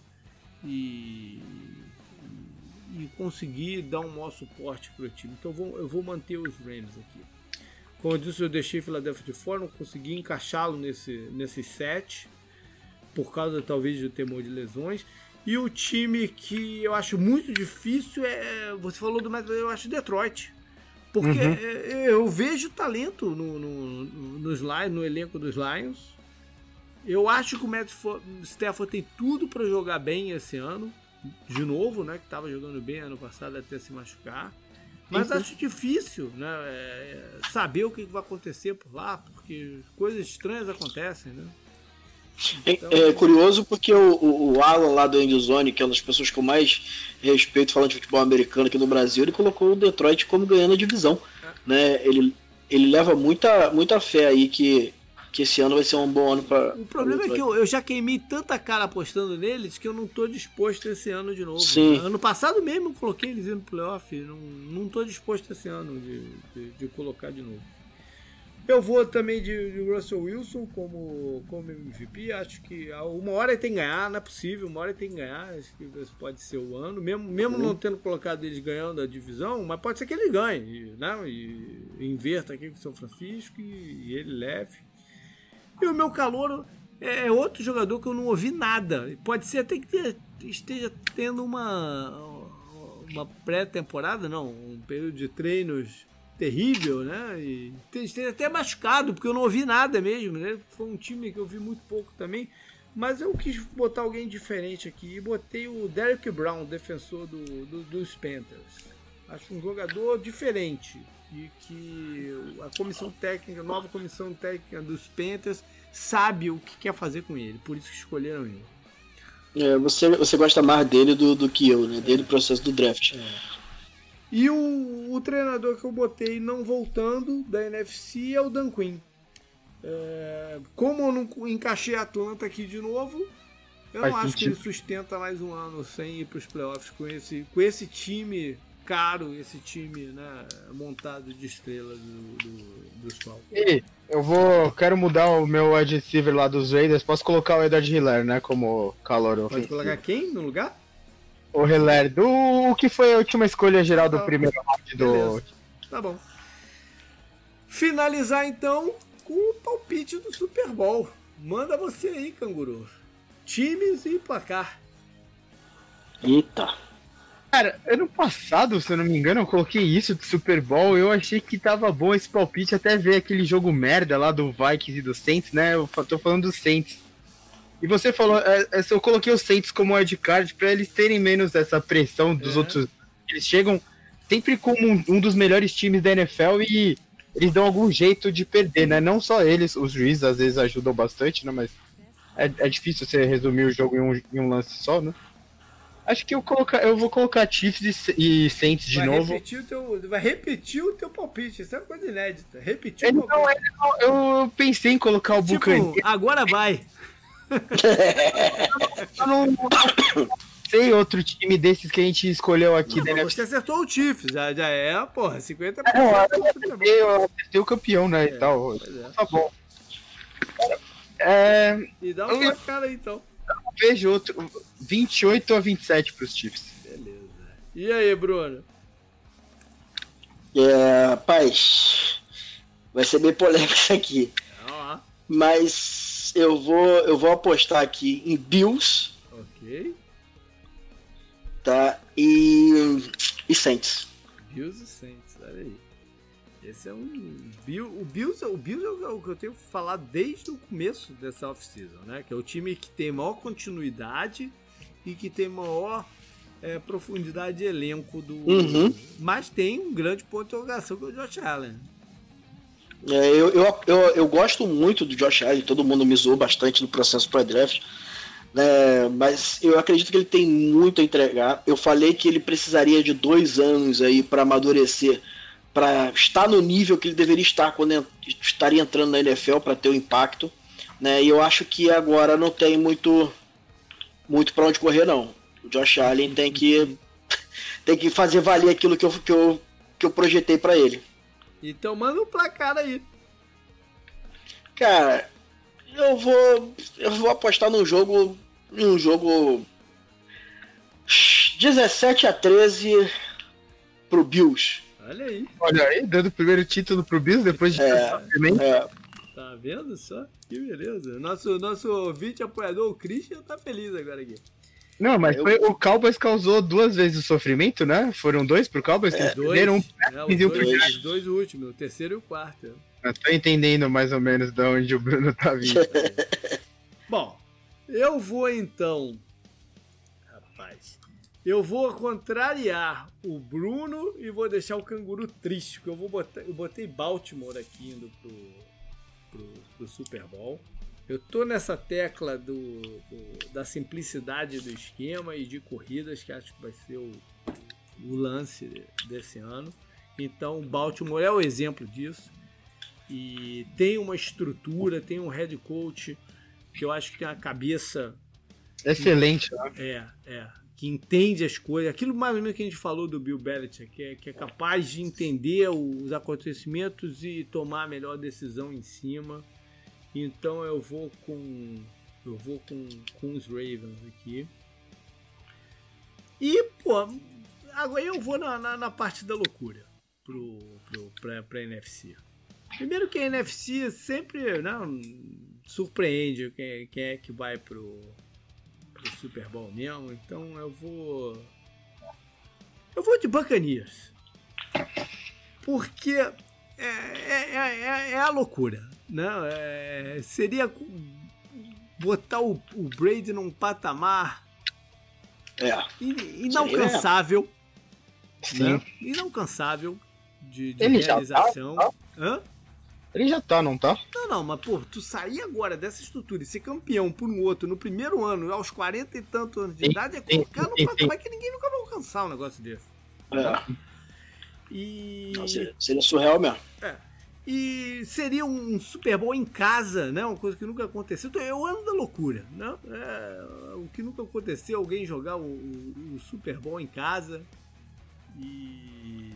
e, e conseguir dar um maior suporte para o time. Então eu vou, eu vou manter os Rams aqui. Como eu disse, eu deixei Philadelphia de fora, não consegui encaixá-lo nesse, nesse set, por causa talvez do temor de lesões. E o time que eu acho muito difícil é. Você falou do Matt, eu acho Detroit. Porque uhum. É, eu vejo talento no, no, nos Lions, no elenco dos Lions. Eu acho que o Matt Stafford tem tudo para jogar bem esse ano. De novo, né? Que estava jogando bem ano passado até se machucar. Mas acho difícil né, é, saber o que vai acontecer por lá, porque coisas estranhas acontecem, né? Então, é, é, curioso porque o, o, Alan lá do Endzone, que é uma das pessoas que eu mais respeito falando de futebol americano aqui no Brasil, ele colocou o Detroit como ganhando a divisão. É. Né? Ele, ele leva muita, muita fé aí que, que esse ano vai ser um bom ano para. O problema é que eu, eu, já queimei tanta cara apostando neles que eu não estou disposto esse ano de novo. Sim. Ano passado mesmo eu coloquei eles no playoff, não, não tô disposto esse ano de, de, de colocar de novo. Eu vou também de, de, Russell Wilson como, como MVP. Acho que uma hora ele tem que ganhar, não é possível. Uma hora ele tem que ganhar. Acho que esse pode ser o ano. Mesmo, mesmo não tendo colocado eles ganhando a divisão, mas pode ser que ele ganhe. Né? E, e inverta aqui com o São Francisco e, e, ele leve. E o meu calor é, é outro jogador que eu não ouvi nada. Pode ser até que esteja tendo uma, uma pré-temporada, não, um período de treinos terrível, né? E esteja até machucado, porque eu não ouvi nada mesmo, né? Foi um time que eu vi muito pouco também. Mas eu quis botar alguém diferente aqui e botei o Derek Brown, defensor do, do, dos Panthers. Acho um jogador diferente e que a comissão técnica, a nova comissão técnica dos Panthers sabe o que quer fazer com ele, por isso que escolheram ele. É, você, você gosta mais dele do, do que eu, né? Dele processo do draft. É. E o, o treinador que eu botei não voltando da NFC é o Dan Quinn. É, como eu não encaixei a Atlanta aqui de novo, eu Faz não acho sentido. que ele sustenta mais um ano sem ir para os playoffs com esse, com esse time caro, esse time né, montado de estrelas do, do, dos Falcons. E eu vou. Quero mudar o meu wide receiver lá dos Raiders. Posso colocar o Edward Hiller, né? Como calor Pode ofensivo. colocar quem no lugar? O Hilaire, do que foi a última escolha geral do ah, primeiro round do. Tá bom. Finalizar então com o palpite do Super Bowl. Manda você aí, canguru. Times e placar. Eita. Cara, ano passado, se eu não me engano, eu coloquei isso do Super Bowl. Eu achei que tava bom esse palpite até ver aquele jogo merda lá do Vikings e do Saints, né? Eu tô falando dos Saints. E você falou, é, é, eu coloquei os Saints como wildcard pra eles terem menos essa pressão dos É. outros. Eles chegam sempre como um, um dos melhores times da NFL e eles dão algum jeito de perder, né? Não só eles, os juízes às vezes ajudam bastante, né? Mas é, é difícil você resumir o jogo em um, em um lance só, né? Acho que eu, colocar, eu vou colocar Chiefs e, e Saints de vai novo. Repetir o teu, vai repetir o teu palpite. Isso é uma coisa inédita. Repetir o palpite. ele não- eu pensei em colocar o Tipo, Buccaneers. agora vai. Eu não, não sei outro time desses que a gente escolheu aqui Não, NFC. você acertou o Chiefs. Já, já é, porra, 50% É, eu Bowl. Eu acertei o campeão, né? É, E tal. é. Tá bom. É, E dá Eu um ia- placar aí, então. eu vejo outro. 28 a 27 pros Chiefs. Beleza. E aí, Bruno? É, rapaz, vai ser bem polêmico isso aqui. Ó, Mas eu vou, eu vou apostar aqui em Bills, ok. tá? E, e Saints. Bills e Saints, olha aí. Esse é um. Bill, o Bills, o Bills é o que eu tenho falado desde o começo dessa off-season, né? Que é o time que tem maior continuidade e que tem maior é, profundidade de elenco do. Uhum. Mas tem um grande ponto de interrogação que é o Josh Allen. É, eu, eu, eu, eu gosto muito do Josh Allen, todo mundo me zoou bastante no processo pré-draft. né, mas eu acredito que ele tem muito a entregar. Eu falei que ele precisaria de dois anos aí para amadurecer, para estar no nível que ele deveria estar quando estaria entrando na NFL para ter o impacto. Né, e eu acho que agora não tem muito muito para onde correr não. O Josh Allen tem que tem que fazer valer aquilo que eu, que eu, que eu projetei para ele. Então manda um placar aí. Cara, eu vou. Eu vou apostar num jogo. Num jogo. 17 a 13 pro Bills. Olha aí. Olha aí, dando o primeiro título pro Bills depois de É. É, Tá vendo só? Que beleza. Nosso, nosso ouvinte apoiador, o Christian, tá feliz agora aqui. Não, mas Eu- foi, o Cowboys causou duas vezes o sofrimento, né? Foram dois pro Cowboys, que eles Dois, perderam um. é, os, e um dois, pro os dois últimos, o terceiro e o quarto. Eu tô entendendo mais ou menos de onde o Bruno tá vindo. Bom, eu vou então. Rapaz, eu vou contrariar o Bruno e vou deixar o canguru triste, porque eu vou botar. Eu botei Baltimore aqui indo pro, pro, pro Super Bowl. Eu tô nessa tecla do, do- da simplicidade do esquema e de corridas, que acho que vai ser o, o lance desse ano. Então, Baltimore é o exemplo disso. E tem uma estrutura, tem um head coach que eu acho que tem uma cabeça Excelente. né? é, é, que entende as coisas, aquilo mais ou menos que a gente falou do Bill Belichick, que é, que é capaz de entender os acontecimentos e tomar a melhor decisão em cima. Então eu vou com eu vou com, com os Ravens aqui. E, pô, agora eu vou na, na, na parte da loucura pro, pro, pra, pra NFC. Primeiro que a NFC sempre né, surpreende quem, quem é que vai pro, pro Super Bowl mesmo, então eu vou. Eu vou de Buccaneers. Porque é, é, é, é- a loucura. Não, é, seria botar o, o Brady num patamar é. in- inalcançável. Sim. Né? Inalcançável de, de Ele já tá, realização. tá? Hã? Ele já tá, não tá? Não, não, mas pô, tu sair agora dessa estrutura e ser campeão por um outro no primeiro ano, aos 40 e tantos anos de Sim, idade, é sim, colocar no sim, sim. patamar que ninguém nunca vai alcançar um negócio desse. é. E, Não, seria, seria surreal mesmo. E seria um Super Bowl em casa, né? Uma coisa que nunca aconteceu. Então, é o ano da loucura, né? É, o que nunca aconteceu, alguém jogar o, o- o Super Bowl em casa. E.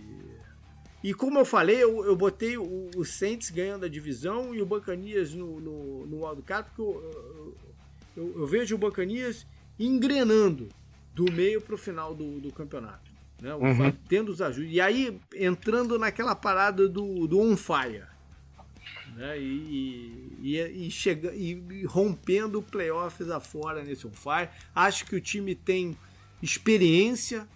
E como eu falei, eu, eu botei o, o Saints ganhando a divisão e o Buccaneers no, no, no porque eu, eu, eu- vejo o Buccaneers engrenando do meio para o final do, do campeonato. Né? O Uhum. Tendo os ajustes. E aí, entrando naquela parada do, do on fire. Né? E, e, e, chega, e rompendo playoffs afora nesse on-fire. Acho que o time tem experiência.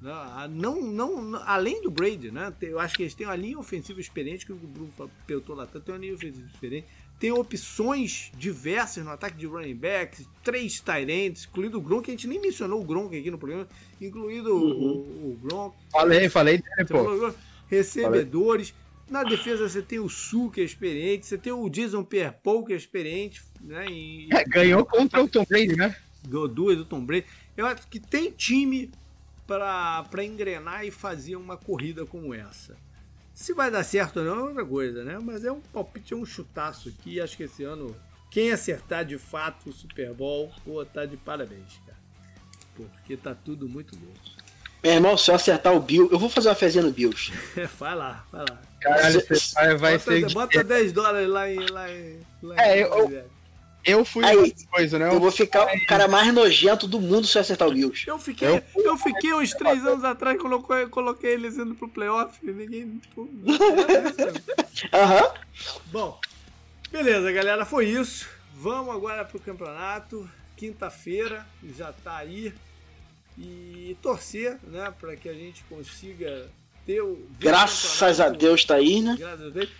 Né? Não, não, além do Brady, né? eu acho que eles têm uma linha ofensiva experiente, que o Bruno peltou lá, tem uma linha ofensiva experiente tem opções diversas no ataque de running backs, três tight incluindo o Gronk, a gente nem mencionou o Gronk aqui no programa, incluído uhum. o, o, Gronk. Falei, falei dele, pô. Recebedores. Falei. Na defesa você tem o Su, que é experiente, você tem o Jason Pierre-Paul, que é experiente. Né, e... é, ganhou contra o Tom Brady, né? Ganhou duas do Tom Brady. Eu acho que tem time para engrenar e fazer uma corrida como essa. Se vai dar certo ou não é outra coisa, né? Mas é um palpite, é um chutaço aqui. Acho que esse ano, quem acertar de fato o Super Bowl, pô, tá de parabéns, cara. Porque tá tudo muito bom. Meu irmão, se eu acertar o Bill, eu vou fazer uma fezinha no Bills. vai lá, vai lá. Caralho, você vai, vai bota, ser. Bota 10 dólares lá em. Lá em, lá é, em... eu, eu fui Aí, coisa, né? Eu, eu vou ficar o cara mais nojento do mundo se eu acertar o Bills. Eu fiquei, eu, eu fiquei uns três anos atrás, colocou, coloquei eles indo pro playoff. Ninguém. Aham. uhum. Bom, beleza, galera. Foi isso. Vamos agora pro campeonato. Quinta-feira já tá aí. E torcer, né, para que a gente consiga ter o. Graças a Deus tá aí, né? Graças a Deus.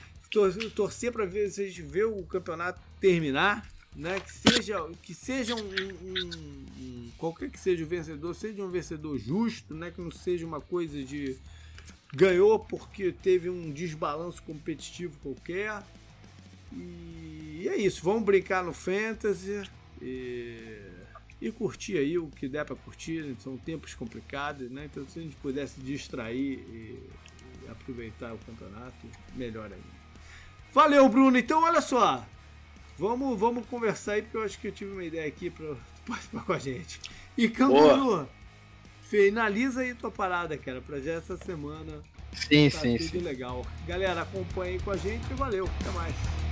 Torcer para ver se a gente vê o campeonato terminar né? Que seja, que seja um, um, um, qualquer que seja o vencedor, seja um vencedor justo, né? Que não seja uma coisa de ganhou porque teve um desbalanço competitivo qualquer. E é isso, vamos brincar no fantasy e, e curtir aí o que der para curtir. São tempos complicados, né? Então se a gente pudesse distrair e, e aproveitar o campeonato, melhor ainda. Valeu, Bruno. Então olha só, Vamos, vamos conversar aí, porque eu acho que eu tive uma ideia aqui para participar com a gente. E Canguru, finaliza aí tua parada, cara, pra já essa semana. Sim, tá sim, sim. legal. Galera, acompanhe aí com a gente e valeu. Até mais.